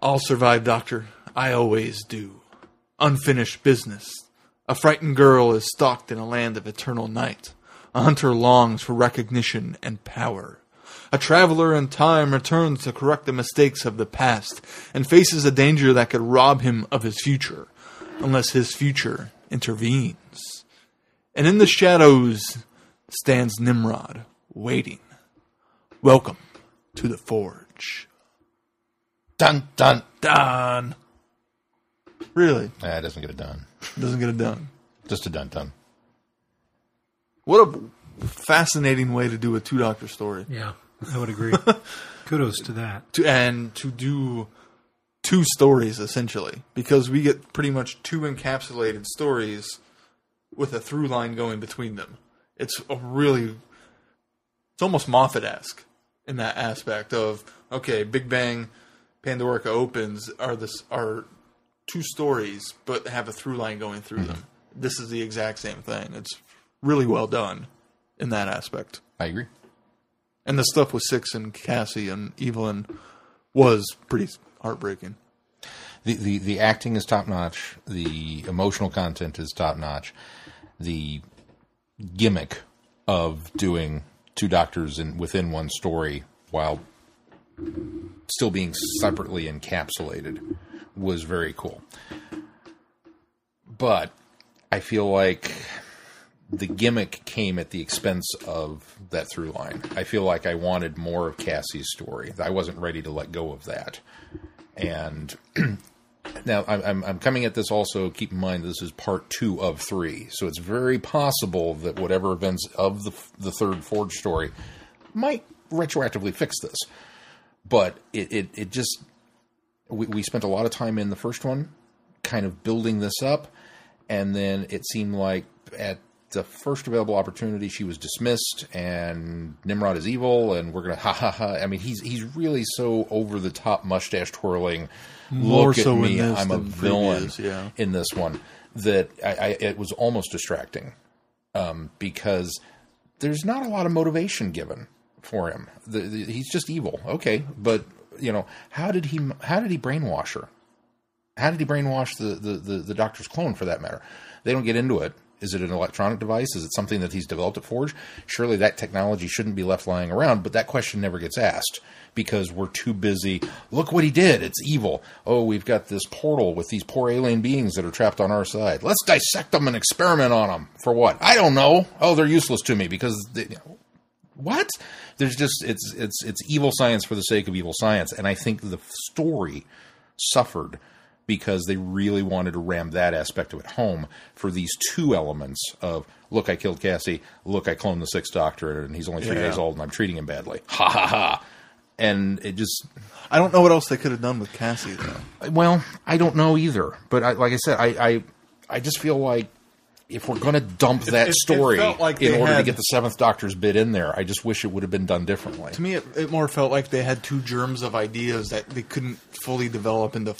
I'll survive, Doctor. I always do. Unfinished business. A frightened girl is stalked in a land of eternal night. A hunter longs for recognition and power. A traveler in time returns to correct the mistakes of the past and faces a danger that could rob him of his future, unless his future intervenes. And in the shadows stands Nimrod, waiting. Welcome to the Forge. Dun dun. dun. Really? Nah, it doesn't get it done. Doesn't get it done. Just a dun dun. What a fascinating way to do a two doctor story. Yeah, I would agree. Kudos to that. To, and to do two stories essentially. Because we get pretty much two encapsulated stories with a through line going between them. It's a really it's almost Moffat esque in that aspect of okay, Big Bang, Pandorica Opens are this are two stories but have a through line going through hmm. them. This is the exact same thing. It's really well done in that aspect. I agree. And the stuff with Six and Cassie and Evelyn was pretty heartbreaking. The, the the acting is top notch. The emotional content is top notch. The gimmick of doing two doctors in within one story while still being separately encapsulated was very cool. But I feel like the gimmick came at the expense of that through line. I feel like I wanted more of Cassie's story. I wasn't ready to let go of that. And now I'm, I'm, coming at this also. Keep in mind this is part two of three, so it's very possible that whatever events of the the third Forge story might retroactively fix this. But it it, it just we, we spent a lot of time in the first one, kind of building this up, and then it seemed like at the first available opportunity she was dismissed and Nimrod is evil and we're gonna ha ha ha. I mean he's he's really so over the top mustache twirling. More Look so at in me, this I'm a villain previous, yeah. in this one. That I, I it was almost distracting um, because there's not a lot of motivation given for him. The, the, he's just evil, okay, but you know how did he how did he brainwash her? How did he brainwash the, the, the, the doctor's clone for that matter? They don't get into it. Is it an electronic device? Is it something that he's developed at Forge? Surely that technology shouldn't be left lying around, but that question never gets asked because we're too busy. Look what he did. It's evil. Oh, we've got this portal with these poor alien beings that are trapped on our side. Let's dissect them and experiment on them. For what? I don't know. Oh, they're useless to me because they, what? There's just it's it's it's evil science for the sake of evil science, and I think the story suffered because they really wanted to ram that aspect of it home for these two elements of look, I killed Cassie, look, I cloned the Sixth Doctor, and he's only three Yeah. days old, and I'm treating him badly. Ha ha ha! And it just I don't know what else they could have done with Cassie though. well, I don't know either. But I, like I said, I, I I just feel like if we're going to dump that it- it story felt like in order to get the Seventh Doctor's bit in there, I just wish it would have been done differently. To me, it, it more felt like they had two germs of ideas that they couldn't fully develop into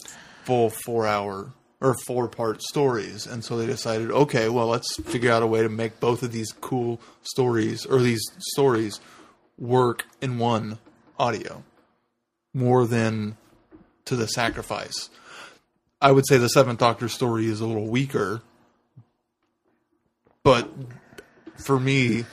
full four hour or four part stories, and so they decided, okay, well, let's figure out a way to make both of these cool stories or these stories work in one audio, more than to the sacrifice. I would say the Seventh Doctor story is a little weaker, but for me,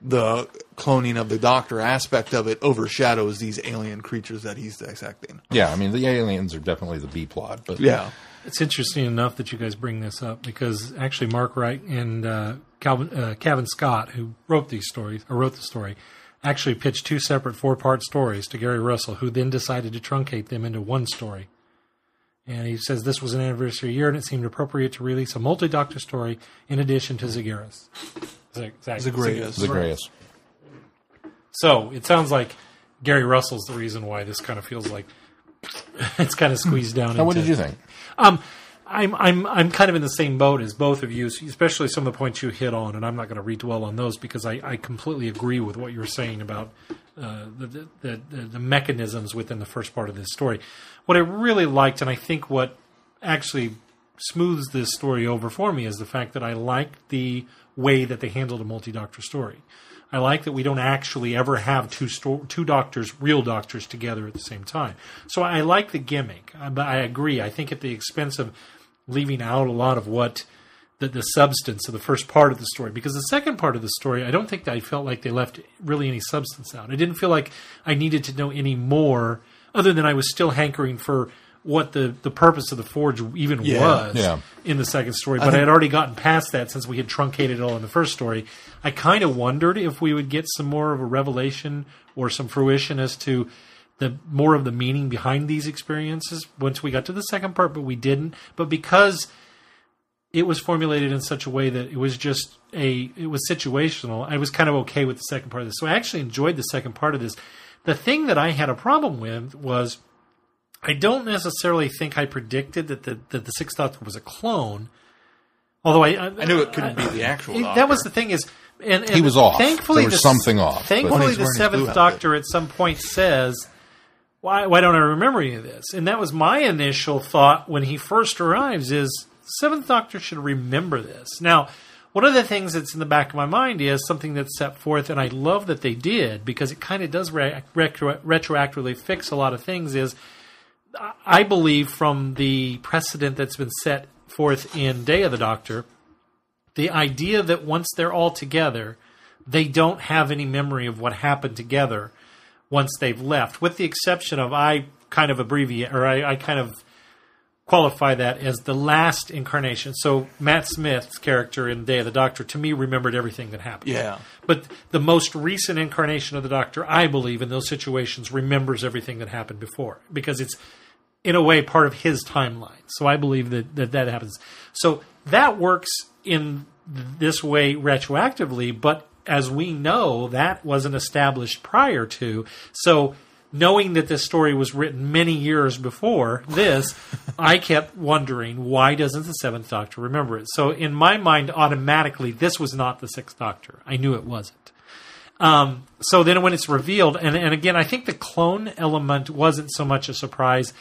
the cloning of the Doctor aspect of it overshadows these alien creatures that he's dissecting. Yeah, I mean the aliens are definitely the B plot, but Yeah, It's interesting enough that you guys bring this up because actually Mark Wright and uh, Calvin uh, Cavan Scott, who wrote these stories or wrote the story, actually pitched two separate four-part stories to Gary Russell, who then decided to truncate them into one story. And he says this was an anniversary year, and it seemed appropriate to release a multi-doctor story in addition to Zagreus. Zag- Zag- Zagreus. Zagreus. So it sounds like Gary Russell's the reason why this kind of feels like it's kind of squeezed down. Now, what did you think? Um, I'm I'm I'm kind of in the same boat as both of you, especially some of the points you hit on, and I'm not going to redwell on those because I, I completely agree with what you're saying about uh, the, the, the the mechanisms within the first part of this story. What I really liked, and I think what actually smooths this story over for me, is the fact that I like the way that they handled a multi-doctor story. I like that we don't actually ever have two sto- two doctors, real doctors, together at the same time. So I like the gimmick, uh, but I agree. I think at the expense of leaving out a lot of what the, the substance of the first part of the story, because the second part of the story, I don't think I felt like they left really any substance out. I didn't feel like I needed to know any more, other than I was still hankering for what the, the purpose of the forge even Yeah. was Yeah. in the second story, but I, had already gotten past that since we had truncated it all in the first story. I kind of wondered if we would get some more of a revelation or some fruition as to the more of the meaning behind these experiences once we got to the second part, but we didn't. But because it was formulated in such a way that it was just a it was situational, I was kind of okay with the second part of this. So I actually enjoyed the second part of this. The thing that I had a problem with was I don't necessarily think I predicted that the that the Sixth Doctor was a clone. Although I, I, I knew it couldn't be the actual. it- Doctor. that was the thing is, and, and He was off. Thankfully, There was the- something off, Thankfully, the Seventh Doctor at some point says, "Why? Why don't I remember any of this?" And that was my initial thought when he first arrives: is Seventh Doctor should remember this. Now, one of the things that's in the back of my mind is something that's set forth, and I love that they did because it kind of does re- retro- retroactively fix a lot of things. Is I believe from the precedent that's been set forth in Day of the Doctor, the idea that once they're all together, they don't have any memory of what happened together once they've left, with the exception of I kind of abbreviate or I, I kind of qualify that as the last incarnation. So Matt Smith's character in Day of the Doctor to me remembered everything that happened. Yeah. But the most recent incarnation of the Doctor, I believe, in those situations remembers everything that happened before because it's in a way part of his timeline. So I believe that that, that happens. So that works in this way retroactively, but as we know, that wasn't established prior to. So knowing that this story was written many years before this, I kept wondering why doesn't the seventh Doctor remember it? So in my mind, automatically, this was not the sixth Doctor. I knew it wasn't. Um, so then when it's revealed, and, and again, I think the clone element wasn't so much a surprise.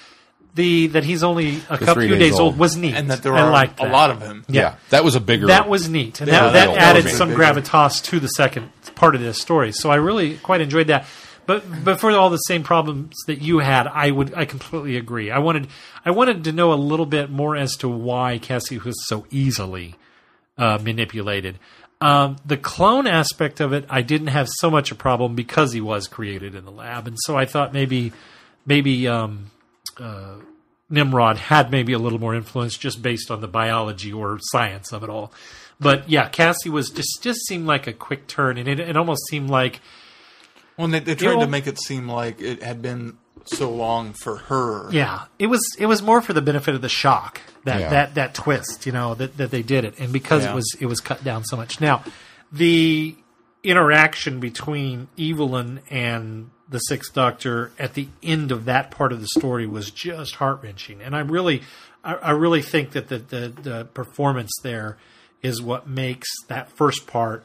The that he's only a couple three few days days old old. was neat, And that there I are liked a that. lot of him. Yeah. that was a bigger. That was neat, and that, that that added was some bigger. gravitas to the second part of this story. So I really quite enjoyed that. But but for all the same problems that you had, I would I completely agree. I wanted I wanted to know a little bit more as to why Cassie was so easily uh, manipulated. Um, the clone aspect of it, I didn't have so much a problem because he was created in the lab, and so I thought maybe maybe um, uh, Nimrod had maybe a little more influence just based on the biology or science of it all. But yeah, Cassie was just just seemed like a quick turn, and it, it almost seemed like Well, they, they tried know- to make it seem like it had been so long for her. Yeah, it was it was more for the benefit of the shock that Yeah. that that twist, you know, that, that they did it, and because Yeah. it was it was cut down so much. Now, the interaction between Evelyn and the Sixth Doctor at the end of that part of the story was just heart wrenching, and I really, I, I really think that the, the the performance there is what makes that first part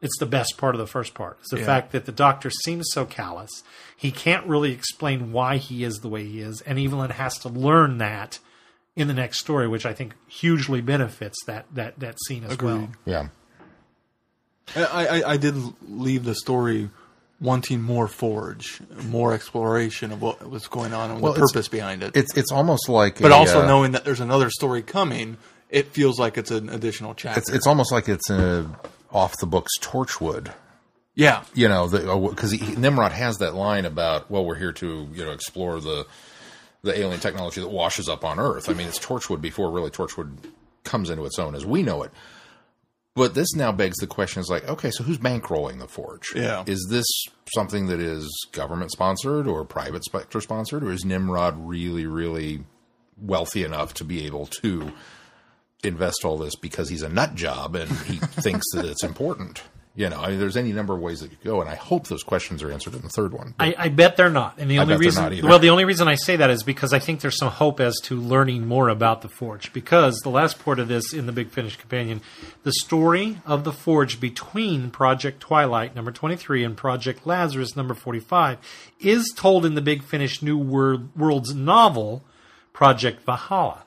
it's the best part of the first part. It's the Yeah. fact that the doctor seems so callous. He can't really explain why he is the way he is, and Evelyn has to learn that in the next story, which I think hugely benefits that that that scene as well. Yeah. I, I, I did leave the story wanting more forge, more exploration of what was going on and Well, the purpose behind it. It's it's almost like but a, also uh, knowing that there's another story coming, it feels like it's an additional chapter. it's it's almost like it's a off the books Torchwood. yeah, You know, because Nimrod has that line about, well, we're here to you know explore the the alien technology that washes up on Earth. I mean, it's Torchwood before really Torchwood comes into its own as we know it. But this now begs the question: Is like, okay, so who's bankrolling the Forge? Yeah. is this something that is government sponsored or private sector sponsored, or is Nimrod really, really wealthy enough to be able to invest all this because he's a nut job and he thinks that it's important? You know, I mean, there's any number of ways that could go, and I hope those questions are answered in the third one. I, I bet they're not, and the only bet they're reason not either. well, the only reason I say that is because I think there's some hope as to learning more about the Forge. Because the last part of this in the Big Finish Companion, the story of the Forge between Project Twilight number 23 and Project Lazarus number 45 is told in the Big Finish New Wor- Worlds novel, Project Valhalla.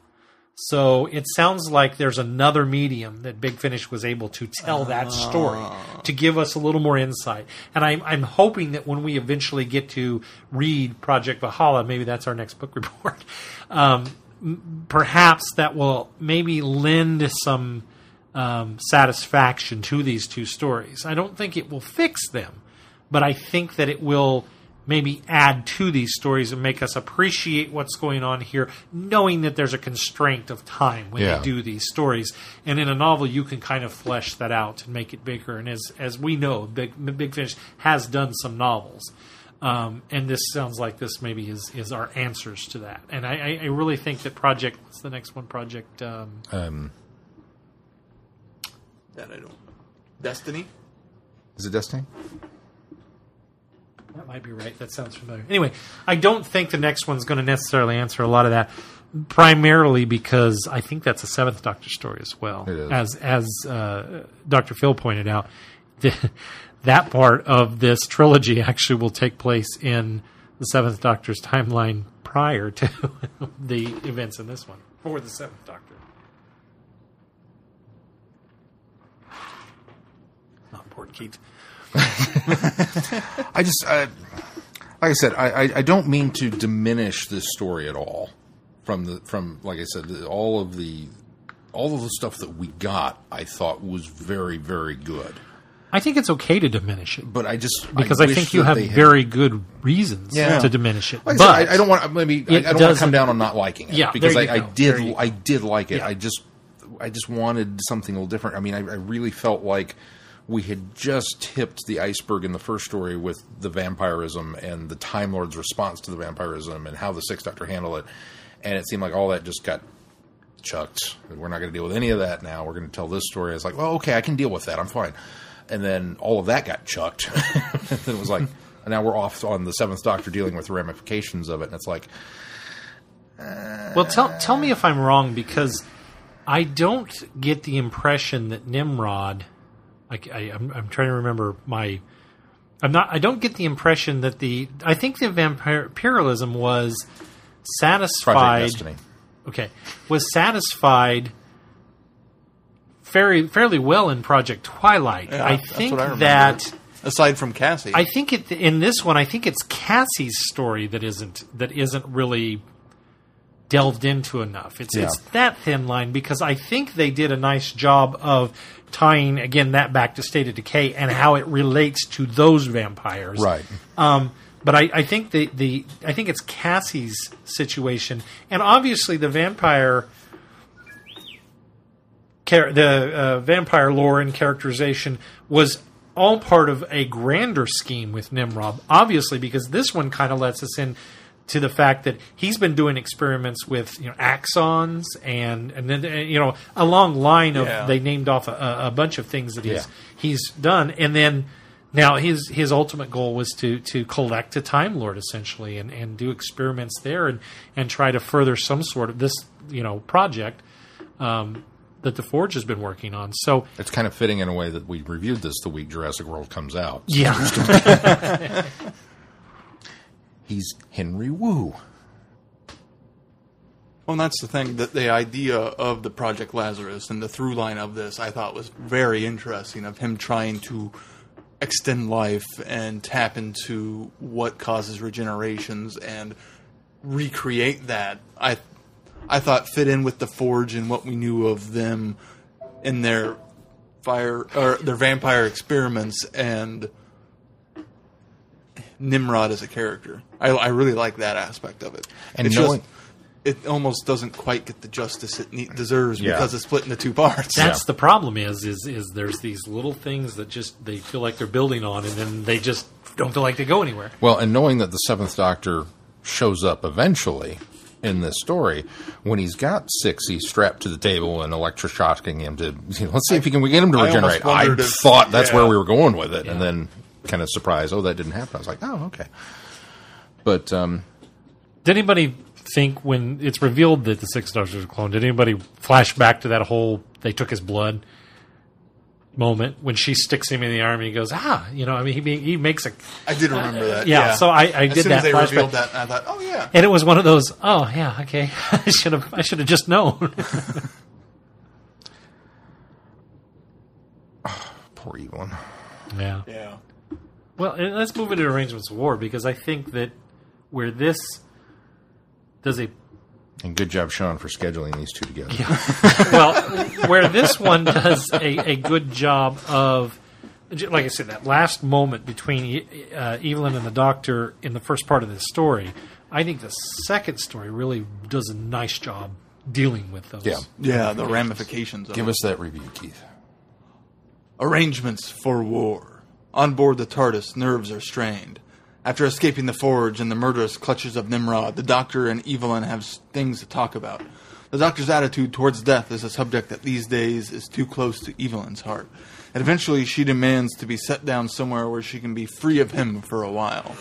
So it sounds like there's another medium that Big Finish was able to tell that story to give us a little more insight. And I'm, I'm hoping that when we eventually get to read Project Valhalla, maybe that's our next book report, um, m- perhaps that will maybe lend some um, satisfaction to these two stories. I don't think it will fix them, but I think that it will maybe add to these stories and make us appreciate what's going on here, knowing that there's a constraint of time when Yeah. they do these stories. And in a novel, you can kind of flesh that out and make it bigger. And as as we know, Big Big Finish has done some novels. Um, and this sounds like this maybe is, is our answers to that. And I, I, I really think that Project, what's the next one? Project, um, Um, that I don't. Destiny. is it Destiny? That might be right. That sounds familiar. Anyway, I don't think the next one's going to necessarily answer a lot of that, primarily because I think that's a Seventh Doctor story as well. As as uh, Doctor Phil pointed out, the, that part of this trilogy actually will take place in the Seventh Doctor's timeline prior to the events in this one for the Seventh Doctor. Not report, Keith. I just, I, like I said, I, I, I don't mean to diminish this story at all. From the from, like I said, the, all of the all of the stuff that we got, I thought was very very good. I think it's okay to diminish it But I just because I, wish think you have they had- very good reasons Yeah. to diminish it. Like I, but said, I, I don't want maybe I, I don't want to come down on not liking it. Yeah, because I, I go. There you did. I did like it. Yeah. I just I just wanted something a little different. I mean, I, I really felt like we had just tipped the iceberg in the first story with the vampirism and the Time Lord's response to the vampirism and how the Sixth Doctor handled it, and it seemed like all that just got chucked. We're not going to deal with any of that now. We're going to tell this story. It's like, well, okay, I can deal with that. I'm fine. And then all of that got chucked. and it was like, now we're off on the Seventh Doctor dealing with the ramifications of it. And it's like, Well, tell tell me if I'm wrong because I don't get the impression that Nimrod. I, I'm, I'm trying to remember my. I'm not. I don't get the impression that the. I think the vampirism was satisfied. Okay, was satisfied. Very fairly well in Project Twilight. Yeah, I think I that. Aside from Cassie, I think it, in this one, I think it's Cassie's story that isn't that isn't really delved into enough. It's it's that thin line because I think they did a nice job of tying again that back to State of Decay and how it relates to those vampires. Right. Um, but I, I think the, the I think it's Cassie's situation, and obviously the vampire. The uh, vampire lore and characterization was all part of a grander scheme with Nimrod, obviously, because this one kind of lets us in to the fact that he's been doing experiments with you know axons and and then you know a long line of Yeah. they named off a, a bunch of things that he's Yeah. he's done, and then now his his ultimate goal was to to collect a Time Lord essentially and and do experiments there and and try to further some sort of this you know project. Um, that the Forge has been working on. So It's kind of fitting in a way that we reviewed this the week Jurassic World comes out. yeah, He's Henry Wu. Well, and that's the thing that the idea of the Project Lazarus and the through line of this I thought was very interesting of him trying to extend life and tap into what causes regenerations and recreate that. I I thought fit in with the Forge and what we knew of them in their fire or their vampire experiments and Nimrod as a character. I, I really like that aspect of it. And it's knowing- just it almost doesn't quite get the justice it ne- deserves Yeah. because it's split into two parts. that's the problem. Is is is there's these little things that just they feel like they're building on, and then they just don't feel like they go anywhere. Well, and knowing that the Seventh Doctor shows up eventually in this story, when he's got six, he's strapped to the table and electroshocking him to, let's see if he can we get him to regenerate. I, wondered if- thought that's yeah. where we were going with it, and then kind of surprised, oh, that didn't happen. I was like, oh, okay. But um, Did anybody think when it's revealed that the Six Stars are cloned? Did anybody flash back to that whole they took his blood moment when she sticks him in the arm and he goes ah you know I mean he he makes a I did remember that. yeah, so I- I as did soon that as they flashback. revealed that, I thought, oh yeah. and it was one of those oh yeah okay I should have I should have just known poor Evelyn. yeah Yeah. Well, and let's move into arrangements of war because I think that where this does a And good job, Sean, for scheduling these two together. well, where this one does a, a good job of, like I said, that last moment between uh, Evelyn and the Doctor in the first part of this story. I think the second story really does a nice job dealing with those. Yeah. Yeah, the ramifications of Give it. us that review, Keith. Arrangements for war. On board the TARDIS, nerves are strained. After escaping the Forge and the murderous clutches of Nimrod, the Doctor and Evelyn have things to talk about. The Doctor's attitude towards death is a subject that these days is too close to Evelyn's heart. And eventually she demands to be set down somewhere where she can be free of him for a while.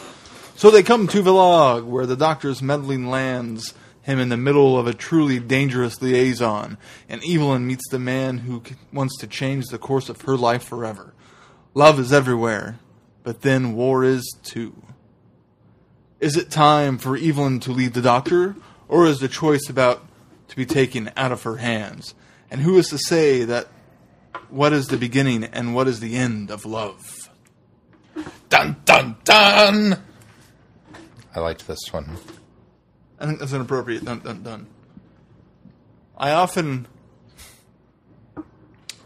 So they come to Vilag, where the Doctor's meddling lands him in the middle of a truly dangerous liaison, and Evelyn meets the man who wants to change the course of her life forever. Love is everywhere, but then war is too. Is it time for Evelyn to leave the Doctor, or is the choice about to be taken out of her hands? And who is to say that What is the beginning and what is the end of love? Dun dun dun. I liked this one. I think that's an appropriate dun dun dun. I often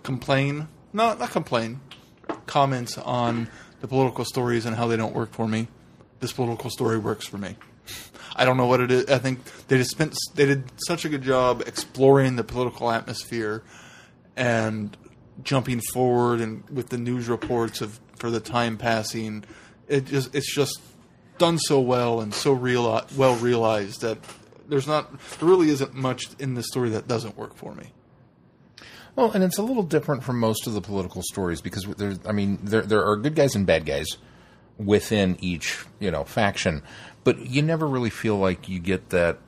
complain, no, not complain, comment on the political stories and how they don't work for me. This political story works for me. I don't know what it is. I think they just spent they did such a good job exploring the political atmosphere and jumping forward and with the news reports of for the time passing. It just it's just done so well and so real well realized that there's not there really isn't much in the story that doesn't work for me. Well, and it's a little different from most of the political stories because there's, I mean, there there are good guys and bad guys within each you know faction, but you never really feel like you get that.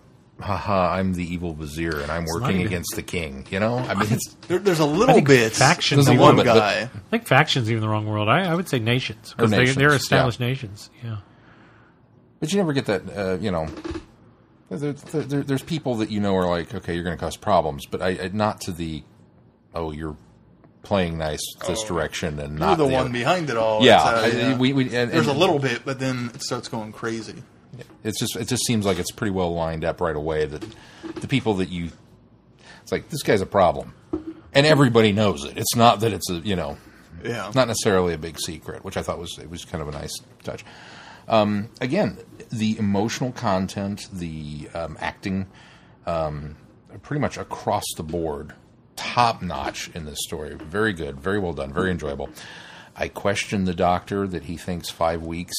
Haha! I'm the evil vizier, and I'm not working even- against the king. You know, I mean, it's There, there's a little bit factions the are one one, but- guy. I think factions even the wrong world. I, I would say nations Or because they, nations, they're yeah. established nations. Yeah. But you never get that, uh, you know. There, there, there- there's people that you know are like, okay, you're going to cause problems, but I, I not to the, oh, you're playing nice this direction and You're not the the one other. behind it all. Yeah, It's, uh, we- we- and- there's and- a little bit, but then it starts going crazy. It's just it just seems like it's pretty well lined up right away that the people that you, it's like this guy's a problem, and everybody knows it. It's not that it's a you know, Yeah, not necessarily a big secret, which I thought was it was kind of a nice touch. Um, again, the emotional content, the um, acting, um, pretty much across the board, top notch in this story. Very good, very well done, very enjoyable. I question the doctor that he thinks five weeks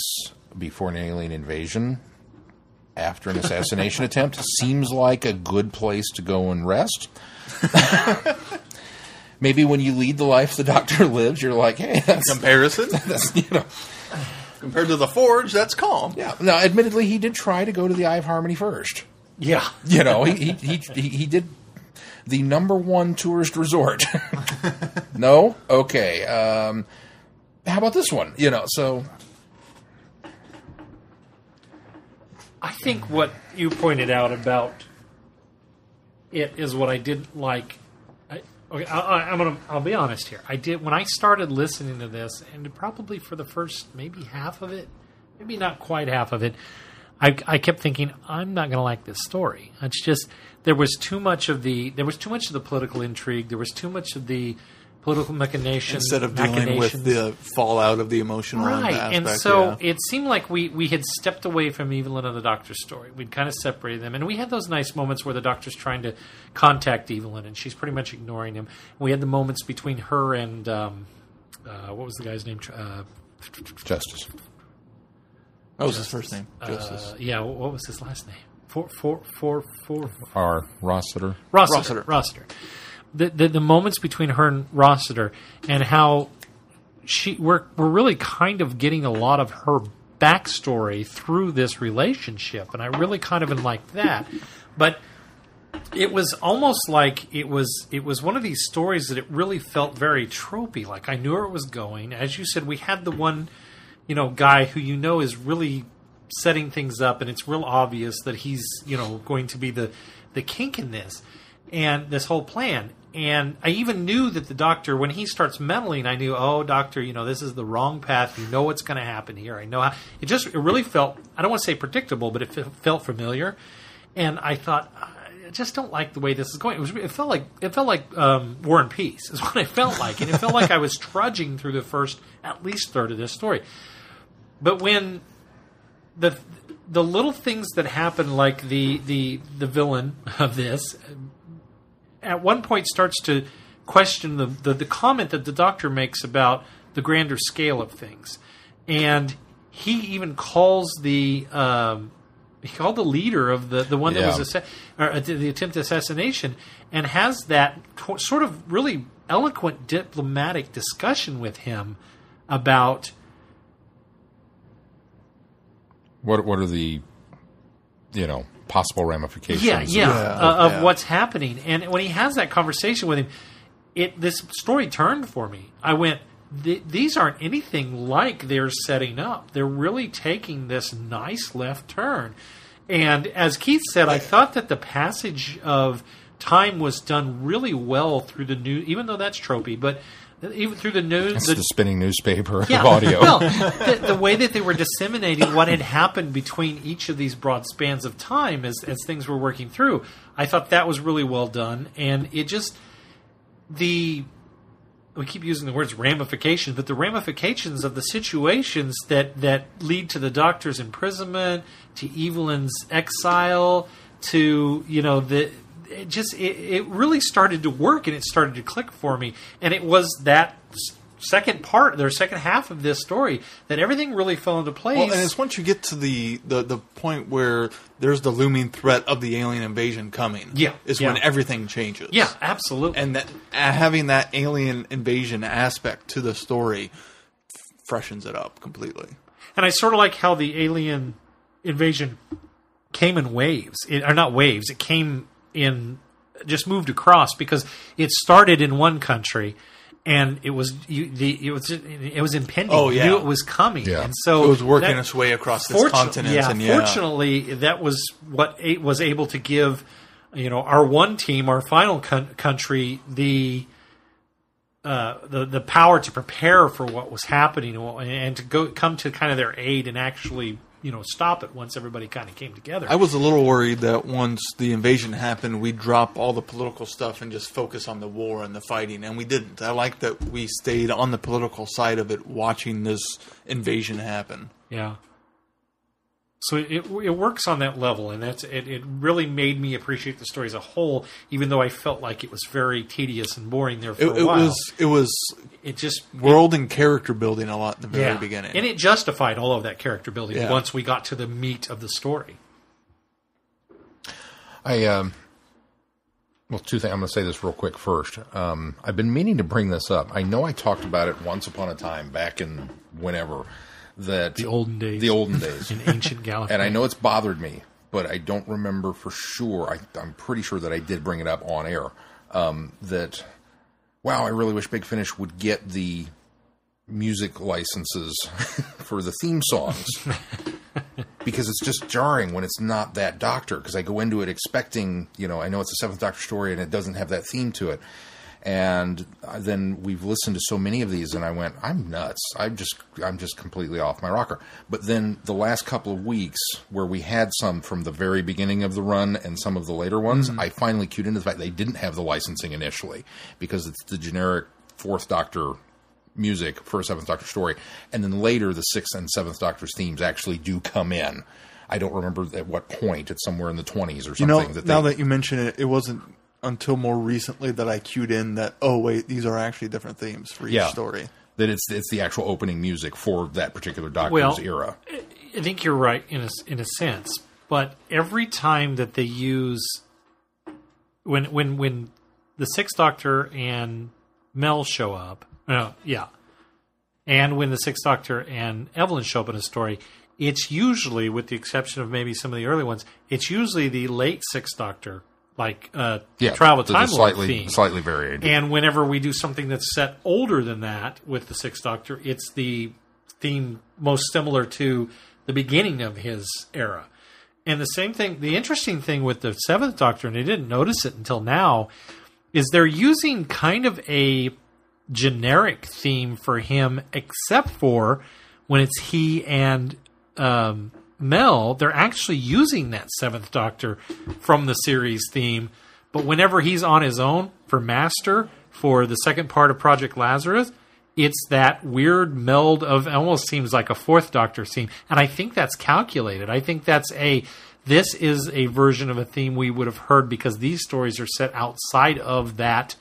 before an alien invasion after an assassination attempt seems like a good place to go and rest. Maybe when you lead the life the doctor lives, you're like, hey, that's, comparison that's you know. compared to the Forge, that's calm. Yeah. Now, admittedly, he did try to go to the Eye of Harmony first. Yeah. You know, he he he, he, he did the number one tourist resort. no, okay. Um, how about this one? You know, so I think what you pointed out about it is what I didn't like. I, okay, I, I'm gonna. I'll be honest here. I did when I started listening to this, and probably for the first maybe half of it, maybe not quite half of it. I, I kept thinking I'm not going to like this story. It's just there was too much of the there was too much of the political intrigue. There was too much of the political machinations Instead of dealing with the fallout of the emotional Right, aspect. and so yeah. it seemed like we, we had stepped away from Evelyn and the Doctor's story. We'd kind of separated them, and we had those nice moments where the Doctor's trying to contact Evelyn, and she's pretty much ignoring him. We had the moments between her and um, uh, what was the guy's name? Uh, justice. What was his first name? Justice. uh, yeah, what was his last name? Four, four, four, four, Our Rossiter. Rossiter. Rossiter. Rossiter. The, the the moments between her and Rossiter and how she we're we're really kind of getting a lot of her backstory through this relationship, and I really kind of like that. But it was almost like it was it was one of these stories that it really felt very tropey. Like I knew where it was going. As you said, we had the one, you know, guy who you know is really setting things up, and it's real obvious that he's you know going to be the the kink in this and this whole plan. And I even knew that the doctor, when he starts meddling, I knew, oh, doctor, you know, this is the wrong path. You know what's going to happen here. I know how. It just, it really felt, I don't want to say predictable, but it fe- felt familiar. And I thought, I just don't like the way this is going. It was, it felt like, it felt like um, War and Peace is what it felt like, and it felt like I was trudging through the first at least third of this story. But when the the little things that happen, like the the the villain of this, at one point starts to question the, the the comment that the doctor makes about the grander scale of things, and he even calls the um, he called the leader of the the one that was assa- or, uh, the attempted assassination, and has that co- sort of really eloquent diplomatic discussion with him about What what are the you know possible ramifications? yeah, yeah, Yeah, uh, of yeah. what's happening. And when he has that conversation with him, it this story turned for me. I went, these aren't anything like they're setting up. They're really taking this nice left turn. And as Keith said, I thought that the passage of time was done really well through the new, even though that's tropey, but even through the news, It's the, the spinning newspaper yeah, of audio. Well, the, the way that they were disseminating what had happened between each of these broad spans of time as, as things were working through, I thought that was really well done. And it just, the, we keep using the words ramifications, but the ramifications of the situations that, that lead to the doctor's imprisonment, to Evelyn's exile, to, you know, the, it just it, it really started to work and it started to click for me and it was that second part their second half of this story that everything really fell into place Well, and it's once you get to the, the, the point where there's the looming threat of the alien invasion coming. Yeah, is yeah. when everything changes. yeah absolutely and that having that alien invasion aspect to the story freshens it up completely. and i sort of like how the alien invasion came in waves it, or not waves it came in just moved across because it started in one country and it was you, the it was it was impending. Oh, You yeah. knew it was coming, Yeah. and so It was working that- its way across this Fortu- continent, Yeah, and yeah. fortunately, that was what a- was able to give you know our one team, our final coun- country, the uh, the the power to prepare for what was happening and to go come to kind of their aid and actually you know stop it once everybody kind of came together. I was a little worried that once the invasion happened, we'd drop all the political stuff and just focus on the war and the fighting, and we didn't. I like that we stayed on the political side of it, watching this invasion happen. Yeah. So it, it it works on that level, and that's it. It really made me appreciate the story as a whole, even though I felt like it was very tedious and boring there for It, a it was it was it just world and character building a lot in the very yeah. beginning. and it justified all of that character building Yeah. once we got to the meat of the story. I um, well, two things. I'm going to say this real quick first. Um, I've been meaning to bring this up. I know I talked about it once upon a time back in whenever that The olden days, the olden days, in ancient Gallifrey, and I know it's bothered me, but I don't remember for sure. I, I'm pretty sure that I did bring it up on air. Um, that wow, I really wish Big Finish would get the music licenses for the theme songs because it's just jarring when it's not that Doctor. Because I go into it expecting, you know, I know it's a Seventh Doctor story and it doesn't have that theme to it. And then we've listened to so many of these, and I went, "I'm nuts! I'm just, I'm just completely off my rocker." But then the last couple of weeks, where we had some from the very beginning of the run and some of the later ones, mm-hmm. I finally cued into the fact they didn't have the licensing initially because it's the generic Fourth Doctor music for a Seventh Doctor story, and then later the Sixth and Seventh Doctor's themes actually do come in. I don't remember at what point. It's somewhere in the twenties or you something. know, that now that you mention it, it wasn't until more recently that I cued in that oh wait, these are actually different themes for each Yeah. story. that it's it's the actual opening music for that particular Doctor's Well, era. I think you're right in a in a sense, but every time that they use when when when the Sixth Doctor and Mel show up, no, yeah, and when the Sixth Doctor and Evelyn show up in a story, it's usually, with the exception of maybe some of the early ones, it's usually the late Sixth Doctor, like uh, Yeah, Travel the- Time slightly theme. slightly varied. And whenever we do something that's set older than that with the Sixth Doctor, it's the theme most similar to the beginning of his era. And the same thing, the interesting thing with the Seventh Doctor, and I didn't notice it until now, is they're using kind of a generic theme for him, except for when it's he and um, Mel. They're actually using that Seventh Doctor from the series theme, but whenever he's on his own for Master for the second part of Project Lazarus, it's that weird meld of almost seems like a Fourth Doctor theme, and I think that's calculated. I think that's a this is a version of a theme we would have heard because these stories are set outside of that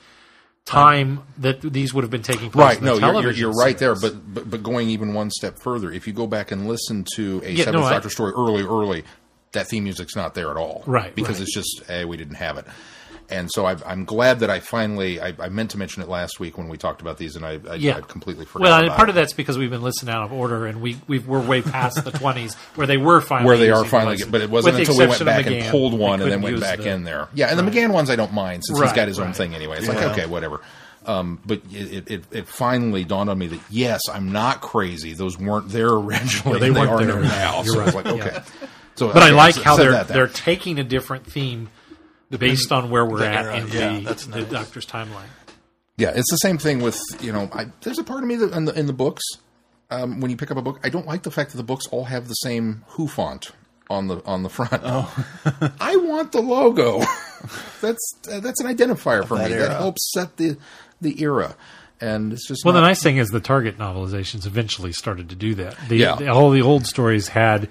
time that these would have been taking place. Right, in the no, you're, you're, you're right there, but, but but going even one step further, if you go back and listen to a Yeah, Seventh no, I- Doctor story early, early, that theme music's not there at all, Right, Because right. it's just, hey, we didn't have it, and so I, I'm glad that I finally, I, I meant to mention it last week when we talked about these, and I, I, Yeah. I completely forgot. Well, and part it. of that's because we've been listening out of order, and we we we're way past the twenties where they were finally where they are finally, license. but it wasn't until we went back and pulled one and then went back the- in there. Yeah, and the McGann ones I don't mind since he's got his own right. thing anyway. It's like okay, whatever. Um, but it, it, it finally dawned on me that yes, I'm not crazy. Those weren't there originally. they and weren't are there. now. So I was like, okay. Yeah. So, But I like how they're they're taking a different theme based on where we're at era. in Yeah, the, that's the doctor's timeline. Yeah, it's the same thing with you know. I, there's a part of me that in the, in the books, um, when you pick up a book, I don't like the fact that the books all have the same Who font on the on the front. Oh, I want the logo. that's uh, that's an identifier for me. That That helps set the the era, and it's just Well, the nice thing is the Target novelizations eventually started to do that. The, Yeah. the- all the old stories had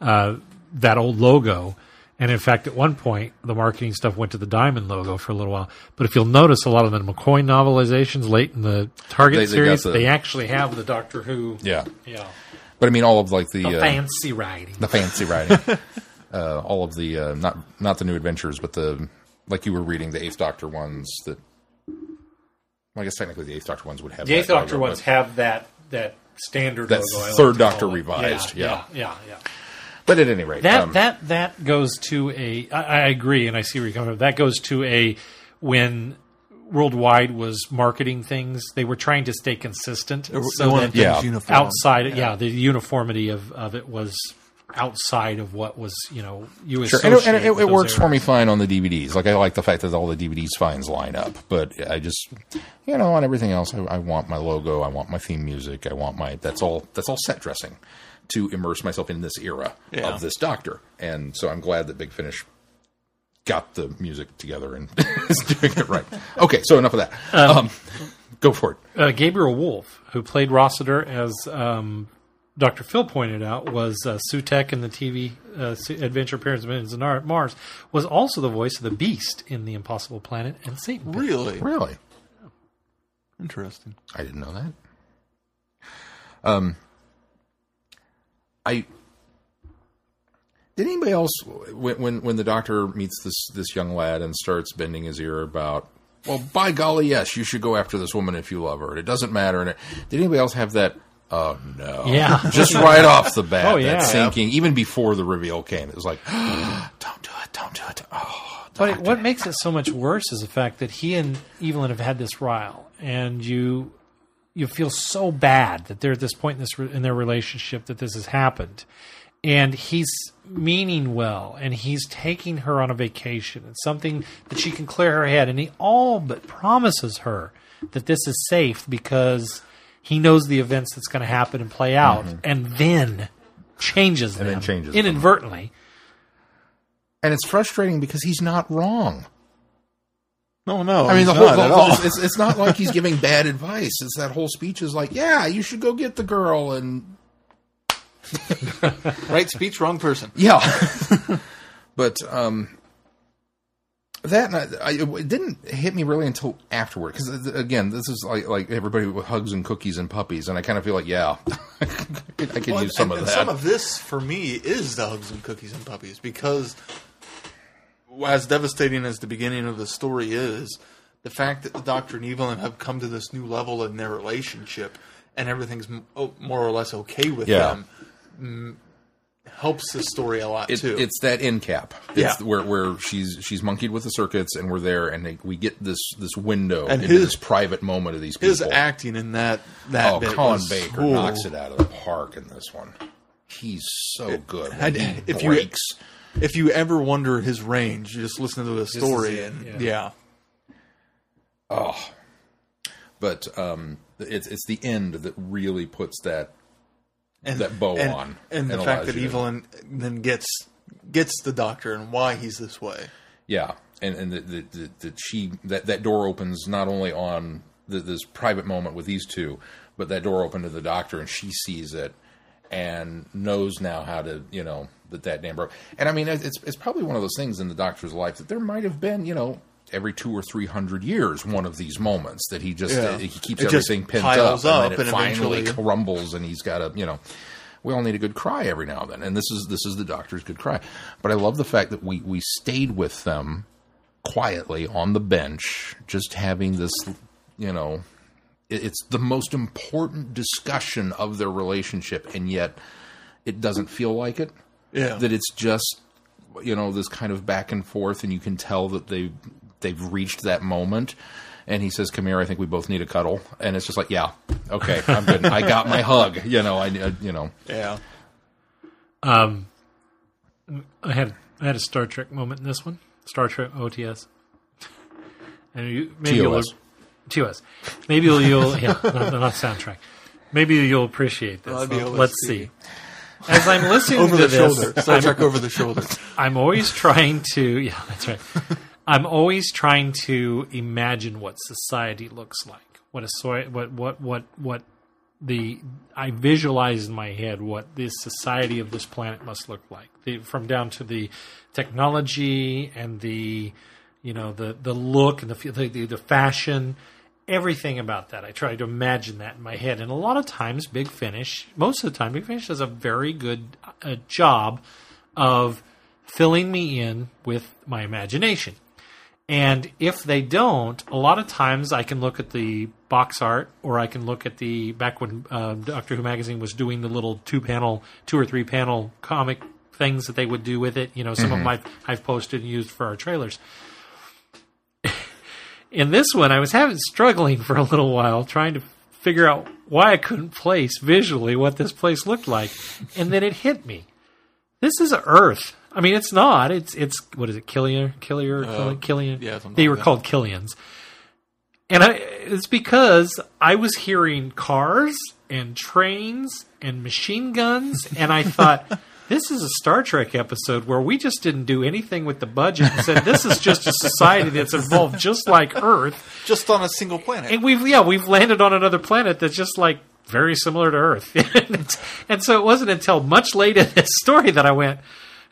uh, that old logo. And in fact, at one point, the marketing stuff went to the diamond logo for a little while. But if you'll notice, a lot of the McCoy novelizations late in the Target They- they series, the- they actually have the Doctor Who. yeah. Yeah. But I mean, all of like the The uh, fancy writing. the fancy writing, uh, all of the uh, not not the new adventures, but the like you were reading the Eighth Doctor ones that. Well, I guess technically the Eighth Doctor ones would have The Eighth Doctor logo, ones have that that standard That logo. I like third Doctor it. revised, yeah. yeah, yeah, yeah. But at any rate, That um, that that goes to a. I, I agree, and I see where you're coming from. That goes to a when Worldwide was marketing things, they were trying to stay consistent, They so wanted that Yeah. uniform. outside, yeah. the uniformity of, of it was outside of what was you know you Sure, and, it, and it, with it those works for me fine on the DVDs. Like I like the fact that all the DVDs spines line up, but I just, you know, on everything else, I, I want my logo, I want my theme music, I want my that's all that's all set dressing to immerse myself in this era Yeah. of this Doctor, and so I'm glad that Big Finish got the music together and is doing it right. Okay, so enough of that. Um, go for it. uh, Gabriel Woolf, who played Rossiter, as um, Dr. Phil pointed out, was uh, Sutekh in the TV uh, Adventure Appearance of Millions on Mars, was also the voice of the Beast in The Impossible Planet and Satan. Pit. Really Really, interesting. I didn't know that. Um, I did anybody else when when when the doctor meets this this young lad and starts bending his ear about. Well, by golly, yes, you should go after this woman if you love her. It doesn't matter. And it, did anybody else have that? Oh no! Yeah. just right off the bat, Oh, yeah. that sinking. Even before the reveal came, it was like, "Don't do it! Don't do it!" Oh, But what makes it so much worse is the fact that he and Evelyn have had this rile, and you you feel so bad that they're at this point in this in their relationship that this has happened, and he's meaning well, and he's taking her on a vacation. and something that she can clear her head, and he all but promises her that this is safe because he knows the events that's going to happen and play out, mm-hmm. and then changes them then changes them. inadvertently. and it's frustrating because he's not wrong. No, no. I mean, the whole, not the- at the- all. It's, it's, it's not like he's giving bad advice. It's that whole speech is like, yeah, you should go get the girl, and right speech, wrong person. yeah. but um, that I, I- it didn't hit me really until afterward. Because again, this is like like everybody with hugs and cookies and puppies, and I kind of feel like, yeah, I could, I could Well, use some and, of and that. Some of this for me is the hugs and cookies and puppies because, as devastating as the beginning of the story is, the fact that the Doctor and Evelyn have come to this new level in their relationship and everything's more or less okay with Yeah. them helps the story a lot It, too. it's that end cap. It's Yeah. where where she's she's monkeyed with the circuits, and we're there, and they, we get this this window And into his- this private moment of these people. His acting in that that oh, bit Colin Baker knocks it out of the park in this one. He's so good. I- When he if you- breaks. If you ever wonder his range, you just listen to the story it, and yeah. yeah. but um, it's it's the end that really puts that and that bow and, on and the and fact that Evelyn then gets gets the doctor and why he's this way. yeah, and and that that that- that she that that door opens not only on the, this private moment with these two, but that door opened to the doctor, and she sees it and knows now how to you know that that damn broke. And I mean, it's it's probably one of those things in the doctor's life that there might have been you know. Every two or three hundred years, one of these moments that he just Yeah. uh, he keeps It everything pent piles up, up and it and finally eventually- crumbles, and he's got to you know we all need a good cry every now and then, and this is this is the doctor's good cry. But I love the fact that we we stayed with them quietly on the bench, just having this, you know, it's the most important discussion of their relationship, and yet it doesn't feel like it. Yeah. That it's just you know this kind of back and forth, and you can tell that they they've reached that moment. And he says, "Come here. I think we both need a cuddle." And it's just like, "Yeah, okay, I'm good. I got my hug." You know, I, I you know, Yeah. Um, I had I had a Star Trek moment in this one. Star Trek OTS. And you, maybe you'll TOS. us. Maybe you'll, you'll yeah, not, not soundtrack. Maybe you'll appreciate this. That'd be Let's see. As I'm listening Over to the this, shoulder. I'm- over the shoulder. I'm always trying to, yeah, that's right. I'm always trying to imagine what society looks like. What a soy, what what what what the I visualize in my head what the society of this planet must look like. The, from down to the technology and the you know the the look and the the, the, the fashion everything about that. I try to imagine that in my head, and a lot of times, Big Finish, most of the time, Big Finish does a very good uh, job of filling me in with my imagination. And if they don't, a lot of times I can look at the box art, or I can look at the back when uh, Doctor Who magazine was doing the little two panel, two or three panel comic things that they would do with it. You know, some of them I've, I've posted and used for our trailers in this one, I was having struggling for a little while trying to figure out why I couldn't place visually what this place looked like, and then it hit me. This is Earth. I mean, it's not. It's it's what is it? Killian, Killier, uh, Killian. yeah, They like were called Killians, and I, it's because I was hearing cars and trains and machine guns, and I thought. This is a Star Trek episode where we just didn't do anything with the budget and said this is just a society that's evolved just like Earth. Just on a single planet. And we've yeah, we've landed on another planet that's just like very similar to Earth. and, and so it wasn't until much later in this story that I went,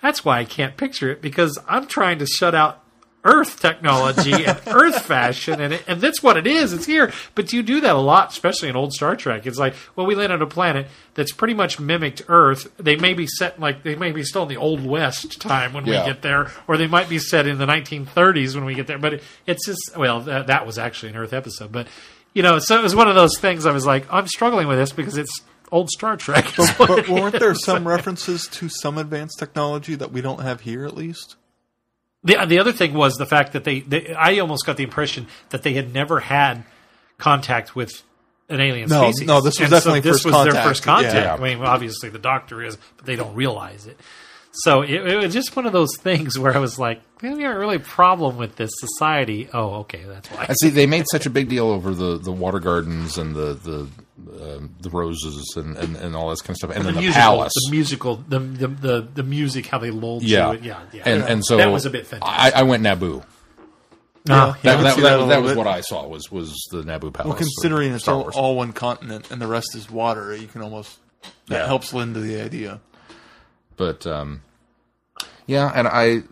that's why I can't picture it because I'm trying to shut out Earth technology and Earth fashion, and it, and that's what it is. It's here, but you do that a lot, especially in old Star Trek. It's like, well, we landed on a planet that's pretty much mimicked Earth. They may be set like they may be still in the Old West time when Yeah. we get there, or they might be set in the 1930s when we get there. But it, it's just well, that, that was actually an Earth episode, but you know, so it was one of those things. I was like, I'm struggling with this because it's old Star Trek. is what but weren't is. there some references to some advanced technology that we don't have here, at least? The the other thing was the fact that they, they I almost got the impression that they had never had contact with an alien No, species. no, this was And definitely this first was their first contact. Yeah. I mean, obviously the doctor is, but they don't realize it. So it, it was just one of those things where I was like, "Man, we have a really problem with this society. Oh, okay, that's why. I see they made such a big deal over the, the water gardens and the the um, the roses and, and, and all this kind of stuff, and the then the, musical, palace. the musical, the, the the the music, how they lulled yeah, you. Yeah, yeah. and and so that was a bit I, fantastic. I went Naboo. No, That, I can that, that, that that was bit. what I saw was was the Naboo palace. Well, considering of it's Star all, Wars. all one continent and the rest is water, you can almost that Yeah. helps lend to the idea. But um, yeah, and I.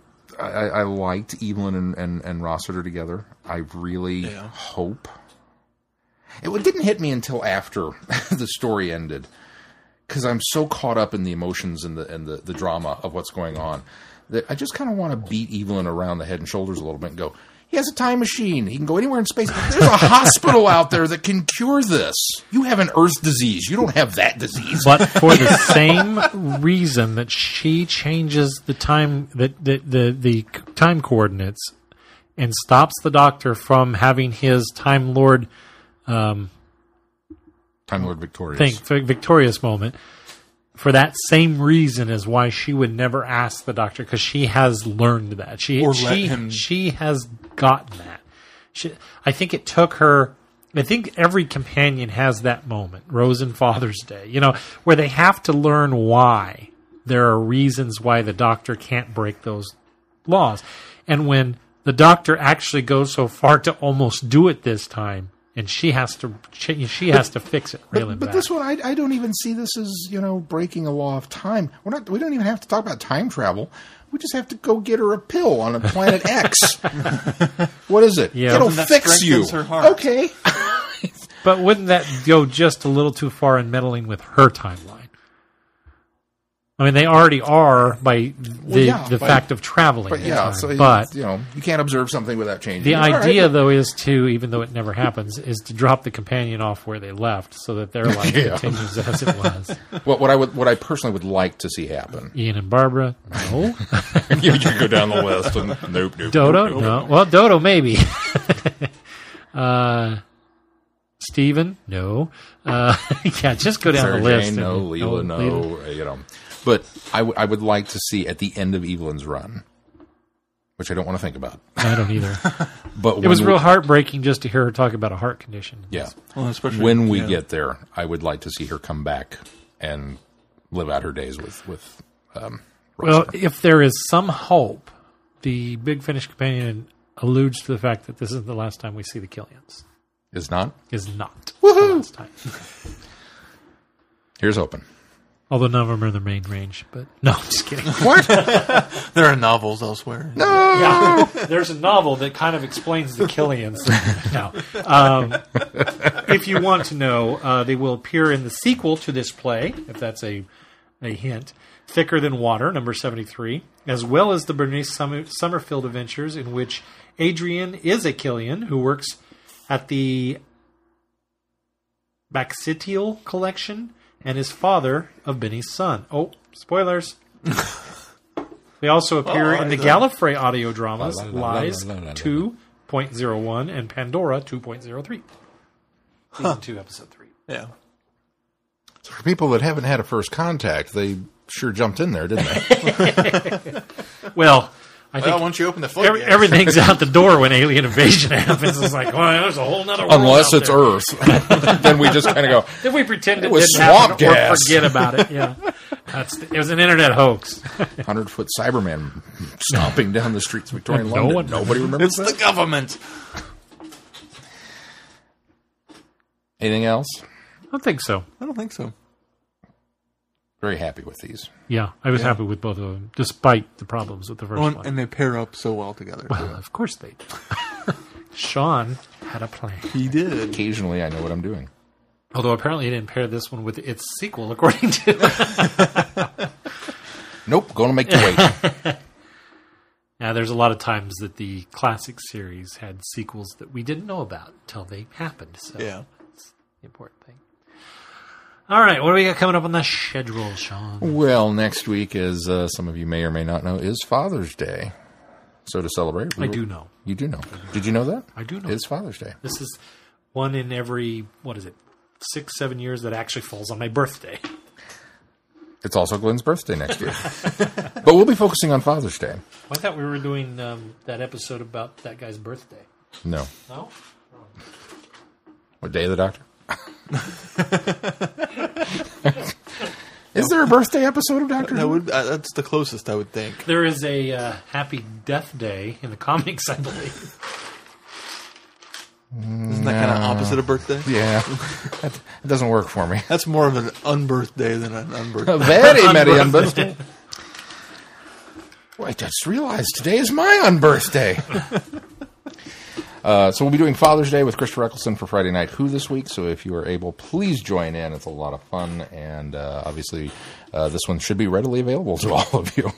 I, I liked Evelyn and, and, and Rossiter together. I really Yeah. hope. It didn't hit me until after the story ended, because I'm so caught up in the emotions and the and the, the drama of what's going on that I just kind of want to beat Evelyn around the head and shoulders a little bit and go, he has a time machine. He can go anywhere in space. There's a hospital out there that can cure this. You have an Earth disease. You don't have that disease. but for the same reason that she changes the time that the, the the time coordinates and stops the doctor from having his time lord um, Time Lord Victorious. thing vi- victorious moment for that same reason is why she would never ask the doctor because she has learned that. She Or she him- she has gotten that. She, I think it took her I think every companion has that moment Rose and Father's Day you know where they have to learn why there are reasons why the doctor can't break those laws. And when the doctor actually goes so far to almost do it this time and she has to she, she has to fix it really But, but bad. this one, I, I don't even see this as you know breaking a law of time. We're not. We don't even have to talk about time travel. We just have to go get her a pill on a planet X. what is it? Yeah. It'll fix you. her heart. Okay. But wouldn't that go just a little too far in meddling with her timeline? I mean, they already are by the yeah, the by- fact of traveling. But yeah, time. so but you know you can't observe something without changing. the right, idea, but- though, is to even though it never happens, is to drop the companion off where they left, so that their life Yeah. continues as it was. what, what I would, what I personally would like to see happen. Ian and Barbara, no. you, you go down the list and nope, nope. Dodo, nope, nope. no. Well, Dodo, maybe. uh, Steven, no. Uh, yeah, just go down Sarah the list. Jane, no. Leela, no. You know, but I, w- I would like to see at the end of Evelyn's run, which I don't want to think about. I don't either. But it was real we- heartbreaking just to hear her talk about a heart condition. Yeah. Well, especially when we yeah. get there, I would like to see her come back and live out her days with with. Um, Well, if there is some hope, the Big Finish Companion alludes to the fact that this isn't the last time we see the Killians. is not. Is not the last time. Here's open. Although none of them are in the main range, but no, I'm just kidding. there are novels elsewhere. yeah, there's a novel that kind of explains the Killians. now, um, if you want to know, uh, they will appear in the sequel to this play, if that's a a hint. Thicker Than Water, number 73, as well as the Bernice Summer, Summerfield Adventures, in which Adrian is a Killian who works at the Braxiatel Collection and is father of Benny's son. Oh, spoilers. they also appear oh, in the Gallifrey audio dramas La, la, la, la, Lies la, la, la, la. 2.01 and Pandora 2.03. Season 2, Episode 3. Yeah. So for people that haven't had a first contact, they sure jumped in there, didn't they? Well, I think once you open the every, floodgates, everything out the door when alien invasion happens. It's like, well, there's a whole other world Unless out it's there. Earth, then we just kind of go. Then we pretend it, was didn't swamp happen or forget about it. Yeah, That's it was an internet hoax. Hundred foot Cyberman stomping down the streets of Victorian No London. one- Nobody remembers it's that. the government. Anything else? I don't think so. I don't think so. Very happy with these. Yeah, I was happy with both of them, despite the problems with the first and, one. and they pair up so well together. well, of course they did. Sean had a plan. he did. Occasionally, I know what I'm doing. Although apparently he didn't pair this one with its sequel, according to. Nope, going to make you wait. Now, there's a lot of times that the classic series had sequels that we didn't know about until they happened. So Yeah. that's the important thing. All right, what do we got coming up on the schedule, Sean? well, next week, as uh, some of you may or may not know, is Father's Day. So to celebrate, I will- do know. You do know. Did you know that? I do know. It's Father's Day. This is one in every what is it, six, seven years that actually falls on my birthday. It's also Glenn's birthday next year. but we'll be focusing on Father's Day. I thought we were doing um, that episode about that guy's birthday. No. No, What day of the doctor? Is there a birthday episode of Doctor That Who? would uh, that's the closest I would think. there is a uh, Happy Death Day in the comics, I believe. Isn't that kind of opposite of birthday? Yeah, that, that doesn't work for me. That's more of an unbirthday than an unbirthday. Very merry unbirthday. Wait, I just realized today is my unbirthday. uh, so we'll be doing Father's Day with Christopher Eccleston for Friday Night Who this week. So if you are able, please join in. It's a lot of fun, and uh, obviously uh, this one should be readily available to all of you.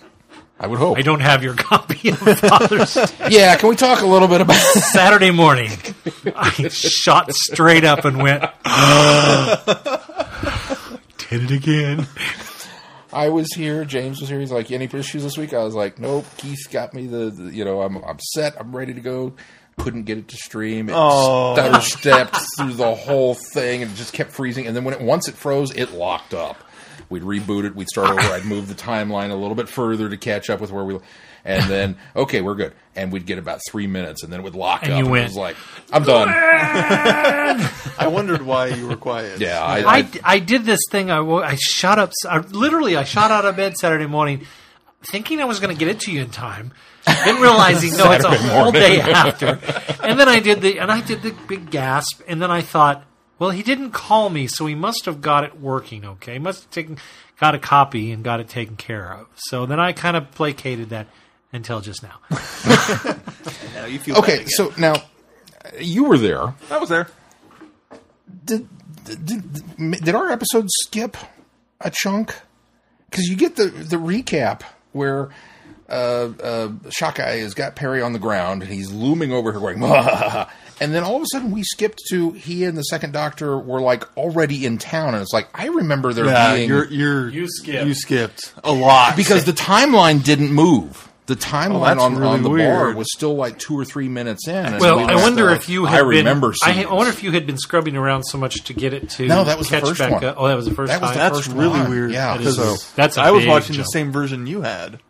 I would hope. I don't have your copy of Father's Day. Yeah, can we talk a little bit about? Saturday morning. I shot straight up and went. Did it again. I was here. James was here. He's like, "Any issues this week?" I was like, "Nope." Keith got me the, the you know, I'm I'm set. I'm ready to go. Couldn't get it to stream. It Oh. stutter stepped through the whole thing and it just kept freezing. And then when it once it froze, it locked up. We'd reboot it. We'd start over. I'd move the timeline a little bit further to catch up with where we. And then okay, we're good. And we'd get about three minutes, and then it would lock And up. you and went, it was like, "I'm done." I wondered why you were quiet. Yeah, I, I, I did this thing. I, I shot up. I, literally, I shot out of bed Saturday morning, thinking I was going to get it to you in time. Then realizing no, it's a whole morning. day after. And then I did the and I did the big gasp. And then I thought, well, he didn't call me, so he must have got it working. Okay, he must have taken got a copy and got it taken care of. So then I kind of placated that until just now. Now you feel okay, so now you were there. I was there. did, did, did, did our episode skip a chunk? Because you get the, the recap where uh, uh, Shockeye has got Peri on the ground and he's looming over her going, and then all of a sudden we skipped to he and the second doctor were like already in town, and it's like I remember there Yeah, being you're you're You skipped. You skipped a lot because the timeline didn't move. The timeline that's on, really on the bar was still like two or three minutes in. Well, we I wonder uh, if you I had been. remember. I, scenes. I wonder if you had been scrubbing around so much to get it to. No, that was the first back one. Up. Oh, that was the first That was time. the that's first really one. weird. Yeah, That is- so that's a I was big watching jump. the same version you had.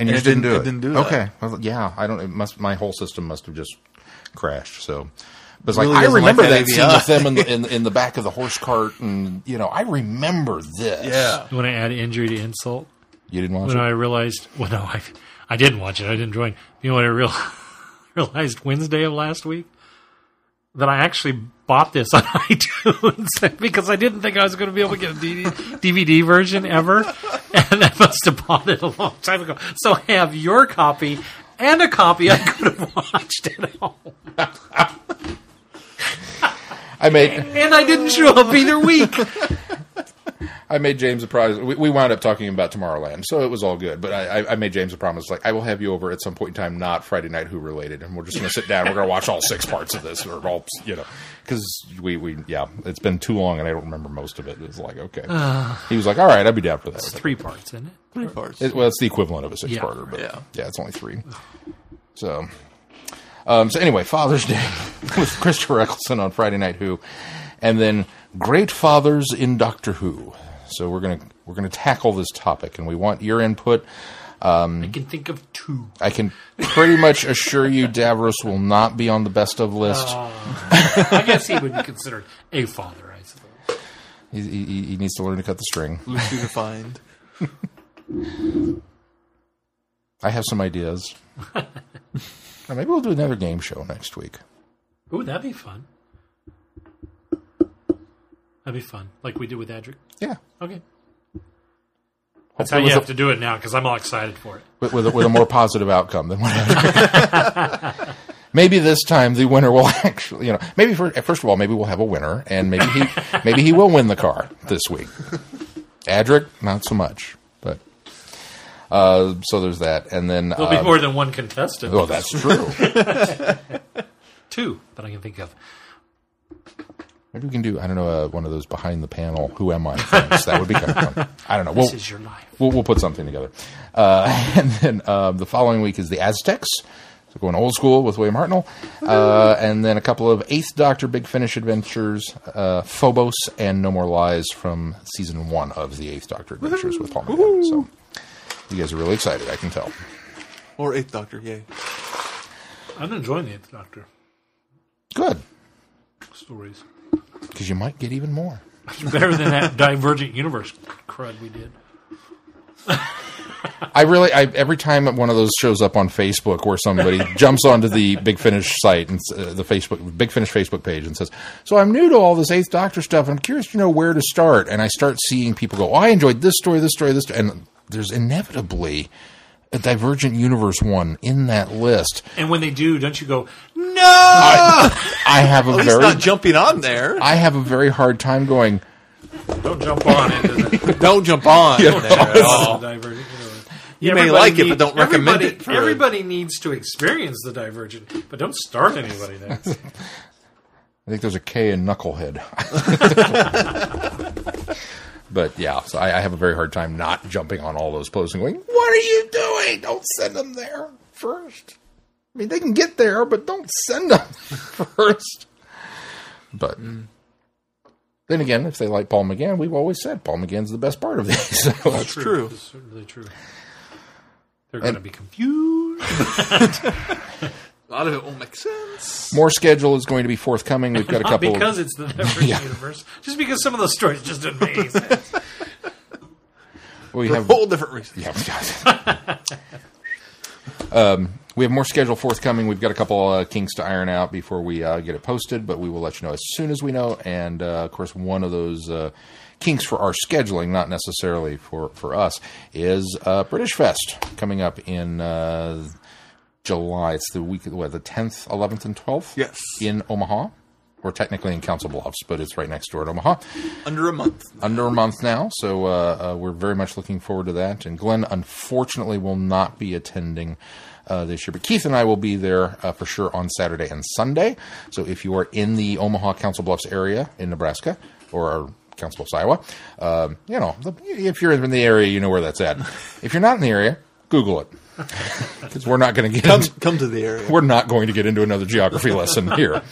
And you And just didn't, do didn't- it. it didn't do that. Okay. Well, yeah. I don't. It must. My whole system must have just crashed. So. But it's like I doesn't like remember that that, scene with them in the, in, in the back of the horse cart, and you know I remember this. Yeah. You want to add injury to insult? you didn't watch When it. When I realized, well, no, I, I didn't watch it. I didn't join. You know what I real, realized Wednesday of last week? That I actually bought this on iTunes because I didn't think I was going to be able to get a DVD, version ever. And I must have bought it a long time ago. So I have your copy and a copy I could have watched at home. I made And I didn't show up either week. I made James a promise. We, we wound up talking about Tomorrowland, so it was all good. But I, I, I made James a promise, like I will have you over at some point in time, not Friday Night Who related, and we're just going to sit down. We're going to watch all six parts of this, or all you know, because we we yeah, it's been too long, and I don't remember most of it. It's like okay, he was like, all right, I'd be down for that. Three parts, isn't it? Three parts. It, well, it's the equivalent of a six Yeah. parter, but yeah. Yeah. it's only three. So, um, so anyway, Father's Day with Christopher Eccleston on Friday Night Who, and then Great Fathers in Doctor Who. So we're gonna we're gonna tackle this topic, and we want your input. Um, I can think of two. I can pretty much assure you, Davros will not be on the best of list. I guess he would be considered a father, I suppose. he, he, he needs to learn to cut the string. Loosely defined. I have some ideas. Or maybe we'll do another game show next week. Ooh, that'd be fun. That'd be fun, like we did with Adric. Yeah, Okay. That's how you have a- to do it now because I'm all excited for it. with, with, a, with a more positive outcome than whatever. maybe this time the winner will actually, you know, maybe for, first of all, maybe we'll have a winner, and maybe he maybe he will win the car this week. Adric, not so much, but uh, so there's that, and then There'll uh, be more than one contestant. oh, that's true. Two that I can think of. Maybe we can do I don't know uh, one of those behind the panel who am I things. That would be kind of fun. I don't know. We'll, This is your life. we'll, we'll put something together. Uh, and then um, the following week is the Aztecs. So going old school with William Hartnell. Uh, and then a couple of Eighth Doctor Big Finish adventures, uh, Phobos and No More Lies from season one of the Eighth Doctor adventures with Paul McGann. So you guys are really excited, I can tell. Or Eighth Doctor, yay. I'm enjoying the Eighth Doctor Good, stories. Because you might get even more. Better than that Divergent Universe crud we did. I really, I, every time one of those shows up on Facebook where somebody jumps onto the Big Finish site and uh, the Facebook Big Finish Facebook page and says, "So I'm new to all this Eighth Doctor stuff, and I'm curious to know where to start." And I start seeing people go, oh, "I enjoyed this story, this story, this," story. and there's inevitably a Divergent Universe one in that list. And when they do, don't you go, no? I, I have a At least very, not jumping on there. I have a very hard time going. Don't jump on it. does it? Don't jump on there at all. Divergent Universe. You may Everybody like it, but don't recommend everybody- it for- everybody needs to experience the Divergent, but don't start anybody there. I think there's a K in Knucklehead. but yeah, so I, I have a very hard time not jumping on all those posts and going, "What are you doing? Don't send them there first. I mean, they can get there, but don't send them first. But then again, if they like Paul McGann, we've always said Paul McGann's the best part of these. So That's true. It's really true. They're going to be confused. A lot of it won't make sense. more schedule is going to be forthcoming. We've got a Not couple. because of, it's the Divergent Yeah. Universe. Just because some of those stories just didn't make sense. we For a have whole different reason. Yeah, um, we have more schedule forthcoming. We've got a couple uh, kinks to iron out before we uh, get it posted, but we will let you know as soon as we know. And uh, of course, one of those uh, kinks for our scheduling, not necessarily for for us, is uh, British Fest coming up in uh, July. It's the week, what, the tenth, eleventh, and twelfth. Yes. in Omaha. We're technically in Council Bluffs, but it's right next door at Omaha Under a month. under a month now, so uh, uh, we're very much looking forward to that. And Glenn, unfortunately, will not be attending uh, this year, but Keith and I will be there uh, for sure on Saturday and Sunday. So if you are in the Omaha Council Bluffs area in Nebraska or Council Bluffs, Iowa, um, you know, the- if you're in the area, you know where that's at. If you're not in the area, Google it because we're not going to get Come, into- come to the area. we're not going to get into another geography lesson here.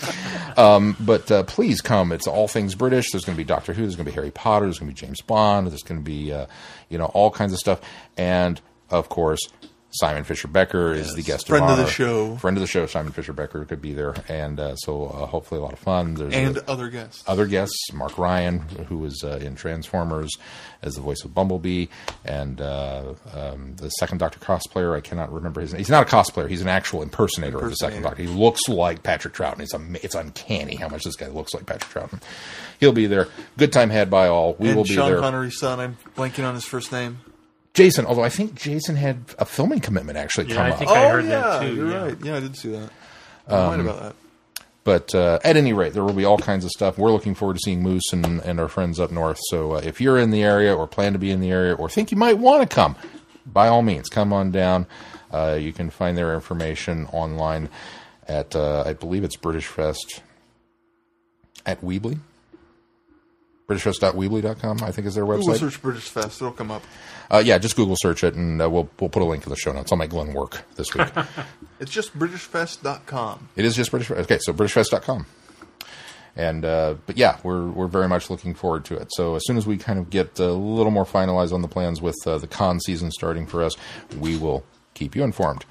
Um, but uh, please come. It's all things British. There's going to be Doctor Who. There's going to be Harry Potter. There's going to be James Bond. There's going to be, uh, you know, all kinds of stuff. And of course, Simon Fisher Becker is the guest Friend of of the show. Friend of the show, Simon Fisher Becker could be there, and uh, so uh, hopefully a lot of fun. There's and a- other guests. other guests, Mark Ryan, who was uh, in Transformers as the voice of Bumblebee, and uh, um, the second Doctor cosplayer. I cannot remember his name. He's not a cosplayer. He's an actual impersonator, of the second Doctor. He looks like Patrick Troughton. It's am- it's uncanny how much this guy looks like Patrick Troughton. He'll be there. Good time had by all. We and will be Sean there. Connery's son. I'm blanking on his first name. Jason, although I think Jason had a filming commitment actually Yeah, come I up. think I oh heard yeah, that too. you're yeah. right. Yeah, I did see that. I'm about that. But uh, at any rate, there will be all kinds of stuff. We're looking forward to seeing Moose and, and our friends up north. So uh, if you're in the area or plan to be in the area or think you might want to come, by all means, come on down. Uh, you can find their information online at, uh, I believe it's British Fest at Weebly. BritishFest.weebly.com, I think is their website. Google search British Fest. It'll come up. Uh, yeah, just Google search it, and uh, we'll we'll put a link in the show notes. I'll make Glenn work this week. It's just BritishFest.com. It is just British. Okay, so BritishFest.com. And uh, but yeah, we're we're very much looking forward to it. So as soon as we kind of get a little more finalized on the plans with uh, the con season starting for us, we will keep you informed.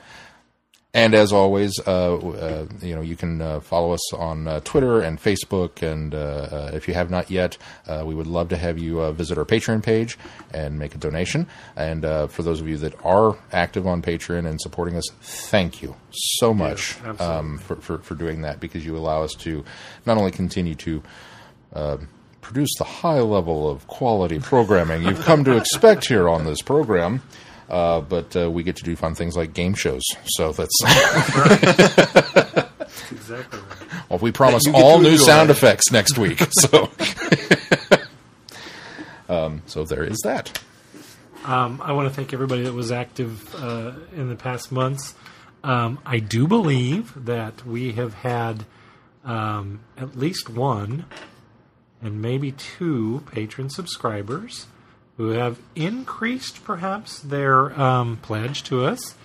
And as always, uh, uh, you know, you can uh, follow us on uh, Twitter and Facebook. And uh, uh, if you have not yet, uh, we would love to have you uh, visit our Patreon page and make a donation. And uh, for those of you that are active on Patreon and supporting us, thank you so much absolutely. um, for, for, for doing that because you allow us to not only continue to uh, produce the high level of quality programming you've come to expect here on this program. Uh, but uh, we get to do fun things like game shows. So that's Exactly. Right. well, we promise all new enjoy. sound effects next week. So, um, so there is that. Um, I want to thank everybody that was active uh, in the past months. Um, I do believe that we have had um, at least one and maybe two patron subscribers who have increased perhaps their um, pledge to us.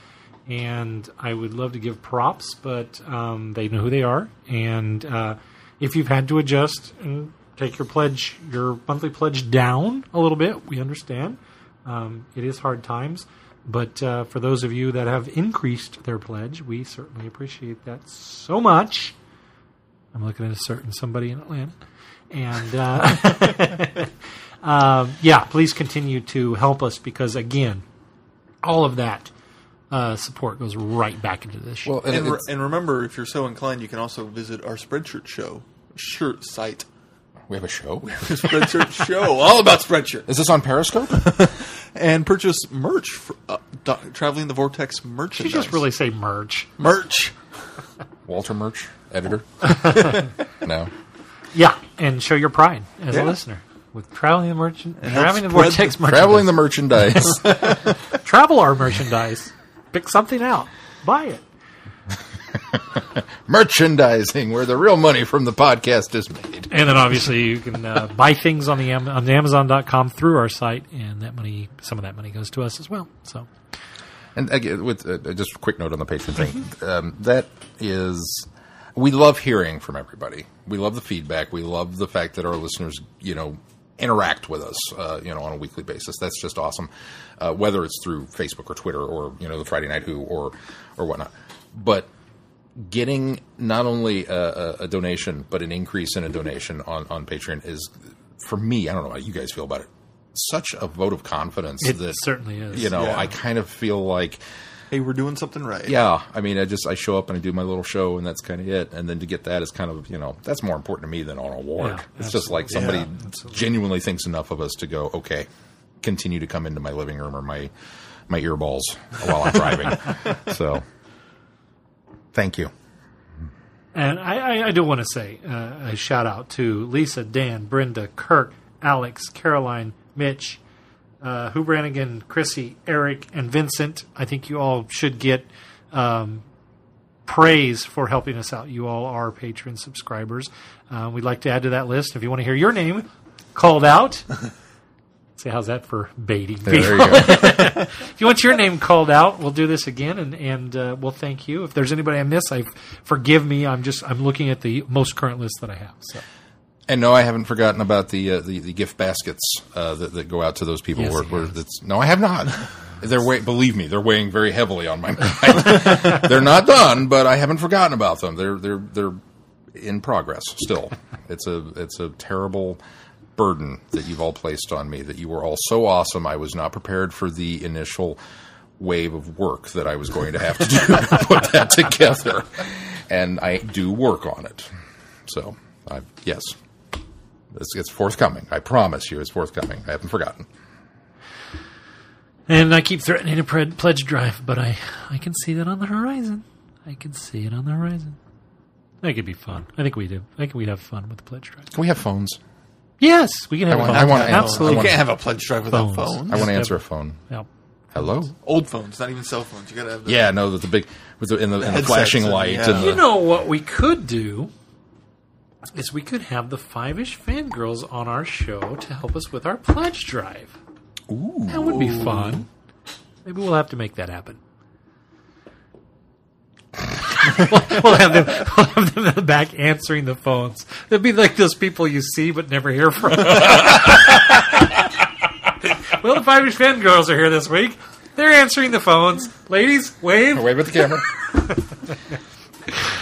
And I would love to give props, but um, they know who they are. And uh, if you've had to adjust and take your pledge, your monthly pledge down a little bit, we understand. Um, it is hard times. But uh, for those of you that have increased their pledge, we certainly appreciate that so much. I'm looking at a certain somebody in Atlanta. And uh, um, yeah, please continue to help us because, again, all of that uh, support goes right back into this show. Well, and, And, re- and remember, if you're so inclined, you can also visit our Spreadshirt show shirt site. we have a show. We have a Spreadshirt show, all about Spreadshirt, Is this on Periscope? and purchase merch. For, uh, Do- Traveling the Vortex merch. you just really say merch. merch. Walter Murch, editor. no. Yeah, and show your pride as Yeah. a listener with traveling the merchant, traveling the vortex. Traveling the merchandise. travel our merchandise. Pick something out, buy it. merchandising, where the real money from the podcast is made. And then obviously you can uh, buy things on the on the Amazon.com through our site, and that money, some of that money goes to us as well. So And again, with uh, just a quick note on the Patreon thing, um, that is, we love hearing from everybody. We love the feedback. We love the fact that our listeners, you know, interact with us, uh, you know, on a weekly basis. That's just awesome. Uh, whether it's through Facebook or Twitter or you know the Friday Night Who or or whatnot, but getting not only a, a, a donation but an increase in a donation on on Patreon is for me. I don't know how you guys feel about it. Such a vote of confidence It that certainly is. You know, Yeah. I kind of feel like Hey, we're doing something right. yeah, I mean, I just I show up and I do my little show, and that's kind of it. And then to get that is kind of you know that's more important to me than on a award. Yeah, it's just like somebody Yeah, genuinely thinks enough of us to go, okay, continue to come into my living room or my my earballs while I'm driving. so, thank you. And I, I, I do want to say uh, a shout out to Lisa, Dan, Brenda, Kirk, Alex, Caroline, Mitch, uh, Hugh Brannigan, Chrissy, Eric, and Vincent. I think you all should get um, praise for helping us out. You all are patron subscribers. Uh, we'd like to add to that list. If you want to hear your name called out, say how's that for baiting? There you go. if you want your name called out, we'll do this again, and and uh, we'll thank you. If there's anybody I miss, I forgive me. I'm just I'm looking at the most current list that I have. So And no, I haven't forgotten about the uh, the, the gift baskets uh, that, that go out to those people. Yes, where, where that's, no, I have not. They're weigh, believe me, they're weighing very heavily on my mind. they're not done, but I haven't forgotten about them. They're they're they're in progress still. It's a it's a terrible burden that you've all placed on me. That you were all so awesome. I was not prepared for the initial wave of work that I was going to have to do to put that together, and I do work on it. So, I, yes, it's, it's forthcoming. I promise you, it's forthcoming. I haven't forgotten. And I keep threatening a pre- pledge drive, but I, I can see that on the horizon. I can see it on the horizon. That could be fun. I think we do. I think we'd have fun with the pledge drive. Can we have phones? Yes, we can have want- I want- I absolutely. You can't have a pledge drive without Phones. phones. I want to answer a phone. Yep. Hello. Old phones, not even cell phones. You gotta have. The, Yeah, no, the, the big with the, in the, and the headsets flashing and- light yeah. and the, You know what we could do is we could have the Five Ish Fangirls on our show to help us with our pledge drive. Ooh, that would be fun. Maybe we'll have to make that happen. we'll, we'll have them. We'll have them in the back answering the phones. They'll be like those people you see but never hear from. well, the Five Ish Fangirls are here this week. They're answering the phones. Ladies, wave. wave at the camera.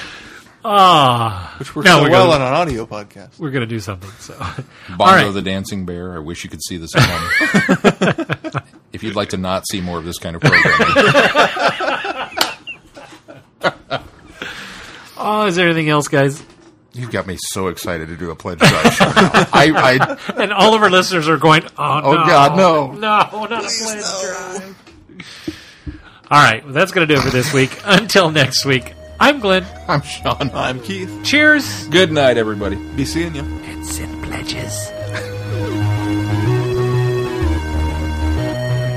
Ah, which works so we're well gonna- on an audio podcast. we're gonna do something. So, Bongo All right. the dancing bear. I wish you could see this at home. if you'd like to not see more of this kind of programming, oh, is there anything else, guys? you've got me so excited to do a pledge drive. I, I And all of our listeners are going, "Oh, Oh, no, God, no. no, not a pledge drive." All right, well, that's going to do it for this week. Until next week, I'm Glenn. I'm Sean. I'm Keith. Cheers. Good night, everybody. Be seeing you. And send pledges.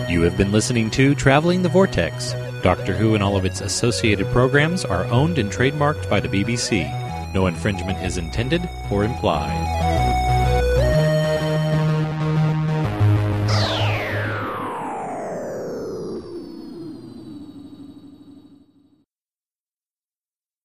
You have been listening to Traveling the Vortex. Doctor Who and all of its associated programs are owned and trademarked by the BBC. No infringement is intended or implied.